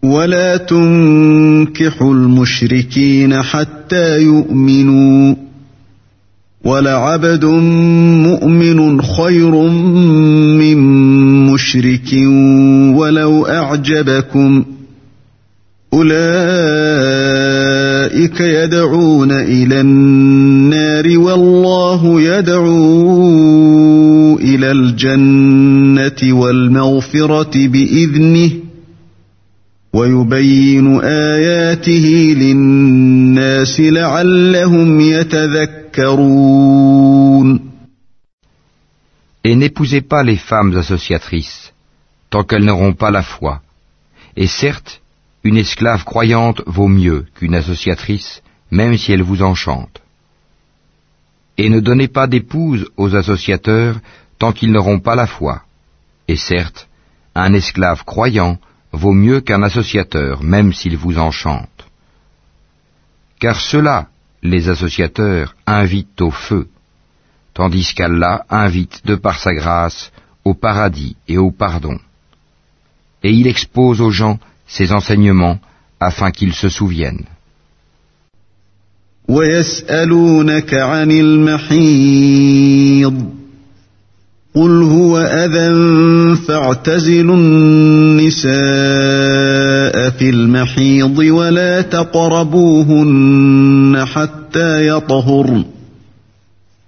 ولا تنكحوا المشركين حتى يؤمنوا ولعبد مؤمن خير من مشرك ولو أعجبكم. أولئك يدعون إلى النار والله يدعو إلى الجنة والمغفرة بإذنه ويبين آياته للناس لعلهم يتذكرون. Et n'épousez pas les femmes associatrices, tant qu'elles n'auront pas la foi. Et certes, une esclave croyante vaut mieux qu'une associatrice, même si elle vous enchante. Et ne donnez pas d'épouse aux associateurs tant qu'ils n'auront pas la foi. Et certes, un esclave croyant vaut mieux qu'un associateur, même s'il vous enchante. Car ceux-là, les associateurs, invitent au feu, tandis qu'Allah invite de par sa grâce au paradis et au pardon. Et il expose aux gens ses enseignements afin qu'ils se souviennent. قل هو أذى فاعتزلوا النساء في المحيض ولا تقربوهن حتى يطهرن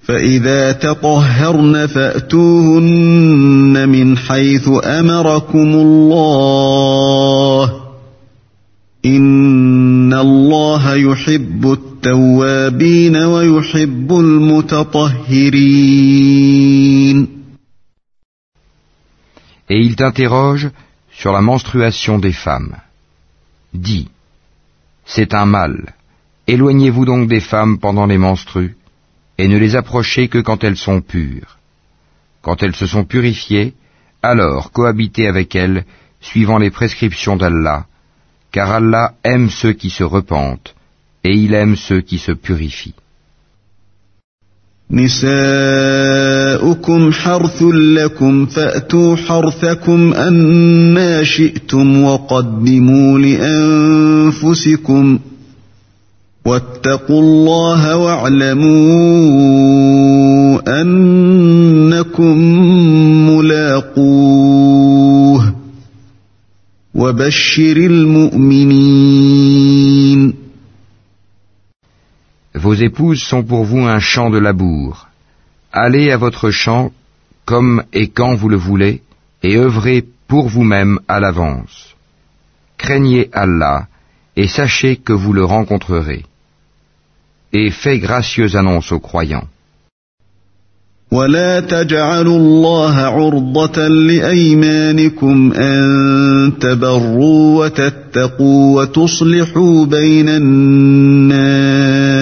فإذا تطهرن فأتوهن من حيث أمركم الله إن الله يحب التوابين ويحب المتطهرين Et il t'interroge sur la menstruation des femmes. Dis, c'est un mal. Éloignez-vous donc des femmes pendant les menstrues, et ne les approchez que quand elles sont pures. Quand elles se sont purifiées, alors cohabitez avec elles, suivant les prescriptions d'Allah, car Allah aime ceux qui se repentent, et il aime ceux qui se purifient. نساؤكم حرث لكم فأتوا حرثكم أنا شئتم وقدموا لأنفسكم واتقوا الله واعلموا أنكم ملاقوه وبشر المؤمنين Vos épouses sont pour vous un champ de labour. Allez à votre champ comme et quand vous le voulez, et œuvrez pour vous-même à l'avance. Craignez Allah, et sachez que vous le rencontrerez. Et faites gracieuse annonce aux croyants. ولا تجعلوا الله عرضة لأيمانكم أن تبروا وتتقوا وتصلحوا بين الناس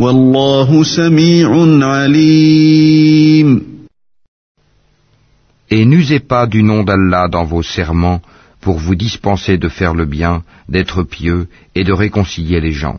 والله سميع عليم Et n'usez pas du nom d'Allah dans vos serments pour vous dispenser de faire le bien, d'être pieux et de réconcilier les gens.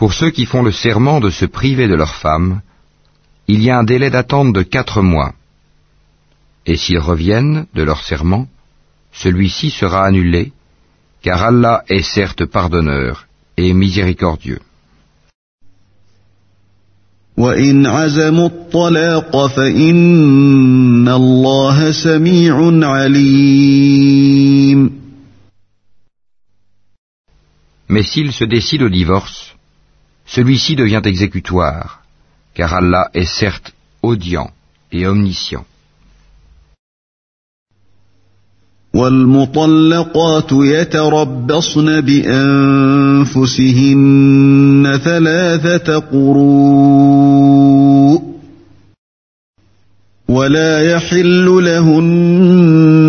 Pour ceux qui font le serment de se priver de leurs femmes, il y a un délai d'attente de quatre mois. Et s'ils reviennent de leur serment, celui-ci sera annulé, car Allah est certes pardonneur et miséricordieux. Mais s'il se décide au divorce, celui-ci devient exécutoire, car Allah est certes audient et omniscient. والمطلقات يتربصن بانفسهن ثلاثه قروء ولا يحل لهن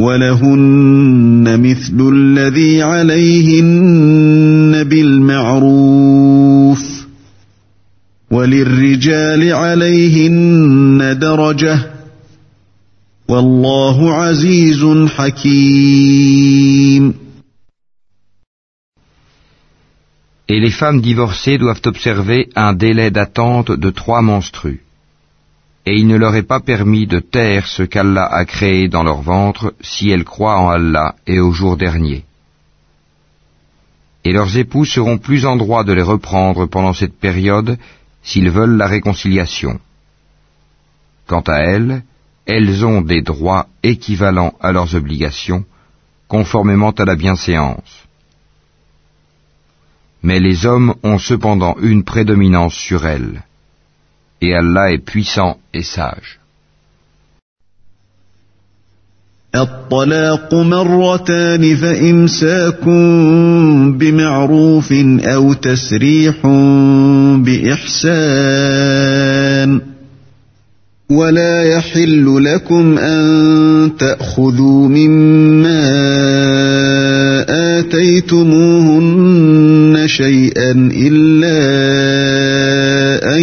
ولهن مثل الذي عليهن بالمعروف وللرجال عليهن درجه والله عزيز حكيم Et les femmes divorcées doivent observer un délai d'attente de trois menstrues. Et il ne leur est pas permis de taire ce qu'Allah a créé dans leur ventre si elles croient en Allah et au jour dernier. Et leurs époux seront plus en droit de les reprendre pendant cette période s'ils veulent la réconciliation. Quant à elles, elles ont des droits équivalents à leurs obligations, conformément à la bienséance mais les hommes ont cependant une prédominance sur elles, et Allah est puissant et sage. الطلاق مرتان فإمساك بمعروف أو تسريح بإحسان ولا يحل لكم أن تأخذوا مما آتيتموهن شيئا إلا أن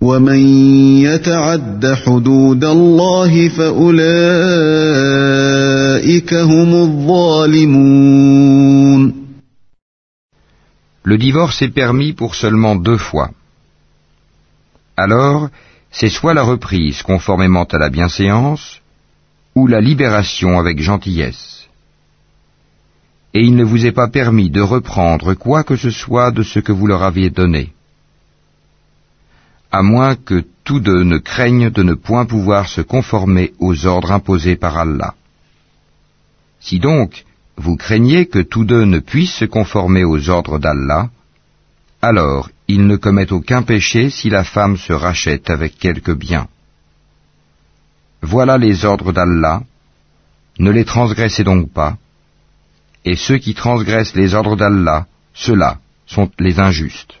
ومن يتعد حدود الله فأولئك هم الظالمون Le divorce est permis pour seulement deux fois. Alors, c'est soit la reprise conformément à la bienséance, ou la libération avec gentillesse et il ne vous est pas permis de reprendre quoi que ce soit de ce que vous leur aviez donné, à moins que tous deux ne craignent de ne point pouvoir se conformer aux ordres imposés par Allah. Si donc vous craignez que tous deux ne puissent se conformer aux ordres d'Allah, alors ils ne commettent aucun péché si la femme se rachète avec quelque bien. Voilà les ordres d'Allah, ne les transgressez donc pas, et ceux qui transgressent les ordres d'Allah, ceux-là sont les injustes.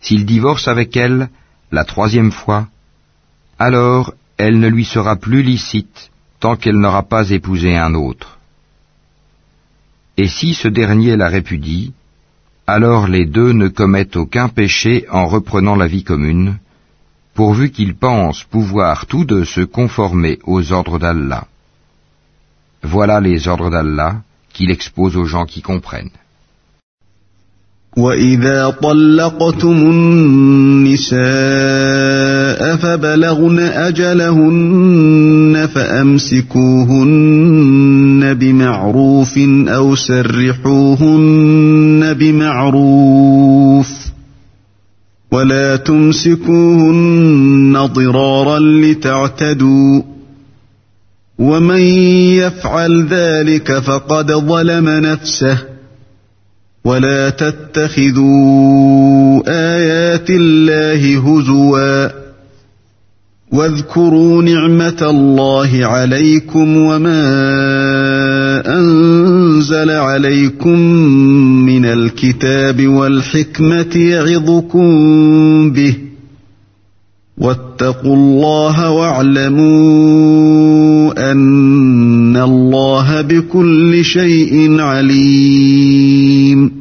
S'il divorce avec elle la troisième fois, alors elle ne lui sera plus licite tant qu'elle n'aura pas épousé un autre. Et si ce dernier la répudie, alors les deux ne commettent aucun péché en reprenant la vie commune, pourvu qu'ils pensent pouvoir tous deux se conformer aux ordres d'Allah. Voilà les ordres d'Allah qu'il expose aux gens qui comprennent. واذا طلقتم النساء فبلغن اجلهن فامسكوهن بمعروف او سرحوهن بمعروف ولا تمسكوهن ضرارا لتعتدوا. ومن يفعل ذلك فقد ظلم نفسه. ولا تتخذوا آيات الله هزوا. واذكروا نعمة الله عليكم وما أنزل عليكم من الكتاب والحكمه يعظكم به واتقوا الله واعلموا ان الله بكل شيء عليم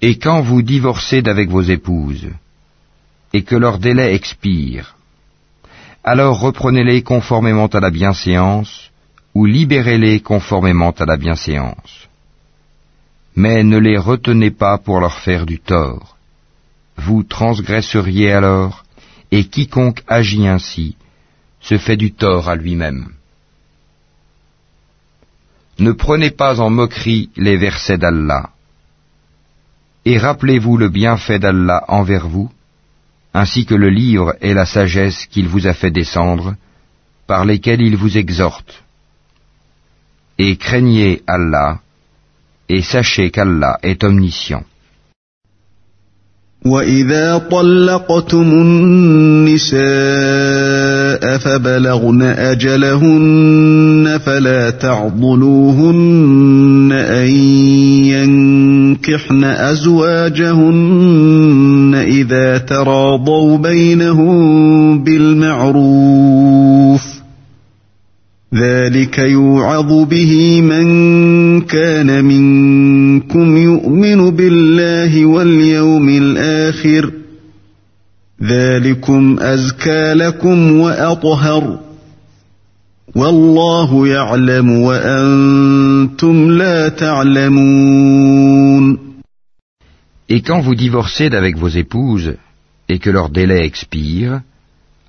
Et quand vous divorcez d'avec vos épouses, et que leur délai expire, alors reprenez-les conformément à la bienséance, ou libérez-les conformément à la bienséance. Mais ne les retenez pas pour leur faire du tort. Vous transgresseriez alors et quiconque agit ainsi se fait du tort à lui-même. Ne prenez pas en moquerie les versets d'Allah, et rappelez-vous le bienfait d'Allah envers vous, ainsi que le livre et la sagesse qu'il vous a fait descendre, par lesquels il vous exhorte. Et craignez Allah, et sachez qu'Allah est omniscient. واذا طلقتم النساء فبلغن اجلهن فلا تعضلوهن ان ينكحن ازواجهن اذا تراضوا بينهم ذلك يوعظ به من كان منكم يؤمن بالله واليوم الآخر ذلكم ازكى لكم واطهر والله يعلم وأنتم لا تعلمون Et quand vous divorcez d'avec vos épouses et que leur délai expire,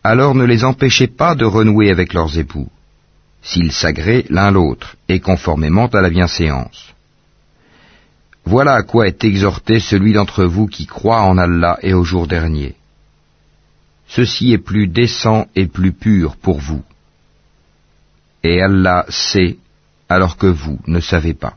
alors ne les empêchez pas de renouer avec leurs époux. S'ils s'agréent l'un l'autre, et conformément à la bienséance. Voilà à quoi est exhorté celui d'entre vous qui croit en Allah et au jour dernier. Ceci est plus décent et plus pur pour vous. Et Allah sait alors que vous ne savez pas.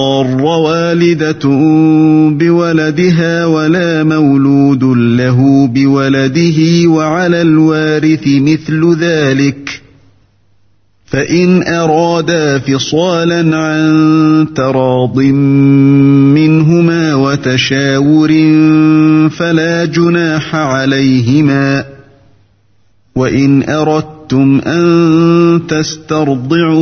والدة بولدها ولا مولود له بولده وعلى الوارث مثل ذلك. فإن أرادا فصالا عن تراض منهما وتشاور فلا جناح عليهما. وإن أردت أردتم أن تسترضعوا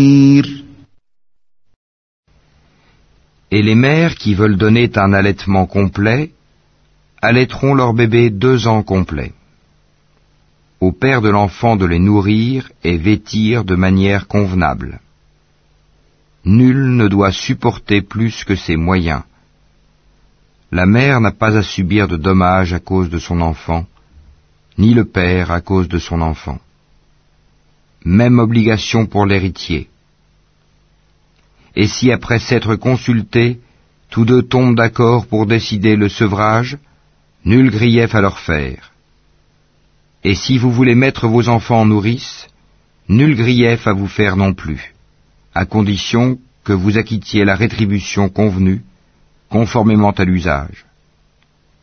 Et les mères qui veulent donner un allaitement complet allaiteront leur bébé deux ans complets. Au père de l'enfant de les nourrir et vêtir de manière convenable. Nul ne doit supporter plus que ses moyens. La mère n'a pas à subir de dommages à cause de son enfant, ni le père à cause de son enfant. Même obligation pour l'héritier. Et si après s'être consultés, tous deux tombent d'accord pour décider le sevrage, nul grief à leur faire. Et si vous voulez mettre vos enfants en nourrice, nul grief à vous faire non plus, à condition que vous acquittiez la rétribution convenue, conformément à l'usage.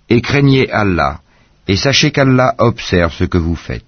Et craignez Allah, et sachez qu'Allah observe ce que vous faites.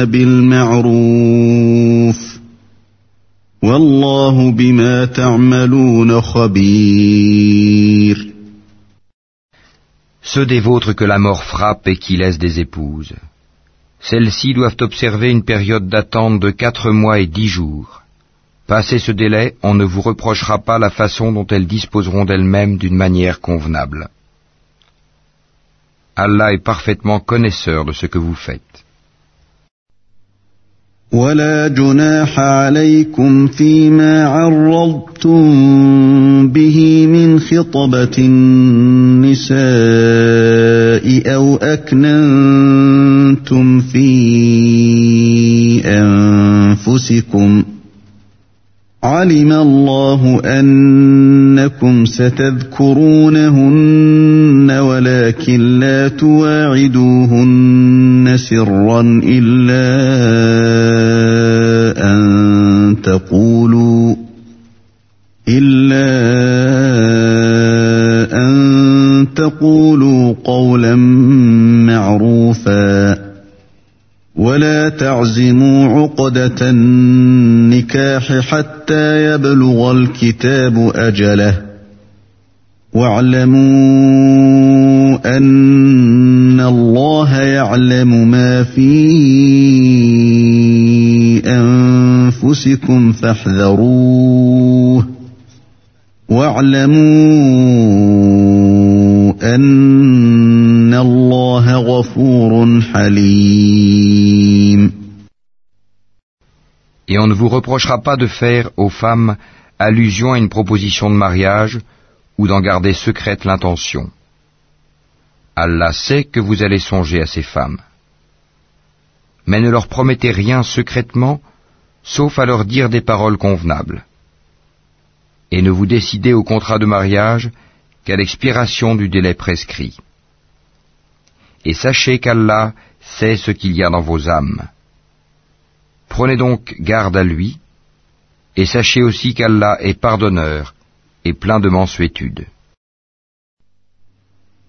أنفسهن بالمعروف والله بما تعملون خبير Ceux des vôtres que la mort frappe et qui laissent des épouses. Celles-ci doivent observer une période d'attente de quatre mois et dix jours. Passé ce délai, on ne vous reprochera pas la façon dont elles disposeront d'elles-mêmes d'une manière convenable. Allah est parfaitement connaisseur de ce que vous faites. ولا جناح عليكم فيما عرضتم به من خطبة النساء أو أكننتم في أنفسكم علم الله أنكم ستذكرونهن ولكن لا تواعدوهن سرا إلا أن تقولوا إلا تقولوا قولا معروفا ولا تعزموا عقدة النكاح حتى يبلغ الكتاب أجله واعلموا أن الله يعلم في أنفسكم فاحذروه واعلموا Et on ne vous reprochera pas de faire aux femmes allusion à une proposition de mariage ou d'en garder secrète l'intention. Allah sait que vous allez songer à ces femmes. Mais ne leur promettez rien secrètement, sauf à leur dire des paroles convenables. Et ne vous décidez au contrat de mariage qu'à l'expiration du délai prescrit. Et sachez qu'Allah sait ce qu'il y a dans vos âmes. Prenez donc garde à lui, et sachez aussi qu'Allah est pardonneur et plein de mansuétude.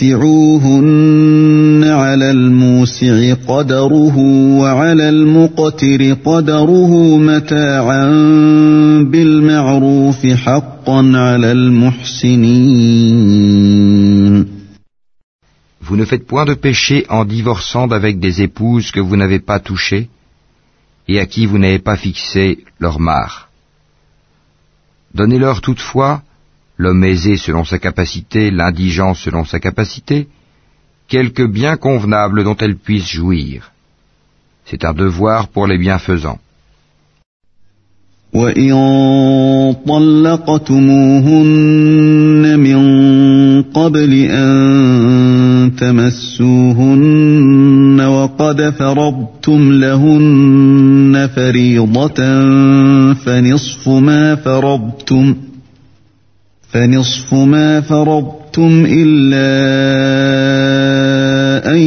ومتعوهن على الموسع قدره وعلى المقتر قدره متاعا بالمعروف حقا على المحسنين Vous ne faites point de péché en divorçant d'avec des épouses que vous n'avez pas touchées et à qui vous n'avez pas fixé leur mare. Donnez-leur toutefois l'homme aisé selon sa capacité, l'indigent selon sa capacité, quelque bien convenable dont elle puisse jouir. C'est un devoir pour les bienfaisants. فنصف ما فرضتم إلا أن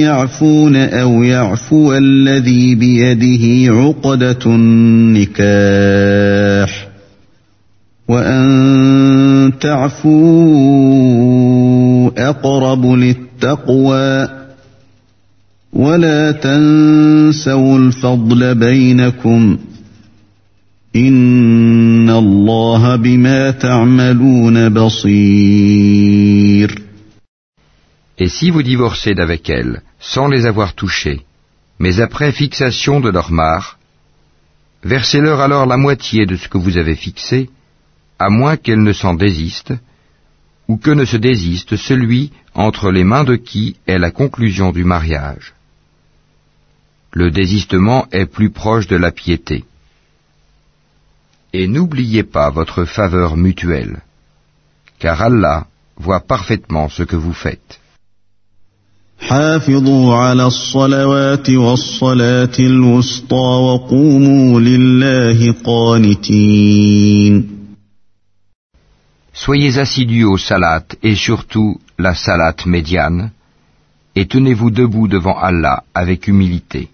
يعفون أو يعفو الذي بيده عقدة النكاح وأن تعفوا أقرب للتقوى ولا تنسوا الفضل بينكم إن Et si vous divorcez d'avec elles, sans les avoir touchées, mais après fixation de leur mare, versez-leur alors la moitié de ce que vous avez fixé, à moins qu'elles ne s'en désistent, ou que ne se désiste celui entre les mains de qui est la conclusion du mariage. Le désistement est plus proche de la piété et n'oubliez pas votre faveur mutuelle, car Allah voit parfaitement ce que vous faites. Soyez assidus aux salates et surtout la salate médiane, et tenez-vous debout devant Allah avec humilité.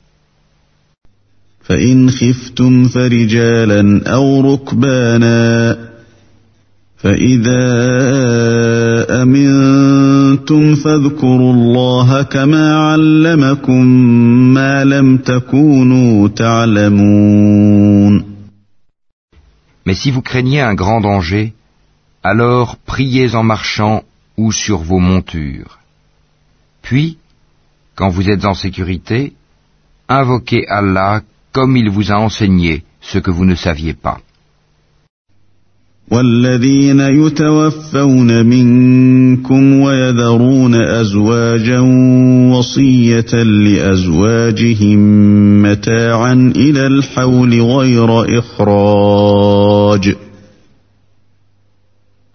فإن خفتم فرجالا أو ركبانا فإذا أمنتم فاذكروا الله كما علمكم ما لم تكونوا تعلمون Mais si vous craignez un grand danger, alors priez en marchant ou sur vos montures. Puis, quand vous êtes en sécurité, invoquez Allah comme il vous a enseigné ce que vous ne saviez pas. والذين يتوفون منكم ويذرون أزواجا وصية لأزواجهم متاعا إلى الحول غير إخراج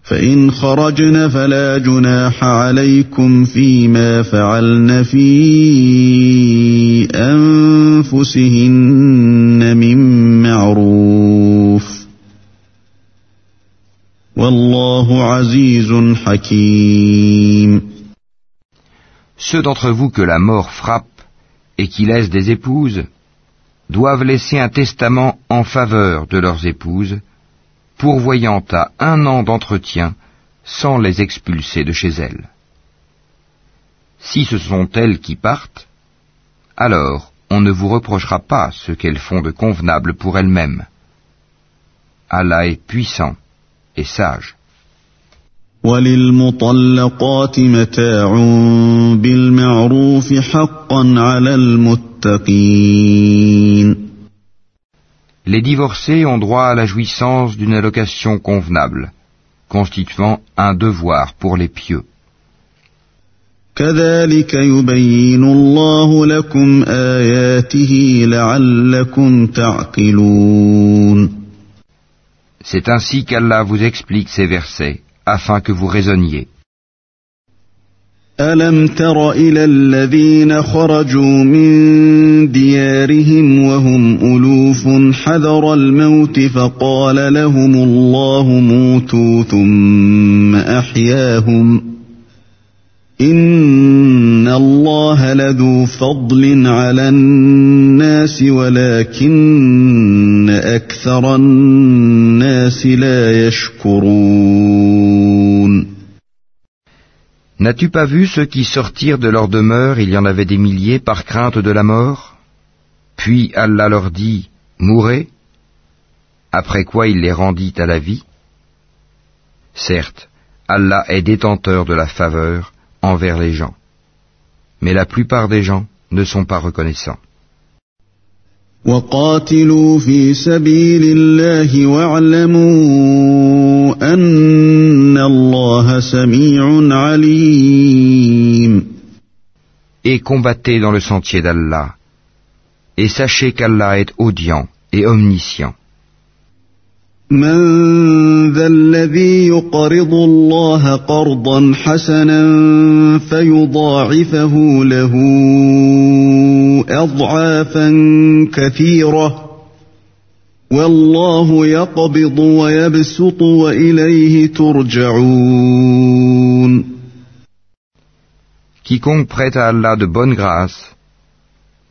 فإن خرجن فلا جناح عليكم فيما فعلن في أنفسهن من معروف والله عزيز حكيم Ceux d'entre vous que la mort frappe et qui laissent des épouses doivent laisser un testament en faveur de leurs épouses pourvoyant à un an d'entretien sans les expulser de chez elles. Si ce sont elles qui partent, alors on ne vous reprochera pas ce qu'elles font de convenable pour elles-mêmes. Allah est puissant et sage. Les divorcés ont droit à la jouissance d'une allocation convenable, constituant un devoir pour les pieux. C'est ainsi qu'Allah vous explique ces versets, afin que vous raisonniez. ألم تر إلى الذين خرجوا من ديارهم وهم ألوف حذر الموت فقال لهم الله موتوا ثم أحياهم إن الله لذو فضل على الناس ولكن أكثر الناس لا يشكرون N'as-tu pas vu ceux qui sortirent de leur demeure, il y en avait des milliers, par crainte de la mort? Puis Allah leur dit, Mourez Après quoi il les rendit à la vie Certes, Allah est détenteur de la faveur envers les gens. Mais la plupart des gens ne sont pas reconnaissants. وقاتلوا في سبيل الله واعلموا أن الله سميع عليم Et combattez dans le sentier d'Allah, et sachez qu'Allah est audient et omniscient. من ذا الذي يقرض الله قرضا حسنا فيضاعفه له اضعافا كثيره والله يقبض ويبسط واليه ترجعون Quiconque prête à Allah de bonne grâce,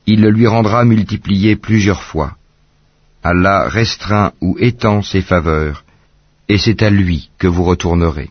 il le lui rendra multiplié plusieurs fois. Allah restreint ou étend ses faveurs, et c'est à lui que vous retournerez.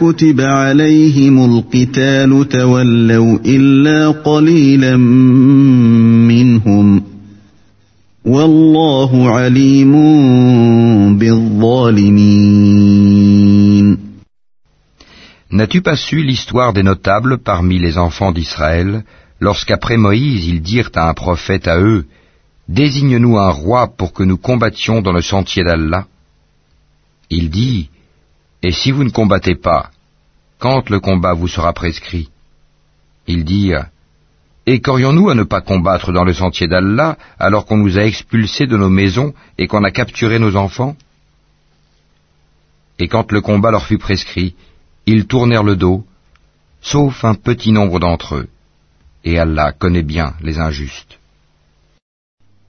كتب عليهم القتال تولوا إلا قليلا منهم والله عليم بالظالمين N'as-tu pas su l'histoire des notables parmi les enfants d'Israël, lorsqu'après Moïse ils dirent à un prophète à eux, Désigne-nous un roi pour que nous combattions dans le sentier d'Allah Il dit, et si vous ne combattez pas, quand le combat vous sera prescrit Ils dirent, Et qu'aurions-nous à ne pas combattre dans le sentier d'Allah alors qu'on nous a expulsés de nos maisons et qu'on a capturé nos enfants? Et quand le combat leur fut prescrit, ils tournèrent le dos, sauf un petit nombre d'entre eux. Et Allah connaît bien les injustes.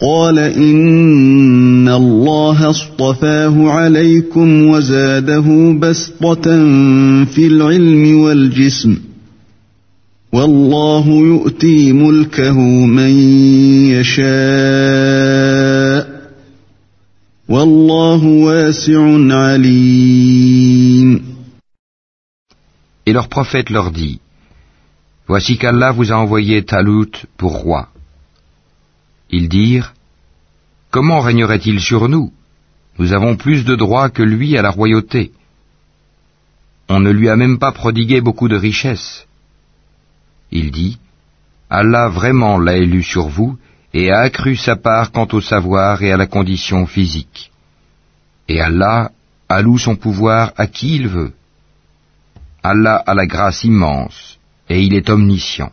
قال إن الله اصطفاه عليكم وزاده بسطة في العلم والجسم والله يؤتي ملكه من يشاء والله واسع عليم Et leur prophète leur dit, Voici qu'Allah vous a envoyé Talut pour roi. Ils dirent, Comment régnerait-il sur nous? Nous avons plus de droits que lui à la royauté. On ne lui a même pas prodigué beaucoup de richesses. Il dit, Allah vraiment l'a élu sur vous et a accru sa part quant au savoir et à la condition physique. Et Allah alloue son pouvoir à qui il veut. Allah a la grâce immense et il est omniscient.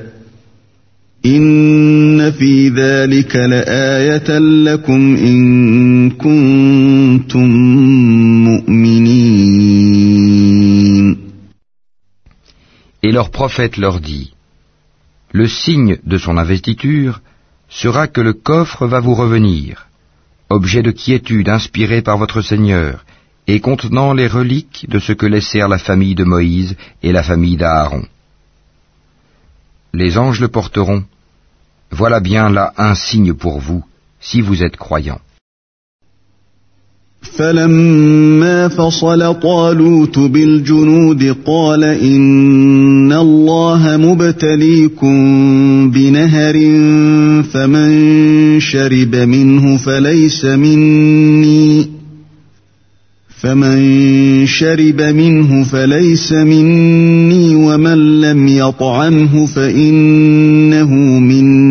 إن في ذلك لآية لكم إن كنتم مؤمنين Et leur prophète leur dit, Le signe de son investiture sera que le coffre va vous revenir, objet de quiétude inspiré par votre Seigneur, et contenant les reliques de ce que laissèrent la famille de Moïse et la famille d'Aaron. Les anges le porteront. Voilà bien là un signe pour vous, si vous êtes croyants. فلما فصل طالوت بالجنود قال إن الله مبتليكم بنهر فمن شرب منه فليس مني فمن شرب منه فليس مني ومن لم يطعمه فإنه مني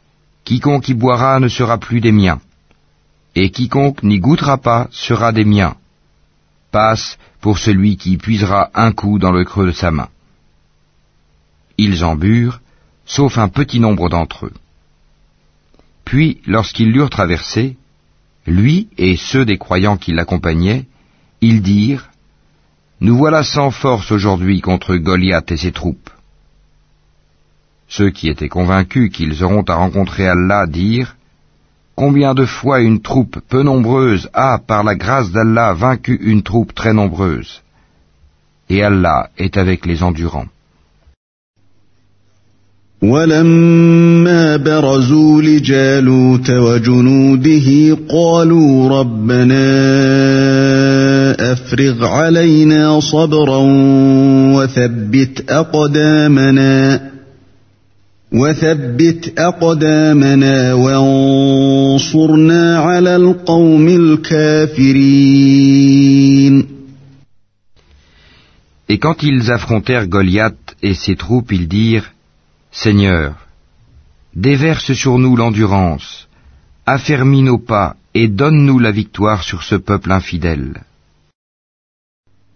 Quiconque y boira ne sera plus des miens. Et quiconque n'y goûtera pas sera des miens. Passe pour celui qui puisera un coup dans le creux de sa main. Ils en burent, sauf un petit nombre d'entre eux. Puis, lorsqu'ils l'eurent traversé, lui et ceux des croyants qui l'accompagnaient, ils dirent, Nous voilà sans force aujourd'hui contre Goliath et ses troupes. Ceux qui étaient convaincus qu'ils auront à rencontrer Allah dirent Combien de fois une troupe peu nombreuse a, par la grâce d'Allah, vaincu une troupe très nombreuse? Et Allah est avec les endurants. Et quand ils affrontèrent Goliath et ses troupes, ils dirent Seigneur, déverse sur nous l'endurance, affermis nos pas et donne-nous la victoire sur ce peuple infidèle.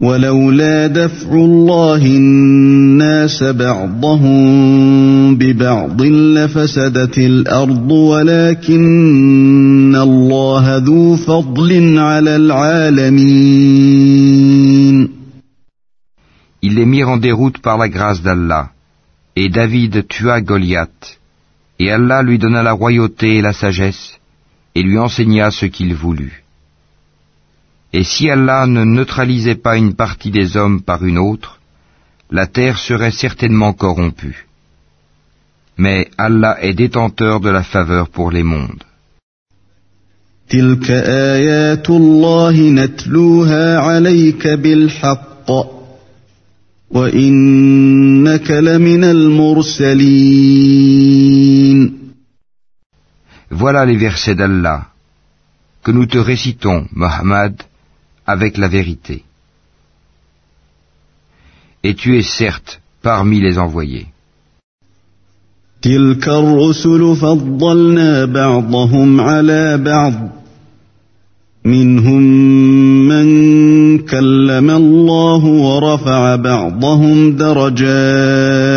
ولولا دفع الله الناس بعضهم ببعض لفسدت الارض ولكن الله ذو فضل على العالمين Ils les mirent en déroute par la grâce d'Allah, et David tua Goliath, et Allah lui donna la royauté et la sagesse, et lui enseigna ce qu'il voulut. Et si Allah ne neutralisait pas une partie des hommes par une autre, la terre serait certainement corrompue. Mais Allah est détenteur de la faveur pour les mondes. Voilà les versets d'Allah que nous te récitons, Muhammad, avec la vérité. Et tu es certes parmi les envoyés. تلك الرسل فضلنا بعضهم على بعض منهم من كلم الله ورفع بعضهم درجات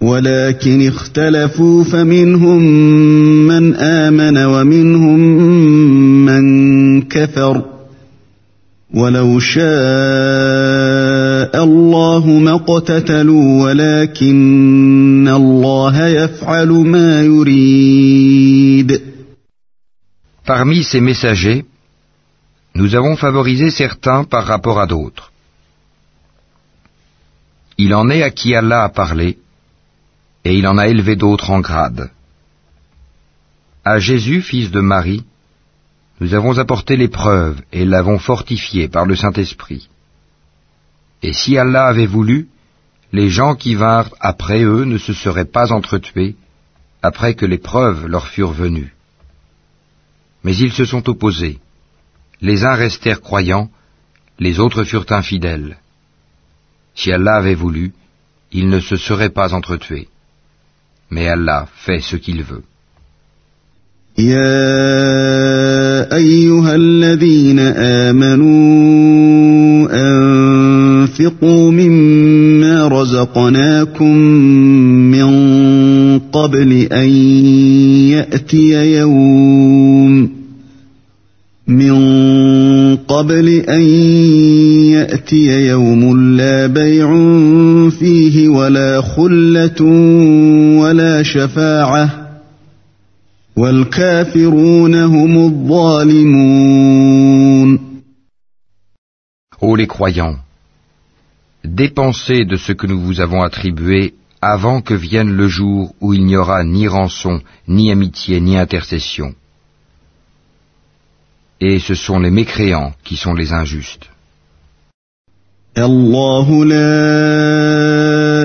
ولكن اختلفوا فمنهم من آمن ومنهم من كفر ولو شاء الله ما اقتتلوا ولكن الله يفعل ما يريد Parmi ces messagers, nous avons favorisé certains par rapport à d'autres. Il en est à qui Allah a parlé, et il en a élevé d'autres en grade. À Jésus, fils de Marie, nous avons apporté l'épreuve et l'avons fortifié par le Saint-Esprit. Et si Allah avait voulu, les gens qui vinrent après eux ne se seraient pas entretués, après que les preuves leur furent venues. Mais ils se sont opposés. Les uns restèrent croyants, les autres furent infidèles. Si Allah avait voulu, ils ne se seraient pas entretués. Mais Allah fait ce qu'il veut. أنفقوا مما رزقناكم من قبل أن يأتي يوم من قبل أن يأتي يوم لا بيع فيه ولا خلة ولا شفاعة والكافرون هم الظالمون Ô les croyants, dépensez de ce que nous vous avons attribué avant que vienne le jour où il n'y aura ni rançon, ni amitié, ni intercession. Et ce sont les mécréants qui sont les injustes.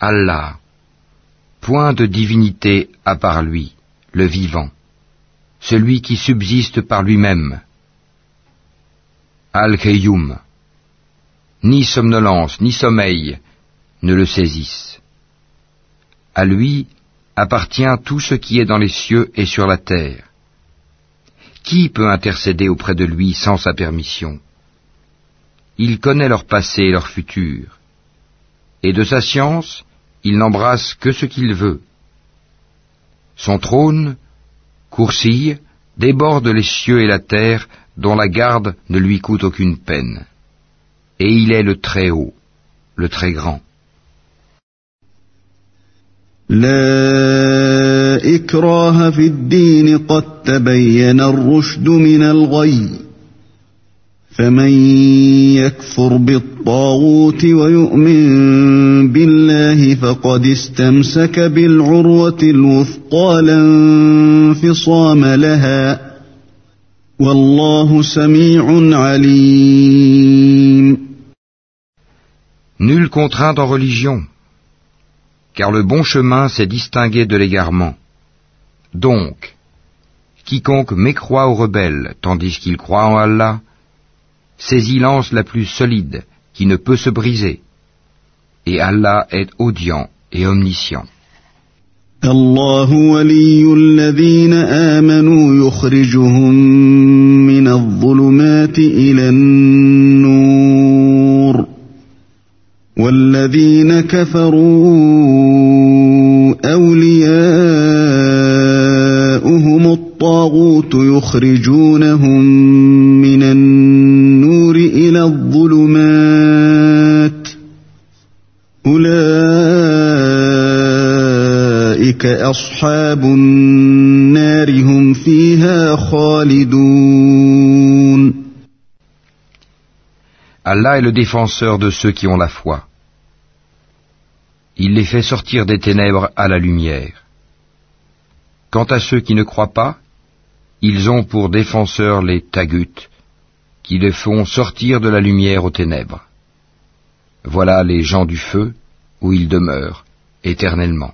Allah, point de divinité à part lui, le vivant, celui qui subsiste par lui-même. Al-Qayyum, ni somnolence, ni sommeil ne le saisissent. À lui appartient tout ce qui est dans les cieux et sur la terre. Qui peut intercéder auprès de lui sans sa permission? Il connaît leur passé et leur futur. Et de sa science, il n'embrasse que ce qu'il veut. Son trône, coursille, déborde les cieux et la terre dont la garde ne lui coûte aucune peine. Et il est le très haut, le très grand. فمن يكفر بالطاغوت ويؤمن بالله فقد استمسك بالعروة الوثقى لا انفصام لها والله سميع عليم Nul contraint en religion car le bon chemin s'est distingué de l'égarement. Donc, quiconque mécroit aux rebelles tandis qu'il croit en Allah, saisit l'anse la plus solide qui ne peut se briser. Et Allah est audient et omniscient. والذين كفروا أولياؤهم الطاغوت يخرجونهم أولئك أصحاب النار هم فيها خالدون Allah est le défenseur de ceux qui ont la foi. Il les fait sortir des ténèbres à la lumière. Quant à ceux qui ne croient pas, ils ont pour défenseurs les tagut, qui les font sortir de la lumière aux ténèbres. Voilà les gens du feu, où ils demeurent, éternellement.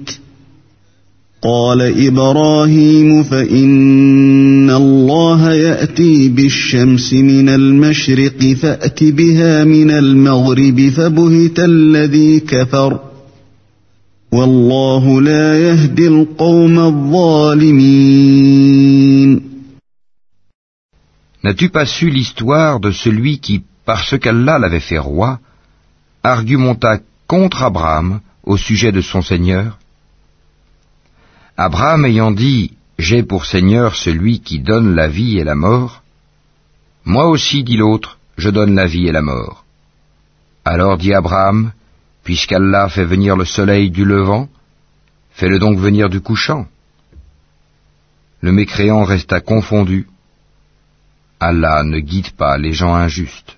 قال إبراهيم فإن الله يأتي بالشمس من المشرق فأت بها من المغرب فبهت الذي كفر ۖ N'as-tu pas su l'histoire de celui qui, parce qu'Allah l'avait fait roi, argumenta contre Abraham au sujet de son Seigneur Abraham ayant dit J'ai pour Seigneur celui qui donne la vie et la mort, moi aussi, dit l'autre, je donne la vie et la mort. Alors dit Abraham, Puisqu'Allah fait venir le soleil du levant, fais-le donc venir du couchant. Le mécréant resta confondu. Allah ne guide pas les gens injustes.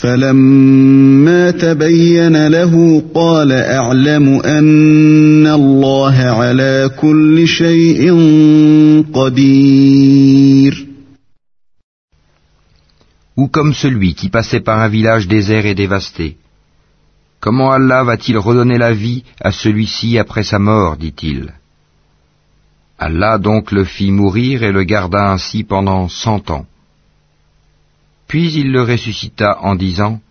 فلما تبين له قال أعلم أن الله على كل شيء قدير ou comme celui qui passait par un village désert et dévasté. Comment Allah va-t-il redonner la vie à celui-ci après sa mort dit-il. Allah donc le fit mourir et le garda ainsi pendant cent ans. Puis il le ressuscita en disant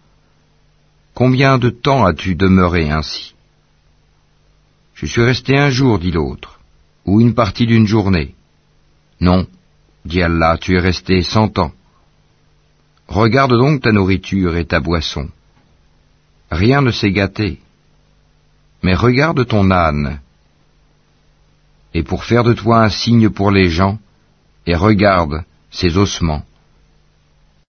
Combien de temps as-tu demeuré ainsi? Je suis resté un jour, dit l'autre, ou une partie d'une journée. Non, dit Allah, tu es resté cent ans. Regarde donc ta nourriture et ta boisson. Rien ne s'est gâté. Mais regarde ton âne. Et pour faire de toi un signe pour les gens, et regarde ses ossements.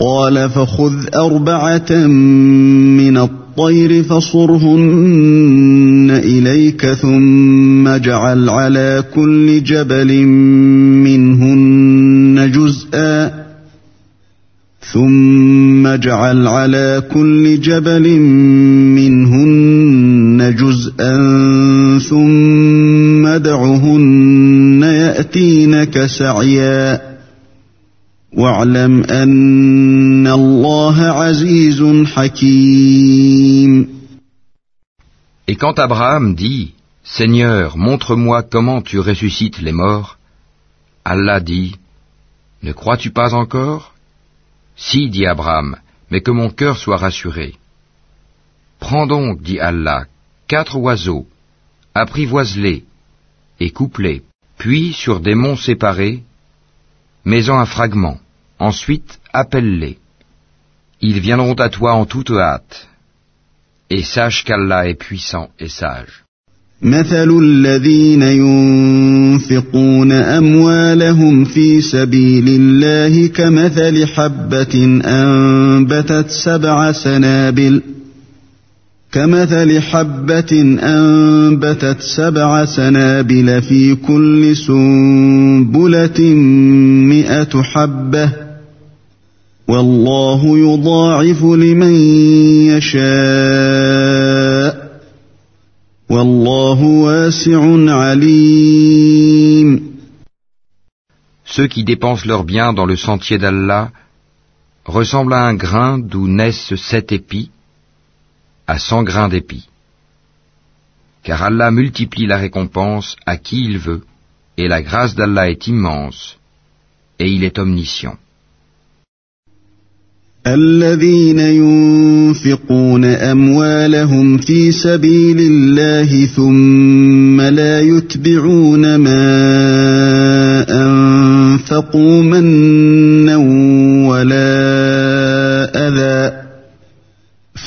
قال فخذ أربعة من الطير فصرهن إليك ثم اجعل على كل جبل منهن جزءا ثم اجعل على كل جبل منهن جزءا ثم ادعهن يأتينك سعيا واعلم ان الله عزيز حكيم Et quand Abraham dit, Seigneur, montre-moi comment tu ressuscites les morts, Allah dit, Ne crois-tu pas encore Si, dit Abraham, mais que mon cœur soit rassuré. Prends donc, dit Allah, quatre oiseaux, apprivoise-les et coupe-les, puis sur des monts séparés, mets-en un fragment, Ensuite appelle-les. Ils viendront à toi en toute hâte, et sache qu'Allah est puissant et sage. مثل الذين ينفقون اموالهم في سبيل الله كمثل حبه انبتت سبع سنابل كمثل حبة أنبتت سبع سنابل في كل سنبلة مئة حبة والله يضاعف لمن يشاء والله واسع عليم Ceux qui dépensent leurs biens dans le sentier d'Allah ressemblent à un grain d'où naissent sept épis, à cent grains d'épis. Car Allah multiplie la récompense à qui il veut, et la grâce d'Allah est immense, et il est omniscient. الذين ينفقون أموالهم في سبيل الله ثم لا يتبعون ما أنفقوا منا ولا أذى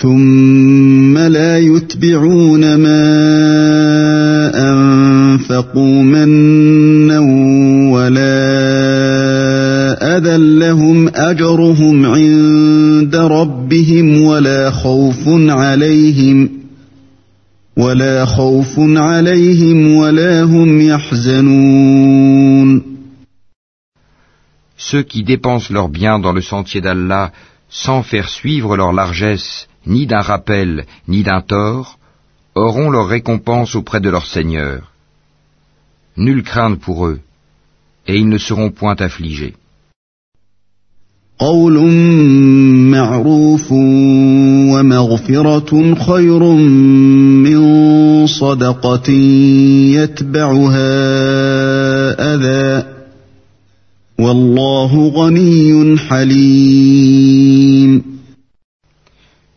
ثم لا يتبعون ما أنفقوا منا ولا أذى لهم أجرهم عند ولا خوف عليهم ولا خوف عليهم ولا هم يحزنون Ceux qui dépensent leurs biens dans le sentier d'Allah sans faire suivre leur largesse ni d'un rappel ni d'un tort, auront leur récompense auprès de leur Seigneur. Nulle crainte pour eux, et ils ne seront point affligés.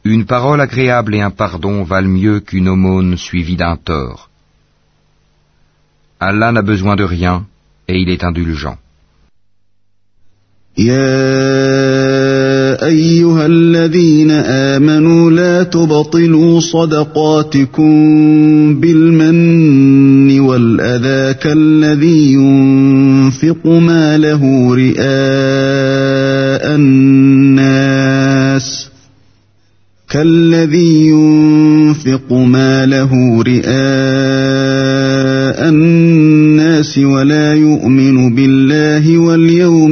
Une parole agréable et un pardon valent mieux qu'une aumône suivie d'un tort. Allah n'a besoin de rien et il est indulgent. يا أيها الذين آمنوا لا تبطلوا صدقاتكم بالمن والأذى كالذي ينفق ماله رئاء الناس كالذي ينفق ماله رئاء الناس ولا يؤمن بالله واليوم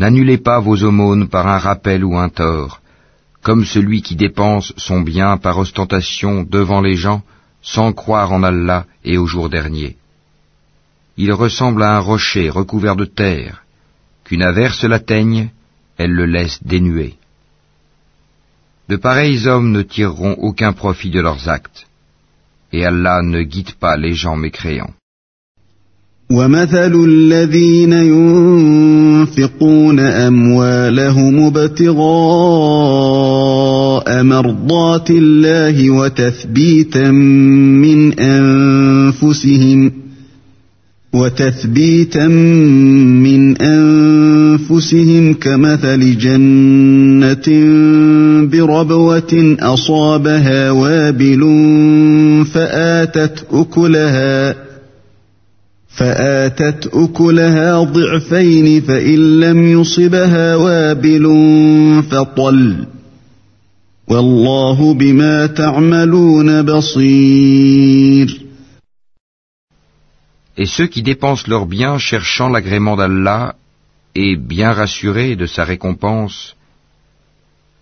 n'annulez pas vos aumônes par un rappel ou un tort, comme celui qui dépense son bien par ostentation devant les gens sans croire en Allah et au jour dernier. Il ressemble à un rocher recouvert de terre, qu'une averse l'atteigne, elle le laisse dénué. De pareils hommes ne tireront aucun profit de leurs actes, et Allah ne guide pas les gens mécréants. ومثل الذين ينفقون أموالهم ابتغاء مرضات الله وتثبيتا من أنفسهم وتثبيتا من أنفسهم كمثل جنة بربوة أصابها وابل فآتت أكلها ۖ فآتت أكلها ضعفين فإن لم يصبها وابل فطل والله بما تعملون بصير Et ceux qui dépensent leurs biens cherchant l'agrément d'Allah et bien rassurés de sa récompense,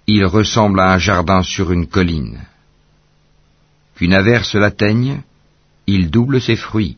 ils ressemblent à un jardin sur une colline. Qu'une averse l'atteigne, il double ses fruits.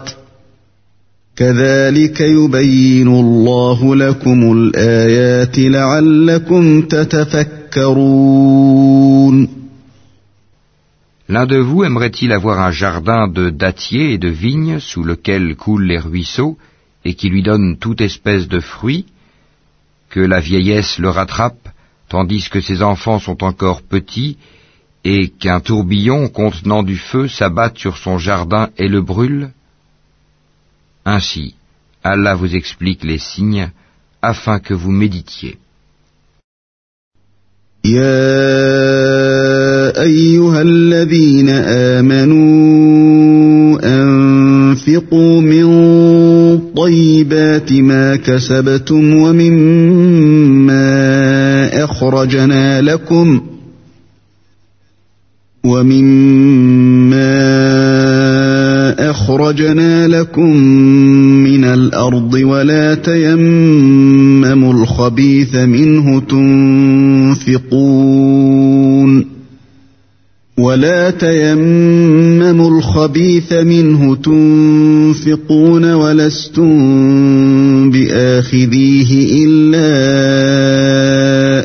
كذلك يبين الله لكم الآيات لعلكم تتفكرون L'un de vous aimerait-il avoir un jardin de dattiers et de vignes sous lequel coulent les ruisseaux et qui lui donne toute espèce de fruits, que la vieillesse le rattrape tandis que ses enfants sont encore petits et qu'un tourbillon contenant du feu s'abatte sur son jardin et le brûle Ainsi, Allah vous explique les signes afin que vous méditiez. أيها الذين آمنوا أنفقوا من طيبات ما كسبتم ومما أخرجنا لكم ومما أخرجنا لكم من الأرض ولا تيمموا الخبيث منه تنفقون ولا تيمموا الخبيث منه تنفقون ولستم بآخذيه إلا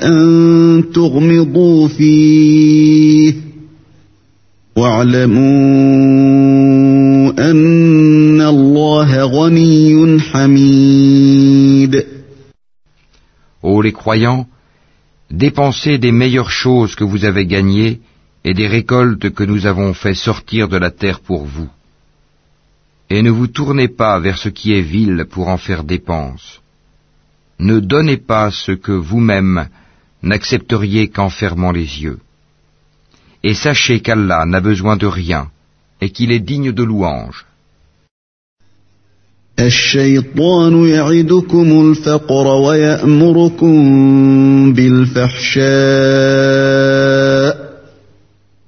أن تغمضوا فيه. واعلموا Ô les croyants, dépensez des meilleures choses que vous avez gagnées et des récoltes que nous avons fait sortir de la terre pour vous. Et ne vous tournez pas vers ce qui est vil pour en faire dépense. Ne donnez pas ce que vous-même n'accepteriez qu'en fermant les yeux. Et sachez qu'Allah n'a besoin de rien et qu'il est digne de louange.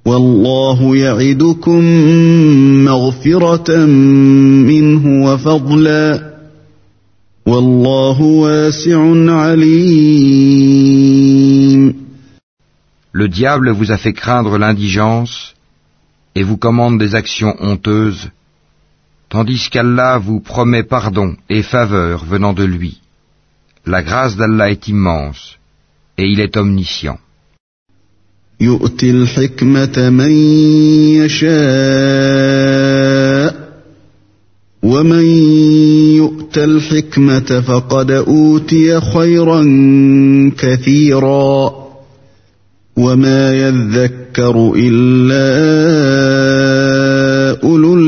والله يعدكم مغفرة منه وفضلا والله واسع عليم Le diable vous a fait craindre l'indigence et vous commande des actions honteuses, tandis qu'Allah vous promet pardon et faveur venant de lui. La grâce d'Allah est immense et il est omniscient. يؤتي الحكمة من يشاء ومن يؤت الحكمة فقد أوتي خيرا كثيرا وما يذكر إلا أولو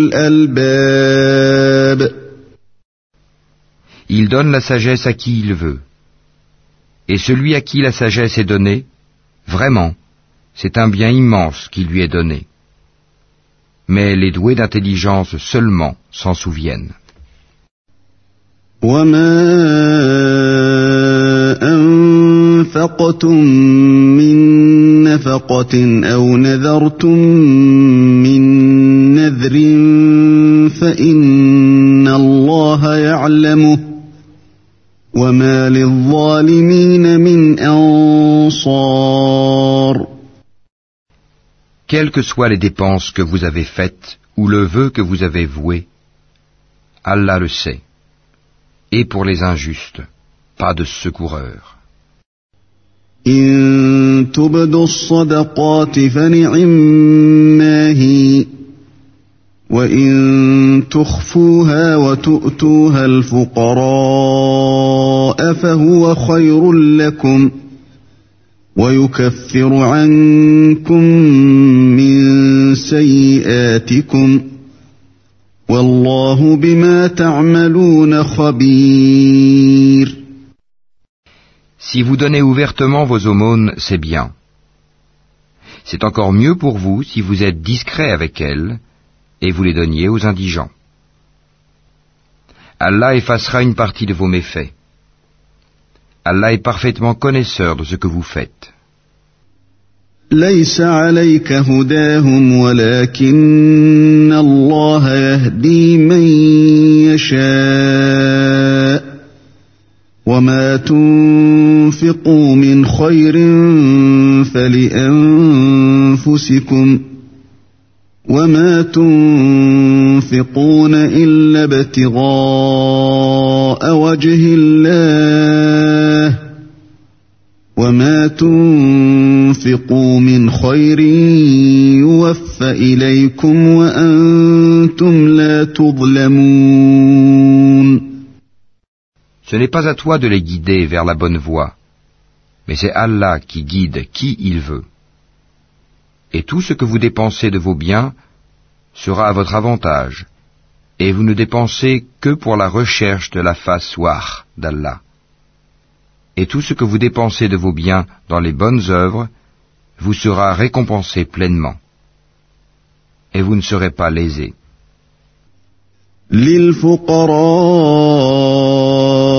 الألباب Il donne la sagesse à qui il veut. Et celui à qui la sagesse est donnée, vraiment, c'est un bien immense qui lui est donné. Mais les doués d'intelligence seulement s'en souviennent. Quelles que soient les dépenses que vous avez faites ou le vœu que vous avez voué, Allah le sait. Et pour les injustes, pas de secoureur. وإن تخفوها وتؤتوها الفقراء فهو خير لكم ويكفر عنكم من سيئاتكم والله بما تعملون خبير Si vous donnez ouvertement vos aumônes, c'est bien. C'est encore mieux pour vous si vous êtes discret avec elles et vous les donniez aux indigents. Allah effacera une partie de vos méfaits. Allah est parfaitement connaisseur de ce que vous faites. ليس عليك هداهم ولكن الله يهدي من يشاء وما تنفقوا من خير فلانفسكم وما تنفقون الا ابتغاء وجه الله وما تنفقوا من خير يوفى اليكم وأنتم لا تظلمون Ce n'est pas à toi de les guider vers la bonne voie, mais c'est Allah qui guide qui il veut. Et tout ce que vous dépensez de vos biens sera à votre avantage, et vous ne dépensez que pour la recherche de la face ouah d'Allah. Et tout ce que vous dépensez de vos biens dans les bonnes œuvres vous sera récompensé pleinement. Et vous ne serez pas lésés.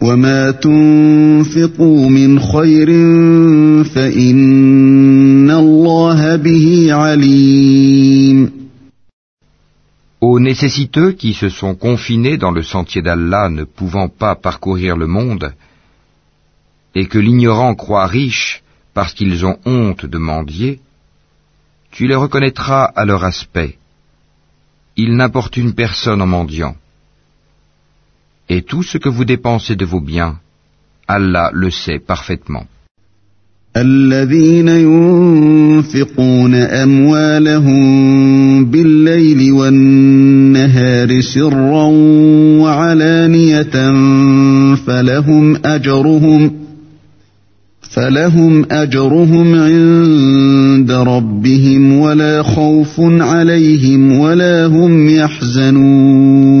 وما تنفقوا من خير فان الله به عليم Aux nécessiteux qui se sont confinés dans le sentier d'Allah ne pouvant pas parcourir le monde, et que l'ignorant croit riche parce qu'ils ont honte de mendier, tu les reconnaîtras à leur aspect. Ils n'importunent personne en mendiant. Et tout ce que vous dépensez de vos biens, Allah le sait parfaitement. الذين ينفقون أموالهم بالليل والنهار سرا وعلانية فلهم أجرهم فلهم أجرهم عند ربهم ولا خوف عليهم ولا هم يحزنون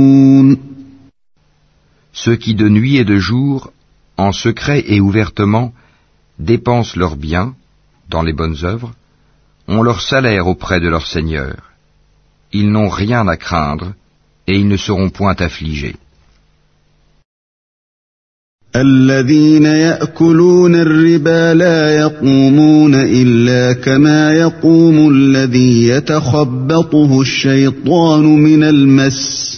Ceux qui de nuit et de jour, en secret et ouvertement, dépensent leurs biens dans les bonnes œuvres, ont leur salaire auprès de leur Seigneur. Ils n'ont rien à craindre et ils ne seront point affligés. الذين ياكلون الربا لا يقومون الا كما يقوم الذي يتخبطه الشيطان من المس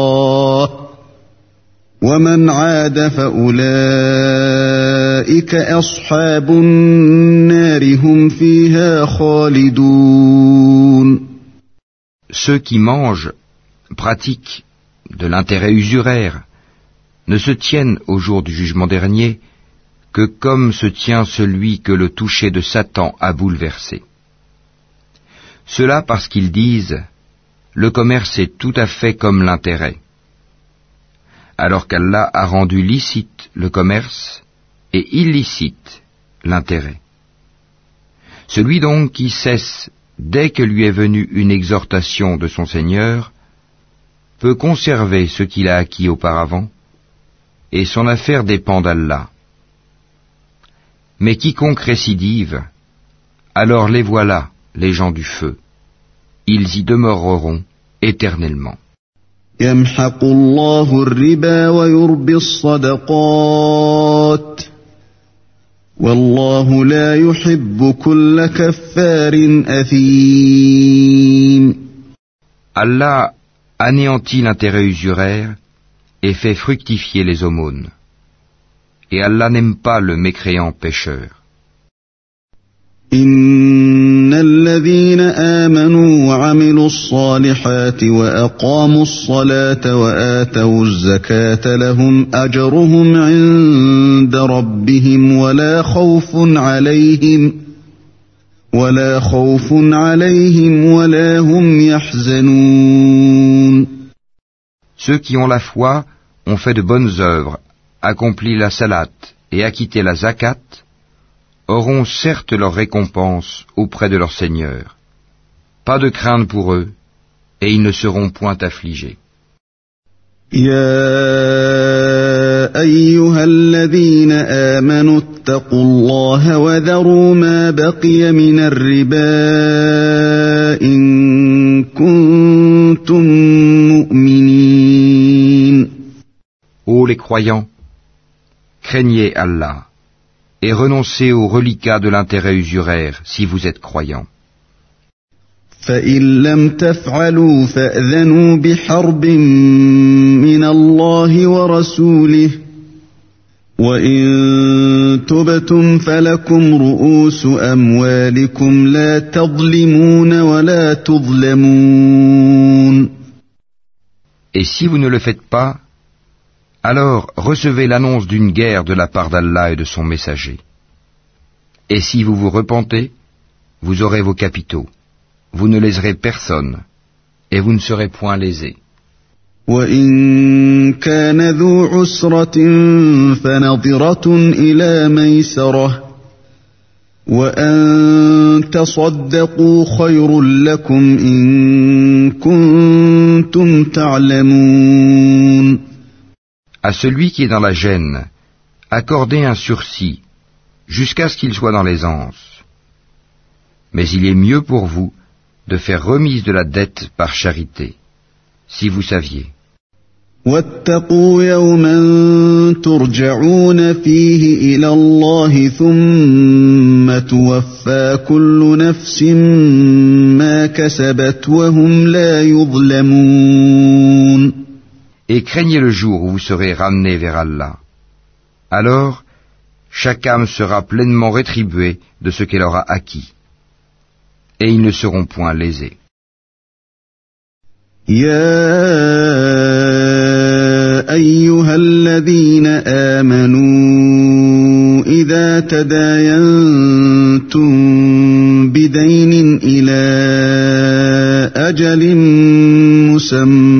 ومن عاد فاولئك اصحاب النار هم فيها خالدون Ceux qui mangent, pratiquent de l'intérêt usuraire, ne se tiennent au jour du jugement dernier que comme se tient celui que le toucher de Satan a bouleversé. Cela parce qu'ils disent Le commerce est tout à fait comme l'intérêt alors qu'Allah a rendu licite le commerce et illicite l'intérêt. Celui donc qui cesse dès que lui est venue une exhortation de son Seigneur peut conserver ce qu'il a acquis auparavant, et son affaire dépend d'Allah. Mais quiconque récidive, alors les voilà, les gens du feu. Ils y demeureront éternellement. يمحق الله الربا ويربي الصدقات والله لا يحب كل كفار اثيم Allah anéantit l'intérêt usuraire et fait fructifier les aumônes. Et Allah n'aime pas le mécréant pécheur. إن الذين آمنوا وعملوا الصالحات وأقاموا الصلاة وآتوا الزكاة لهم أجرهم عند ربهم ولا خوف عليهم ولا خوف عليهم ولا هم يحزنون Ceux qui ont la foi ont fait de bonnes œuvres, accompli la salat et acquitté la zakat, auront certes leur récompense auprès de leur Seigneur. Pas de crainte pour eux, et ils ne seront point affligés. Ô les croyants, craignez Allah et renoncez aux reliquats de l'intérêt usuraire si vous êtes croyants. Et si vous ne le faites pas, alors recevez l'annonce d'une guerre de la part d'Allah et de son messager. Et si vous vous repentez, vous aurez vos capitaux. Vous ne léserez personne, et vous ne serez point lésés. À celui qui est dans la gêne, accordez un sursis jusqu'à ce qu'il soit dans l'aisance. Mais il est mieux pour vous de faire remise de la dette par charité, si vous saviez Et craignez le jour où vous serez ramenés vers Allah. Alors, chaque âme sera pleinement rétribuée de ce qu'elle aura acquis. Et ils ne seront point lésés. فاكتبوه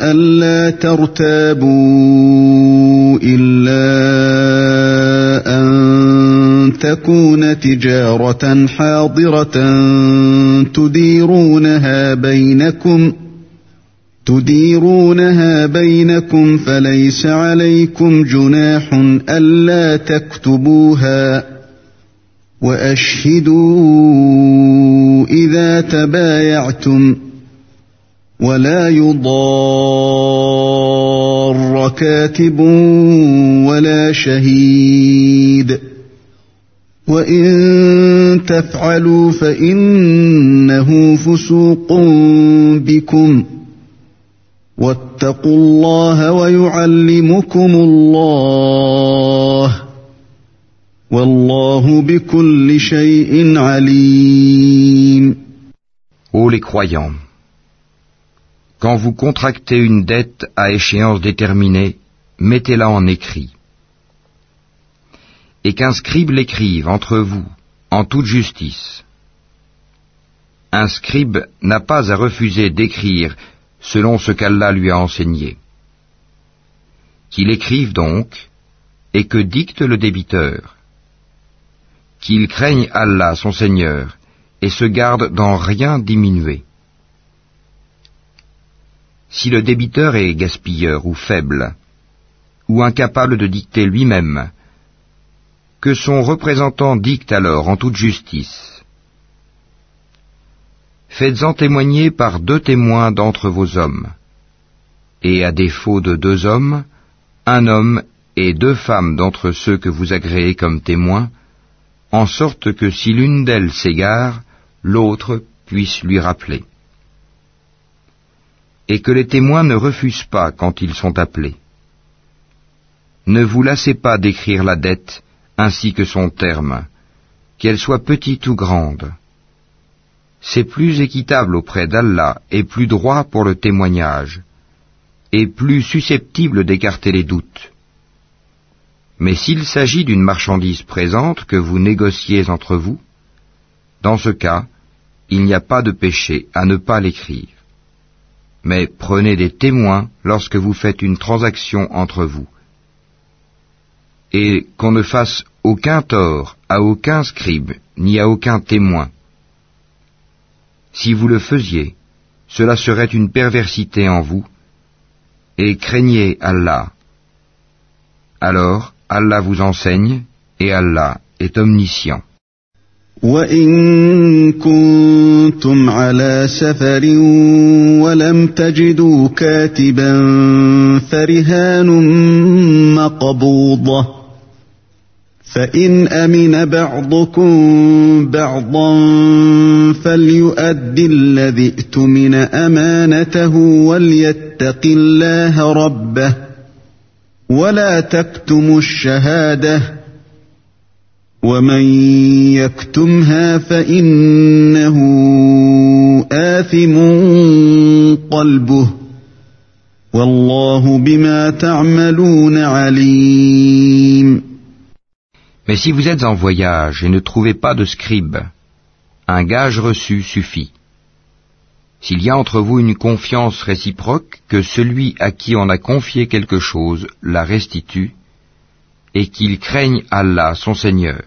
ألا ترتابوا إلا تكون تجارة حاضرة تديرونها بينكم تديرونها بينكم فليس عليكم جناح ألا تكتبوها وأشهدوا إذا تبايعتم ولا يضار كاتب ولا شهيد. وإن تفعلوا فإنه فسوق بكم. واتقوا الله ويعلمكم الله. والله بكل شيء عليم. Ô les croyants, quand vous contractez une dette à échéance déterminée, mettez-la en écrit. Et qu'un scribe l'écrive entre vous, en toute justice. Un scribe n'a pas à refuser d'écrire selon ce qu'Allah lui a enseigné. Qu'il écrive donc, et que dicte le débiteur. Qu'il craigne Allah, son Seigneur, et se garde d'en rien diminuer. Si le débiteur est gaspilleur ou faible, ou incapable de dicter lui-même, que son représentant dicte alors en toute justice. Faites-en témoigner par deux témoins d'entre vos hommes, et à défaut de deux hommes, un homme et deux femmes d'entre ceux que vous agréez comme témoins, en sorte que si l'une d'elles s'égare, l'autre puisse lui rappeler. Et que les témoins ne refusent pas quand ils sont appelés. Ne vous lassez pas d'écrire la dette ainsi que son terme, qu'elle soit petite ou grande. C'est plus équitable auprès d'Allah et plus droit pour le témoignage, et plus susceptible d'écarter les doutes. Mais s'il s'agit d'une marchandise présente que vous négociez entre vous, dans ce cas, il n'y a pas de péché à ne pas l'écrire. Mais prenez des témoins lorsque vous faites une transaction entre vous. Et qu'on ne fasse aucun tort à aucun scribe, ni à aucun témoin. Si vous le faisiez, cela serait une perversité en vous, et craignez Allah. Alors, Allah vous enseigne, et Allah est omniscient. وإن كنتم على سفر ولم تجدوا كاتبا فرهان مقبوضة فإن أمن بعضكم بعضا فليؤد الذي ائتمن أمانته وليتق الله ربه ولا تكتموا الشهادة ومن يكتمها فانه اثم قلبه والله بما تعملون عليم Mais si vous êtes en voyage et ne trouvez pas de scribe, un gage reçu suffit. S'il y a entre vous une confiance réciproque, que celui à qui on a confié quelque chose la restitue, et qu'il craigne Allah, son Seigneur.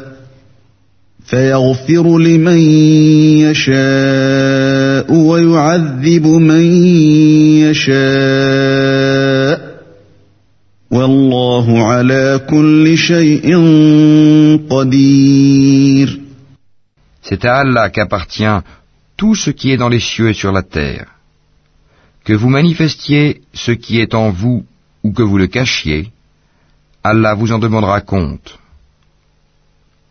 فيغفر لمن يشاء ويعذب من يشاء والله على كل شيء قدير C'est à Allah qu'appartient tout ce qui est dans les cieux et sur la terre. Que vous manifestiez ce qui est en vous ou que vous le cachiez, Allah vous en demandera compte.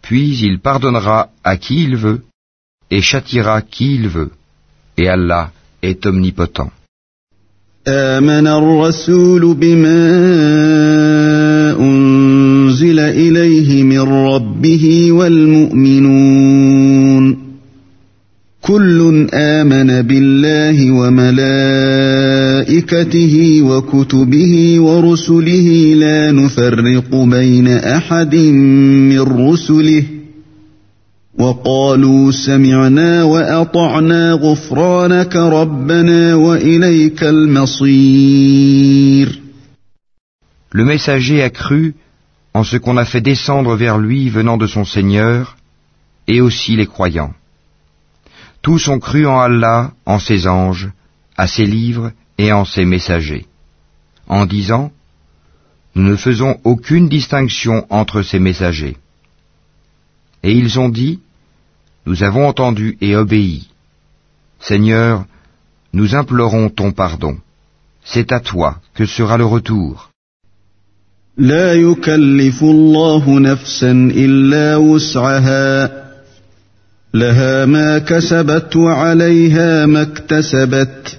Puis il pardonnera à qui il veut et châtiera qui il veut. Et Allah est omnipotent. آمن الرسول بما أنزل إليه من ربه والمؤمنون وملائكته وكتبه ورسله لا نفرق بين أحد من رسله وقالوا سمعنا وأطعنا غفرانك ربنا وإليك المصير Le messager a cru en ce qu'on a fait descendre vers lui venant de son Seigneur, et aussi les croyants. Tous ont cru en Allah, en ses anges, à ses livres et en ses messagers, en disant Nous ne faisons aucune distinction entre ces messagers. Et ils ont dit Nous avons entendu et obéi. Seigneur, nous implorons ton pardon. C'est à toi que sera le retour. لا يكلف الله نفسا الا وسعها لها ما كسبت وعليها ما اكتسبت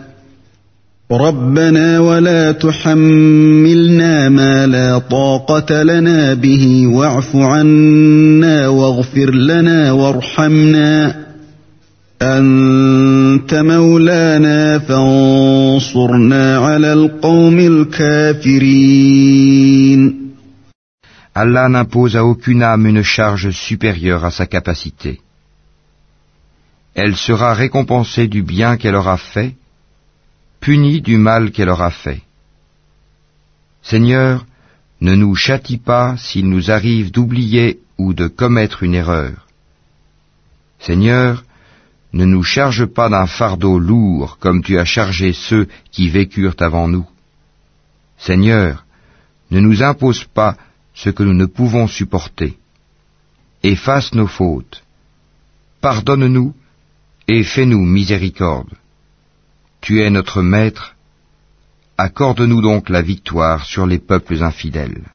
ربنا ولا تحملنا ما لا طاقة لنا به واعف عنا واغفر لنا وارحمنا أنت مولانا فانصرنا على القوم الكافرين Allah n'impose à aucune âme une charge supérieure à sa capacité. Elle sera récompensée du bien qu'elle aura fait, punie du mal qu'elle aura fait. Seigneur, ne nous châtie pas s'il nous arrive d'oublier ou de commettre une erreur. Seigneur, ne nous charge pas d'un fardeau lourd comme tu as chargé ceux qui vécurent avant nous. Seigneur, ne nous impose pas ce que nous ne pouvons supporter. Efface nos fautes. Pardonne-nous et fais-nous miséricorde. Tu es notre Maître, accorde-nous donc la victoire sur les peuples infidèles.